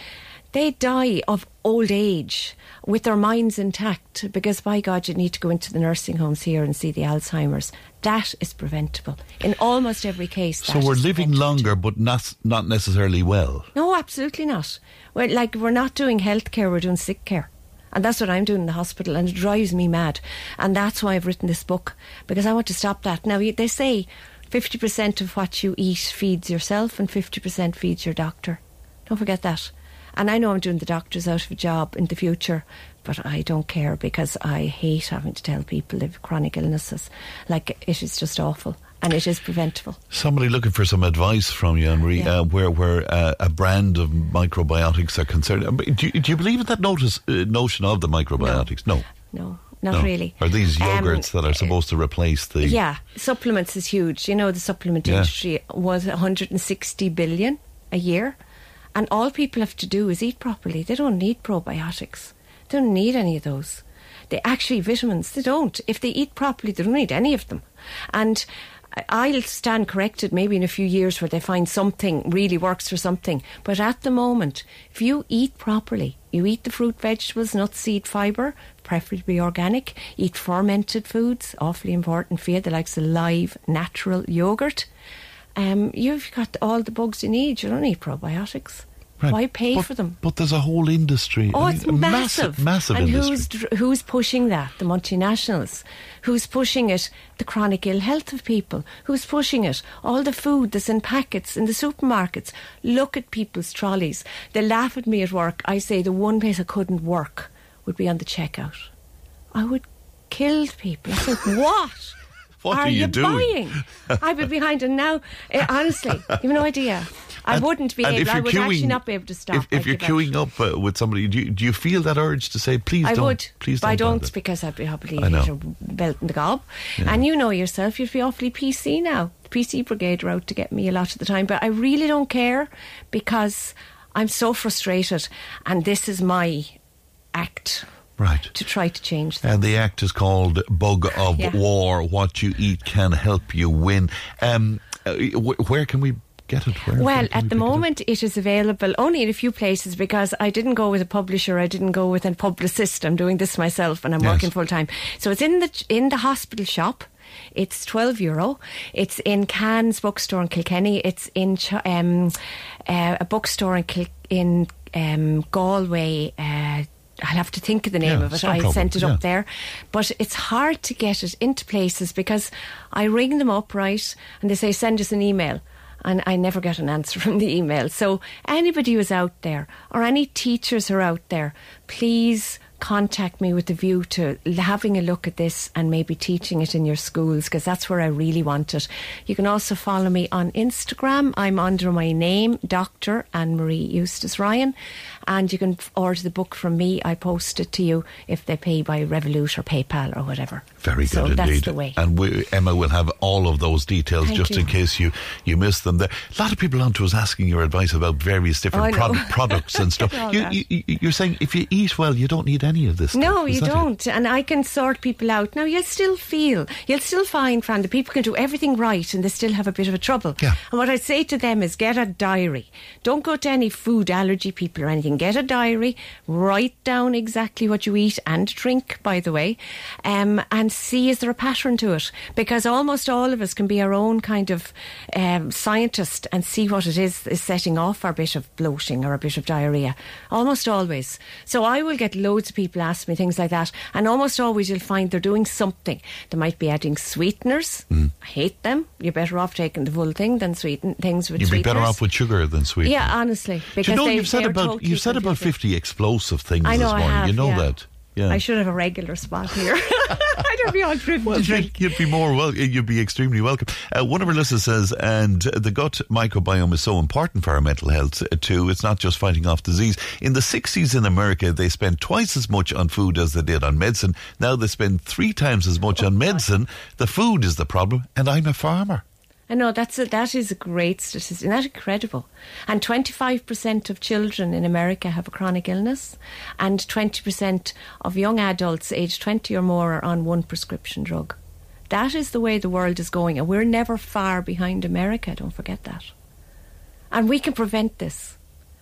They die of old age with their minds intact because, by God, you need to go into the nursing homes here and see the Alzheimer's. That is preventable in almost every case. So we're living longer, but not not necessarily well. no, absolutely not. We're, like, we're not doing healthcare, we're doing sick care. And that's what I'm doing in the hospital, and it drives me mad. And that's why I've written this book, because I want to stop that. Now, they say 50% of what you eat feeds yourself, and 50% feeds your doctor. Don't forget that. And I know I'm doing the doctors out of a job in the future, but I don't care because I hate having to tell people they've chronic illnesses. Like, it is just awful, and it is preventable. Somebody looking for some advice from you, Anne-Marie, Yeah. uh, where where uh, a brand of microbiotics are concerned. Uh, Do you, do you believe in that notice, uh, notion of the microbiotics? No. No, not No. really. Are these Um, yogurts that are supposed to replace the? Yeah, supplements is huge. You know, the supplement Yeah. industry was 160 billion a year, and all people have to do is eat properly. They don't need probiotics. They don't need any of those. They actually vitamins. They don't. If they eat properly, they don't need any of them. And I'll stand corrected maybe in a few years where they find something really works for something. But at the moment, if you eat properly, you eat the fruit, vegetables, nuts, seed, fibre, preferably organic, eat fermented foods, awfully important for you, the likes of live, natural yogurt, um, you've got all the bugs you need. You don't need probiotics. Right. Why pay But- for them? But there's a whole industry. Oh, I it's mean, a massive, massive, massive and industry. who's who's pushing that? The multinationals. Who's pushing it? The chronic ill health of people. Who's pushing it? All the food that's in packets in the supermarkets. Look at people's trolleys. They laugh at me at work. I say the one place I couldn't work would be on the checkout. I would kill people. I think [LAUGHS] what? What are are you doing? buying? I've been behind, and now, eh, honestly, you've no idea. I wouldn't be able. I would actually not be able to stop. If, if you're queuing up uh, with somebody, do you, do you feel that urge to say, please I don't? would, please don't. I don't bother"? because I'd be probably I know. belt in the gob. Yeah. And you know yourself, you'd be awfully PC now. The PC brigade are out to get me a lot of the time, but I really don't care because I'm so frustrated, and this is my act Right. to try to change that. And the act is called Bug of Yeah. War. What you eat can help you win. Um, uh, where can we get it? Where, Well, where can we at the pick it moment, it is available only in a few places because I didn't go with a publisher. I didn't go with a publicist. I'm doing this myself, and I'm Yes. working full time. So it's in the in the hospital shop. It's twelve euro. It's in Cannes bookstore in Kilkenny. It's in um, uh, a bookstore in Kil- in um, Galway. Uh, I'll have to think of the name Yeah, of it. no I problem, sent it yeah. up there, but it's hard to get it into places because I ring them up right, and they say send us an email and I never get an answer [LAUGHS] from the email. So anybody who's out there or any teachers who are out there, please contact me with the view to having a look at this and maybe teaching it in your schools because that's where I really want it. You can also follow me on Instagram. I'm under my name, Dr. Anne Marie Eustace Ryan, and you can order the book from me. I post it to you if they pay by Revolut or PayPal or whatever. Very good so indeed. That's the way. And we, Emma will have all of those details Thank just you. in case you, you miss them. There, a lot of people on to us asking your advice about various oh, different I know. [LAUGHS] products and stuff. You, that. you, saying if you eat well, you don't need any of this. No. You don't. And I can sort people out. Now, you'll still feel, you'll still find, Fran, that people can do everything right and they still have a bit of a trouble. Yeah. And what I say to them is get a diary. Don't go to any food allergy people or anything. Get a diary, write down exactly what you eat and drink, by the way, um, and see is there a pattern to it? Because almost all of us can be our own kind of um, scientist and see what it is is setting off our bit of bloating or a bit of diarrhea. Almost always. So I will get loads of people ask me things like that, and almost always you'll find they're doing something. They might be adding sweeteners. Mm. I hate them. You're better off taking the full thing than sweeten things with You'd be better off with sugar than sweet. Yeah, honestly, because you know they, you've said about totally you've said about confusing. fifty explosive things I know this morning. have, you know yeah. that. Yeah. I should have a regular spot here. [LAUGHS] I'd be on driven to drink. You'd be more well. You'd be extremely welcome. Uh, one of our listeners says, and the gut microbiome is so important for our mental health uh, too. It's not just fighting off disease. In the sixties in America, they spent twice as much on food as they did on medicine. Now they spend three times as much on medicine. The food is the problem, and I'm a farmer. I know that's a, that is a great statistic. Isn't that incredible? And 25% of children in America have a chronic illness, and 20% of young adults aged 20 or more are on one prescription drug. That is the way the world is going, and we're never far behind America, don't forget that. And we can prevent this.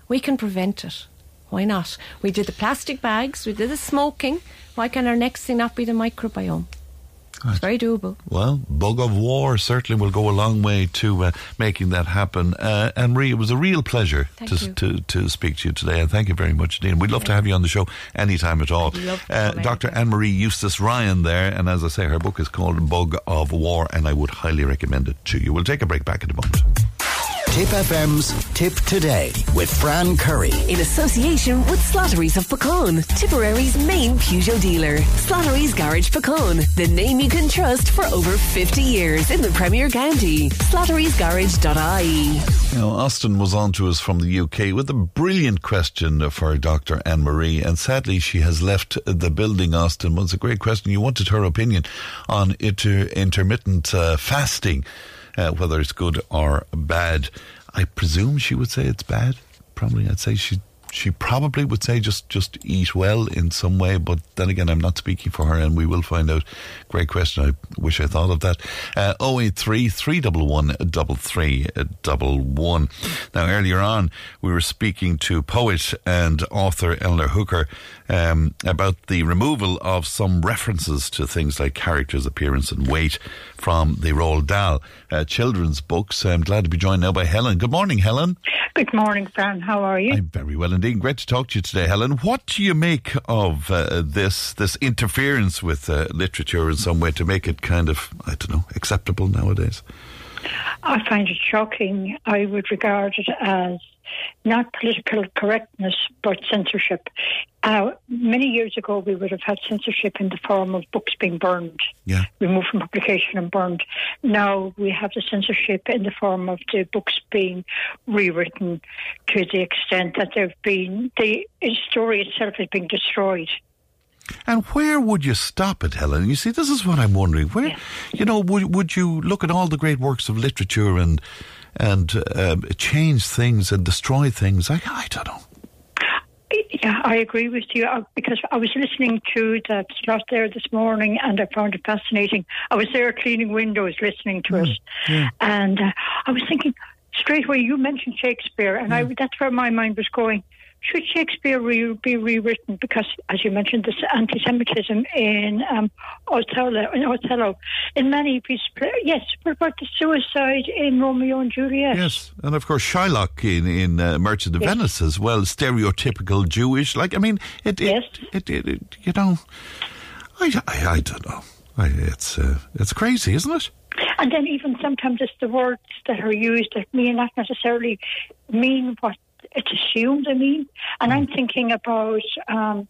We can prevent it. Why not? We did the plastic bags, we did the smoking. Why can our next thing not be the microbiome? It's very doable. Well, bug of war certainly will go a long way to uh, making that happen. Uh, Anne Marie, it was a real pleasure to, to to speak to you today, and thank you very much Dean. We'd love to have you on the show anytime at all. Love Uh, Dr. Anne Marie Eustace Ryan there, and as I say, her book is called Bug of War, and I would highly recommend it to you. We'll take a break back in a moment. Tipp FM's Tipp Today with Fran Curry. In association with Slattery's of Puckane, Tipperary's main Peugeot dealer. Slattery's Garage Puckane, the name you can trust for over 50 years in the Premier County. Slattery'sGarage.ie. You know, Austin was on to us from the UK with a brilliant question for Dr. Anne Marie, and sadly she has left the building. Austin was a great question. You wanted her opinion on inter- intermittent uh, fasting, uh, whether it's good or bad. I presume she would say it's bad. Probably, I'd say she she probably would say just just eat well in some way. But then again, I'm not speaking for her, and we will find out. Great question. I wish I thought of that. Uh, 083 311 3311. Now, earlier on, we were speaking to poet and author Eleanor Hooker um, about the removal of some references to things like characters' appearance and weight from the Roald Dahl uh, children's books. I'm glad to be joined now by Helen. Good morning, Helen. Good morning, Fran. How are you? I'm very well indeed. Great to talk to you today, Helen. What do you make of uh, this this interference with uh, literature in some way to make it kind of I don't know acceptable nowadays? I find it shocking. I would regard it as not political correctness, but censorship. Uh, many years ago, we would have had censorship in the form of books being burned, yeah. removed from publication and burned. Now we have the censorship in the form of the books being rewritten to the extent that they've been the story itself has been destroyed. And where would you stop it, Helen? You see, this is what I'm wondering. Where, yeah. you know, would would you look at all the great works of literature and and uh, change things and destroy things? I, I don't know. Yeah, I agree with you uh, because I was listening to that slot there this morning and I found it fascinating. I was there cleaning windows listening to mm, it, yeah. and uh, I was thinking straight away. You mentioned Shakespeare, and I that's where my mind was going should Shakespeare re- be rewritten? Because, as you mentioned, this anti-Semitism in um, Othello, in Othello, in many pieces. Yes, what about the suicide in Romeo and Juliet? Yes, and of course Shylock in in uh, Merchant of yes. Venice as well, stereotypical Jewish. Like, I mean, it, it, yes. it, it, it you know, I, I, I don't know. I, it's uh, it's crazy, isn't it? And then even sometimes it's the words that are used that may not necessarily mean what it's assumed, I mean. And I'm mm. thinking about, um,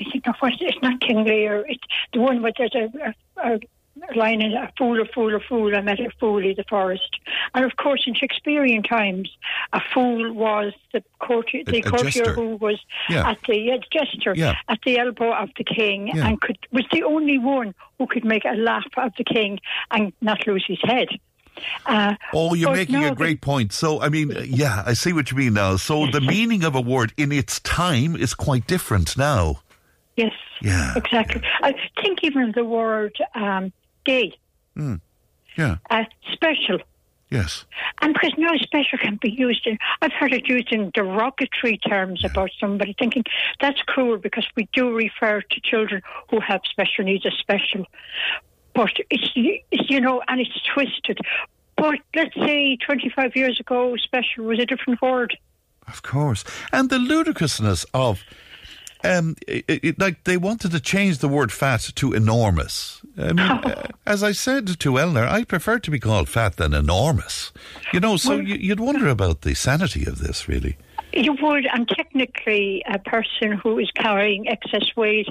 I think of what, it's not King Lear, it's the one where there's a, a, a line in a fool, a fool, a fool, I met a fool in the forest. And of course, in Shakespearean times, a fool was the courtier, the a, a courtier who was yeah. at the uh, jester yeah. at the elbow of the king yeah. and could was the only one who could make a laugh of the king and not lose his head. Uh, oh, you're making no, a great point. So, I mean, [LAUGHS] yeah, I see what you mean now. So, the meaning of a word in its time is quite different now. Yes. Yeah. Exactly. Yeah. I think even the word um, gay. Mm. Yeah. Uh, special. Yes. And because now special can be used in, I've heard it used in derogatory terms yeah. about somebody, thinking that's cruel because we do refer to children who have special needs as special but it's, you know, and it's twisted. But let's say 25 years ago, special was a different word. Of course. And the ludicrousness of. Um, it, it, like they wanted to change the word fat to enormous. I mean, uh, [LAUGHS] as I said to Eleanor, I prefer to be called fat than enormous. You know, so well, you'd wonder about the sanity of this, really. You would, and technically, a person who is carrying excess weight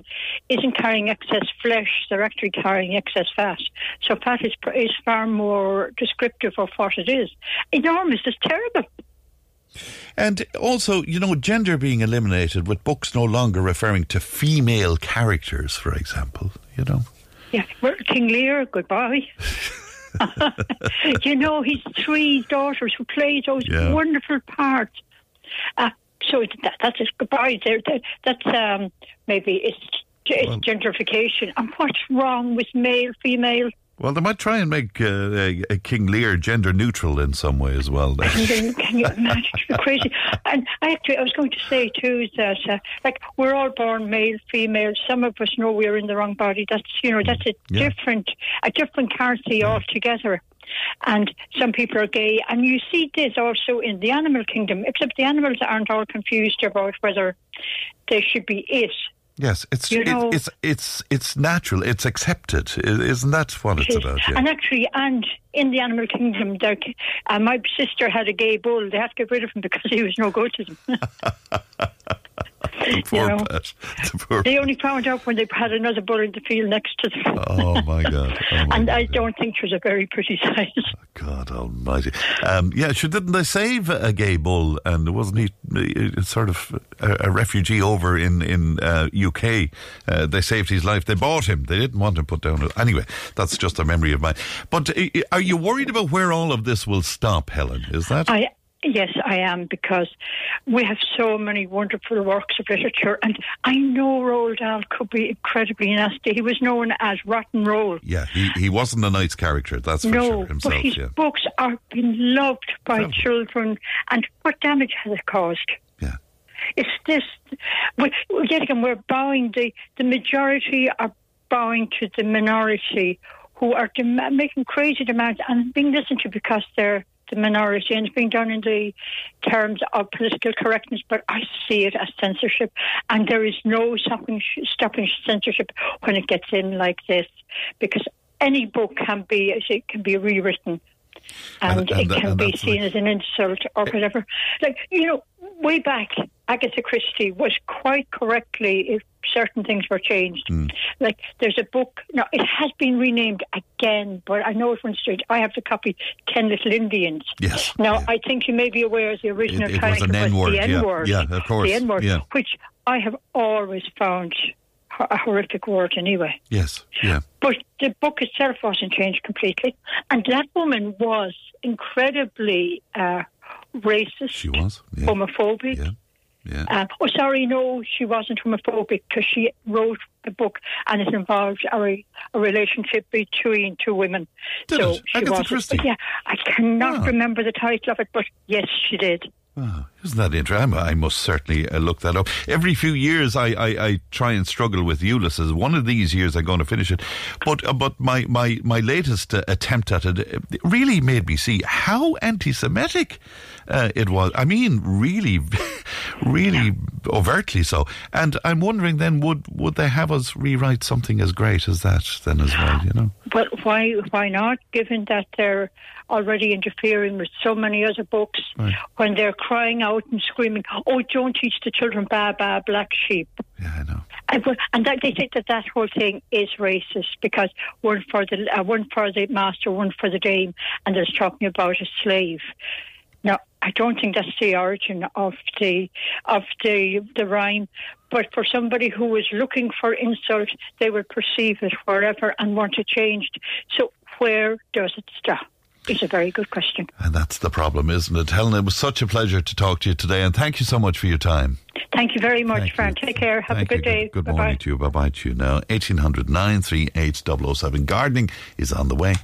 isn't carrying excess flesh; they're actually carrying excess fat. So fat is is far more descriptive of what it is. Enormous is terrible. And also, you know, gender being eliminated with books no longer referring to female characters, for example. You know. Yeah, well, King Lear, goodbye. [LAUGHS] [LAUGHS] you know, his three daughters who played those yeah. wonderful parts uh, so that, that's a goodbye. There, that's um, maybe it's, it's well, gentrification. And what's wrong with male, female? Well, they might try and make uh, King Lear gender neutral in some way as well. Can you, can you [LAUGHS] imagine? crazy. And I actually, I was going to say too that, uh, like, we're all born male, female. Some of us know we're in the wrong body. That's you know, that's a yeah. different, a different currency yeah. altogether and some people are gay. And you see this also in the animal kingdom, except the animals aren't all confused about whether they should be it. Yes, it's you know, it, it's it's it's natural. It's accepted, isn't that what it's about? Yeah. And actually, and in the animal kingdom, uh, my sister had a gay bull. They had to get rid of him because he was no good to them. The [LAUGHS] poor you know, pet. [LAUGHS] The poor they only found out when they had another bull in the field next to them. oh my god! Oh my [LAUGHS] and god. I don't think she was a very pretty size. Oh, god Almighty! Um, yeah, she Didn't they save a gay bull? And wasn't he sort of a, a refugee over in in uh, UK? Uh, they saved his life. They bought him. They didn't want him put down. Anyway, that's just a memory of mine. But uh, are you worried about where all of this will stop, Helen? Is that? I Yes, I am because we have so many wonderful works of literature, and I know Roald Dahl could be incredibly nasty. He was known as Rotten Roll. Yeah, he, he wasn't a nice character, that's for no, sure himself. But his yeah. books are being loved by oh. children, and what damage has it caused? Yeah. It's this, we, yet again, we're bowing, the, the majority are bowing to the minority who are dem- making crazy demands and being listened to because they're the minority, and it's being done in the terms of political correctness. But I see it as censorship, and there is no stopping stopping censorship when it gets in like this, because any book can be it can be rewritten and, And- and it can and be seen as an insult or eh. whatever. Like you know, way back, Agatha Christie was quite correctly if certain things were changed. Hmm. Like there's a book now, it has been renamed again, but I know it went straight. I have the copy, Ten Little Indians. Yes. Now I think you may be aware as the original It- it was title an N-word, the yeah. N-word. Yeah, of course, The N-word, yeah. which I have always found a horrific word anyway. Yes. Yeah. But the book itself wasn't changed completely. And that woman was incredibly uh, racist, She was. Yeah. homophobic. Yeah. Yeah. Uh, oh, sorry, no, she wasn't homophobic because she wrote a book and it involved a, a relationship between two women. Did so it? she Agatha was. Christie? Yeah, I cannot Ah. remember the title of it, but yes, she did. Oh, isn't that interesting? I must certainly uh, look that up. Every few years, I, I, I try and struggle with Ulysses. One of these years, I'm going to finish it. But uh, but my my my latest uh, attempt at it really made me see how anti-Semitic uh, it was. I mean, really, [LAUGHS] really overtly so. And I'm wondering then, would would they have us rewrite something as great as that then as well? You know. But why why not? Given that they're already interfering with so many other books, Right. when they're crying out and screaming, "Oh, don't teach the children ba ba black sheep." Yeah, I know. And, and that, they think that that whole thing is racist because one for the uh, one for the master, one for the dame, and there's talking about a slave. Now, I don't think that's the origin of the of the the rhyme, but for somebody who was looking for insult, they would perceive it wherever and want it changed. So, where does it stop? Is a very good question. And that's the problem, isn't it? Helen, it was such a pleasure to talk to you today, and thank you so much for your time. Thank you very much, Fran. Take care. Have Thank a good you. day. Good Bye-bye. morning to you. Bye bye to you now. 1800 938 007. Gardening is on the way.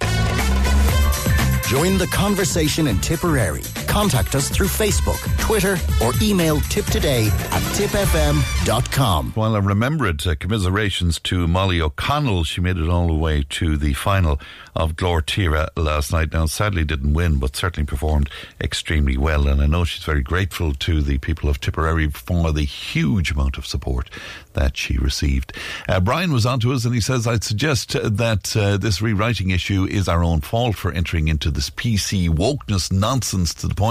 Join the conversation in Tipperary. Contact us through Facebook, Twitter, or email tiptoday at tipfm.com. While I remember it, uh, commiserations to Molly O'Connell. She made it all the way to the final of Glór Tíre last night. Now, sadly didn't win, but certainly performed extremely well. And I know she's very grateful to the people of Tipperary for the huge amount of support that she received. Uh, Brian was on to us and he says, I'd suggest uh, that uh, this rewriting issue is our own fault for entering into this PC wokeness nonsense to the point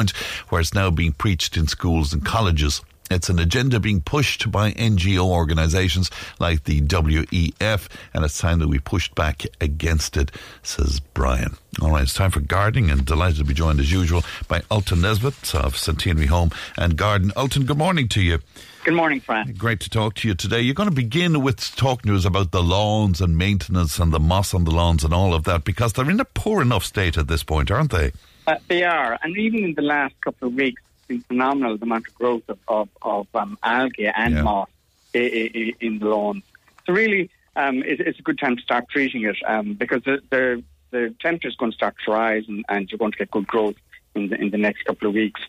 where it's now being preached in schools and colleges. It's an agenda being pushed by NGO organisations like the WEF, and it's time that we pushed back against it, says Brian. All right, it's time for gardening, and delighted to be joined as usual by Ultan Nesbitt of Centenary Home and Garden. Ultan, good morning to you. Good morning, Fran. Great to talk to you today. You're going to begin with talking to us about the lawns and maintenance and the moss on the lawns and all of that because they're in a poor enough state at this point, aren't they? Uh, they are, and even in the last couple of weeks, it's been phenomenal the amount of growth of, of, of um, algae and Yeah. moss i- i- i- in the lawns. So really, um, it, it's a good time to start treating it um, because the, the, the temperature is going to start to rise and, and you're going to get good growth in the, in the next couple of weeks.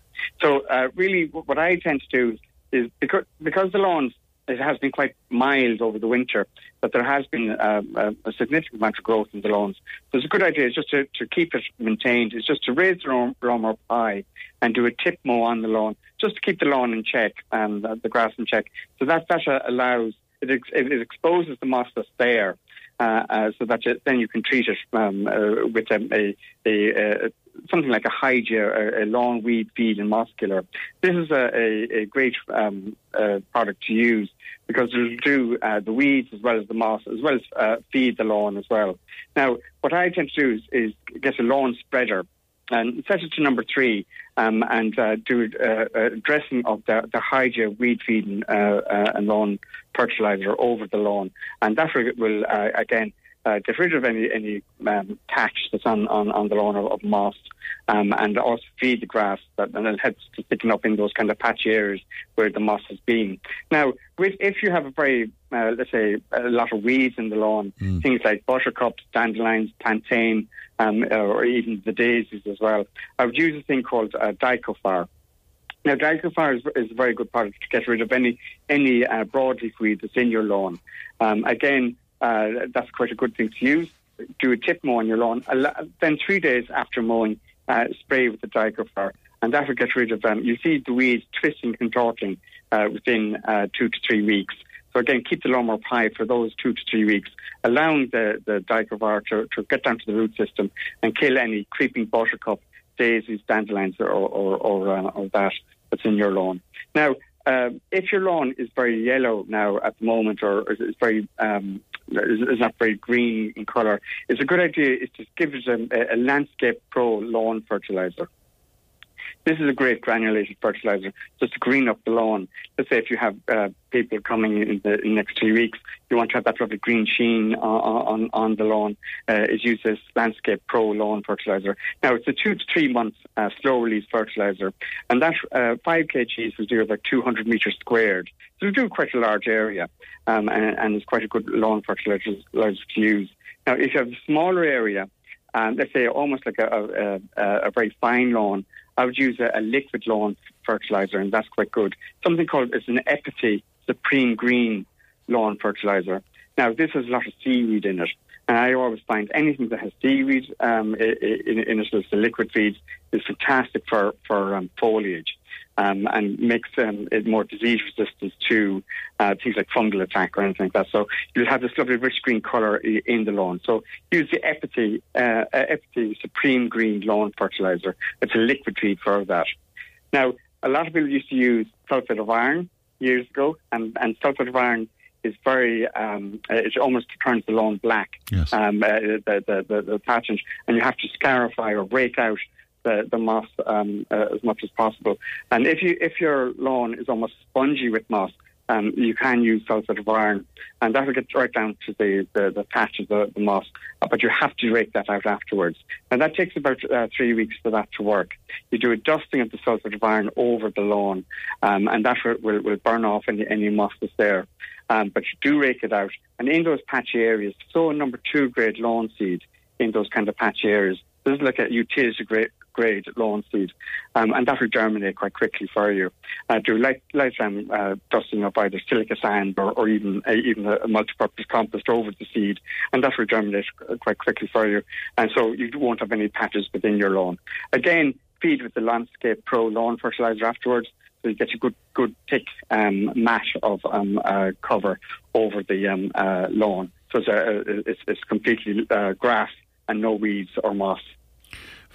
So uh, really, what I tend to do is because because the lawns it has been quite mild over the winter, but there has been um, a, a significant amount of growth in the lawns. So it's a good idea just to, to keep it maintained, It's just to raise the lawn up high and do a tip mow on the lawn, just to keep the lawn in check and uh, the grass in check. So that, that allows, it, ex- it exposes the moss that's there. Uh, uh, so that you, then you can treat it um, uh, with um, a, a, uh something like a Hygeia, a, a lawn weed feed and killer. This is a, a, a great um, uh, product to use because it'll do uh, the weeds as well as the moss, as well as uh, feed the lawn as well. Now, what I tend to do is, is get a lawn spreader and set it to number three um, and uh, do uh, a dressing of the, the Hygeia weed feeding uh, uh, and lawn fertilizer over the lawn. And that will, again, uh, get rid of any any um, thatch that's on, on, on the lawn of, of moss, um, and also feed the grass that and it helps to up in those kind of patchy areas where the moss has been. Now, with, if you have a very uh, let's say a lot of weeds in the lawn, things like buttercups, dandelions, plantain, um, or even the daisies as well, I would use a thing called uh, dicofar. Now, dicofar is, is a very good product to get rid of any any uh, broadleaf weed that's in your lawn. Um, again, uh, that's quite a good thing to use. Do a tip mow on your lawn. Then three days after mowing, uh, spray with the dicofar, and that will get rid of them. you see the weeds twisting, and contorting uh, within uh, two to three weeks. So again, keep the lawn more high for those two to three weeks, allowing the, the to, to get down to the root system and kill any creeping buttercup, daisies, dandelions, or, or, or, uh, or that that's in your lawn. Now, uh, if your lawn is very yellow now at the moment, or is very um, is, not very green in colour, it's a good idea is to give it a, a Landscape Pro lawn fertilizer. This is a great granulated fertilizer just to green up the lawn. Let's say if you have uh, people coming in the, in next three weeks, you want to have that lovely green sheen on, on, on the lawn. Uh, is used as Landscape Pro lawn fertilizer. Now it's a two to three month uh, slow release fertilizer, and that uh, five kgs will do about 200 metres squared. So it'll do quite a large area, um, and, and it's quite a good lawn fertilizer to use. Now if you have a smaller area, um, let's say almost like a, a, a, a very fine lawn, I would use a, a, liquid lawn fertilizer, and that's quite good. Something called it's an Empathy Supreme Green lawn fertilizer. Now, this has a lot of seaweed in it, and I always find anything that has seaweed um, in, in, it as the liquid feed is fantastic for for um, foliage um, and makes um, it more disease resistant to uh, things like fungal attack or anything like that. So you'll have this lovely rich green colour in the lawn. So use the Empathy, uh, Empathy Supreme Green Lawn Fertilizer. It's a liquid feed for that. Now, a lot of people used to use sulphate of iron years ago, and, and sulphate of iron is very, um, it almost turns the lawn black, yes. um, uh, the, the, the, the and you have to scarify or rake out the, the moss um, uh, as much as possible. And if you if your lawn is almost spongy with moss, um, you can use sulphate of iron, and that will get right down to the, the, the patch of the, the moss. Uh, but you have to rake that out afterwards. And that takes about uh, three weeks for that to work. You do a dusting of the sulphate of iron over the lawn, um, and that will, will burn off any, any moss that's there. Um, but you do rake it out. And in those patchy areas, sow a number two grade lawn seed in those kind of patchy areas. This is like a utility grade, grade lawn seed, um, and that will germinate quite quickly for you. Uh, do light, light um, uh, dusting of either silica sand or, or even uh, even a, a multi-purpose compost over the seed, and that will germinate quite quickly for you. And so you won't have any patches within your lawn. Again, feed with the Landscape Pro lawn fertilizer afterwards. So you get a good, good thick um, mat of um, uh, cover over the um, uh, lawn. So it's, a, it's, it's completely uh, grass and no weeds or moss.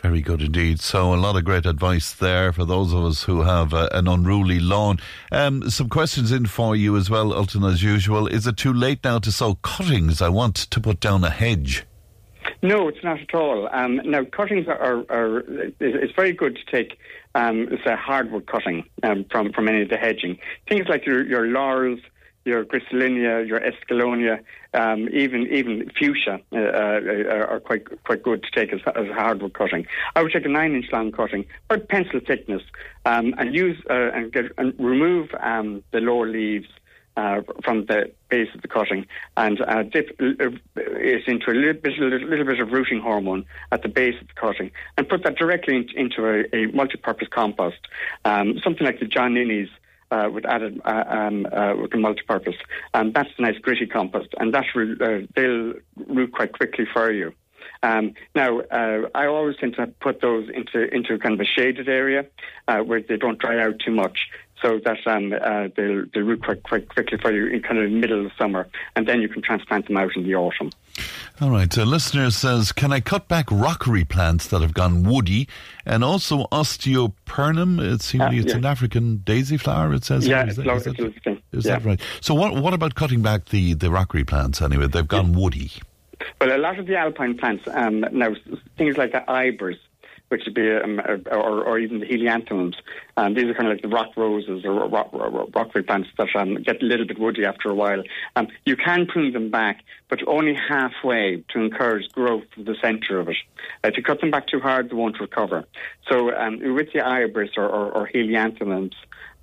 Very good indeed. So, a lot of great advice there for those of us who have uh, an unruly lawn. Um, some questions in for you as well, Ultan, as usual. Is it too late now to sow cuttings? I want to put down a hedge. No, it's not at all. Um, now, cuttings are, are, are, it's very good to take, um, say, hardwood cutting um, from, from any of the hedging. Things like your, your laurels, your Griselinia, your Escallonia, um, even even fuchsia uh, uh, are quite quite good to take as, as hardwood cutting. I would take a nine inch long cutting, or pencil thickness, um, and use uh, and get and remove um, the lower leaves. Uh, from the base of the cutting and uh, dip uh, it into a little bit, a little bit of rooting hormone at the base of the cutting and put that directly in, into a, a multi-purpose compost, um, something like the John Innes uh, with added uh, um, uh, with the multi-purpose, and that's a nice gritty compost, and that will uh, they'll root quite quickly for you. Um, now, uh, I always tend to put those into into kind of a shaded area uh, where they don't dry out too much, so that um, uh, they'll, they'll root quite, quite quickly for you in kind of the middle of summer, and then you can transplant them out in the autumn. All right. A listener says, "Can I cut back rockery plants that have gone woody, and also osteopernum? It seems Uh, it's yeah. an African daisy flower. It says. Yeah, Is it's that- is that- is Yeah. that right? So what what about cutting back the the rockery plants anyway? They've gone woody. Well, a lot of the alpine plants um, now, things like the iberis, which would be, um, or, or even the helianthemums, um, these are kind of like the rock roses or rock, rock, rockery plants that um, get a little bit woody after a while. Um, you can prune them back, but only halfway to encourage growth of the centre of it. If you cut them back too hard, they won't recover. So um, with the iberis or, or, or helianthemums,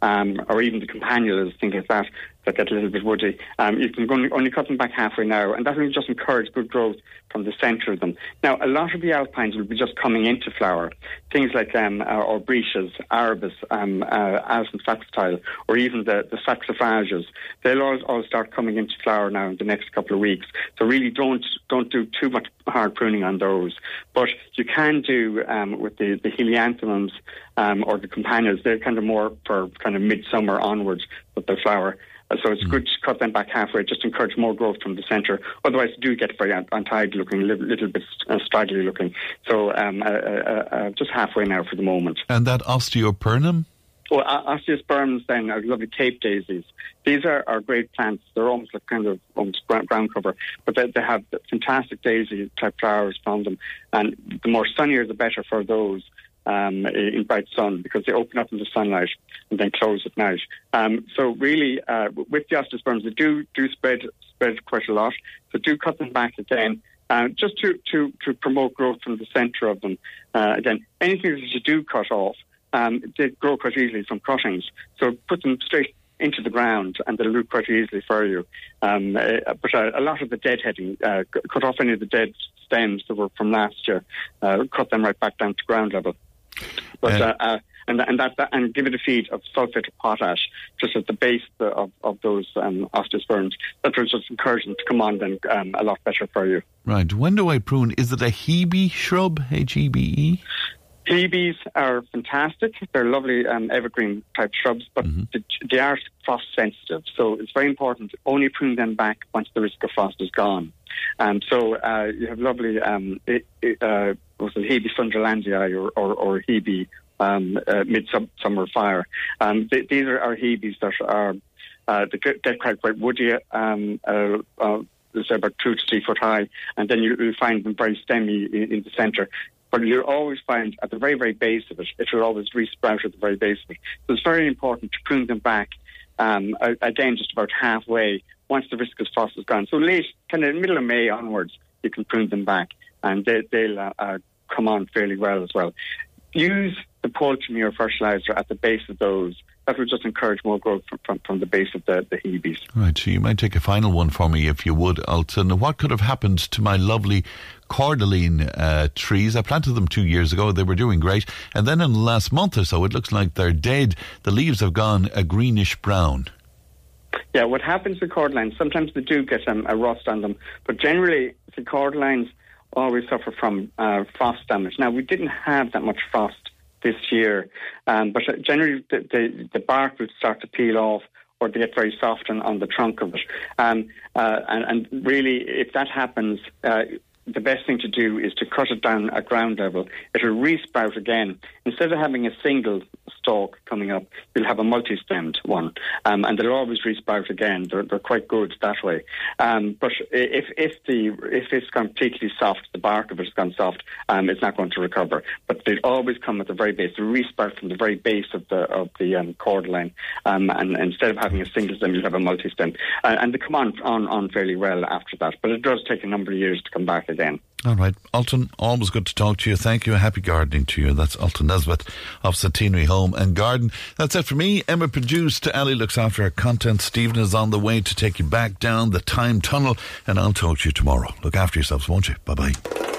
um, or even the campanulas, things like that, that get a little bit woody. Um, you can only, only cut them back halfway now, and that will just encourage good growth from the centre of them. Now, a lot of the alpines will be just coming into flower. Things like um, uh, orbricias, arabis, um, uh, Alyssum saxatile, or even the, the saxifrages, they'll all, all start coming into flower now in the next couple of weeks. So really don't don't do too much hard pruning on those. But you can do um, with the, the helianthemums um, or the campanulas, they're kind of more for kind of midsummer onwards with the flower. Uh, so it's good to cut them back halfway, just encourage more growth from the centre. Otherwise, they do get very un- untidy looking, a little, little bit uh, straggly looking. So um, uh, uh, uh, just halfway now for the moment. And that osteopernum? Well, uh, osteosperms then are lovely cape daisies. These are, are great plants. They're almost like kind of almost ground, ground cover, but they, they have fantastic daisy type flowers from them. And the more sunnier, the better for those um, in bright sun because they open up in the sunlight and then close at night. Um, so really, uh, with the osteosperms, they do do spread spread quite a lot. So do cut them back again. Uh, just to, to, to promote growth from the centre of them. Uh, again, anything that you do cut off, um, they grow quite easily from cuttings. So put them straight into the ground and they'll root quite easily for you. Um, uh, but uh, a lot of the deadheading, uh, cut off any of the dead stems that were from last year, uh, cut them right back down to ground level. But uh, uh, and and that, that, and give it a feed of sulfate of potash just at the base of of those um, osteosperms. That will just encourage them to come on then um, a lot better for you. Right. When do I prune? Is it a hebe shrub? H e b e. Hebes are fantastic. They're lovely um, evergreen type shrubs, but they, they are frost sensitive. So it's very important to only prune them back once the risk of frost is gone. Um, so uh, you have lovely, um, it, it, uh, was it Hebe sutherlandii or, or, or Hebe um, uh, midsummer fire. Um, th- these are, Hebes that are uh, they get quite quite woody. Um, uh, uh, about two to three foot high, and then you, you find them very stemmy in, in the centre. But you'll always find at the very, very base of it, it will always resprout at the very base of it. So it's very important to prune them back, um, just about halfway once the risk frost is gone. So late, kind of middle of May onwards, you can prune them back, and they, they'll uh, uh, come on fairly well as well. Use the poultry manure fertilizer at the base of those. That will just encourage more growth from, from, from the base of the, the Hebes. Right, so you might take a final one for me if you would, Ultan. What could have happened to my lovely cordyline uh, trees? I planted them two years ago. They were doing great. And then in the last month or so, it looks like they're dead. The leaves have gone a greenish brown. Yeah, what happens with cordylines, sometimes they do get um, a rust on them, but generally the cordylines always suffer from uh, frost damage. Now, we didn't have that much frost this year, um, but generally the, the, the bark would start to peel off or they get very soft on, on the trunk of it. Um, uh, and, and really, if that happens, uh, the best thing to do is to cut it down at ground level. It'll resprout again. Instead of having a single stalk coming up, you'll have a multi-stemmed one, um, and they'll always resprout again. They're, they're quite good that way. Um, but if if the if it's completely soft, the bark of it's gone soft, um, it's not going to recover. But they always come at the very base. They resprout from the very base of the of the um, cordyline, um, and, and instead of having a single stem, you'll have a multi-stem, uh, and they come on, on on fairly well after that. But it does take a number of years to come back again. All right. Ultan, always good to talk to you. Thank you. Happy gardening to you. That's Ultan Nesbitt of Centenary Home and Garden. That's it for me. Emma produced. Ali looks after our content. Stephen is on the way to take you back down the time tunnel, and I'll talk to you tomorrow. Look after yourselves, won't you? Bye bye.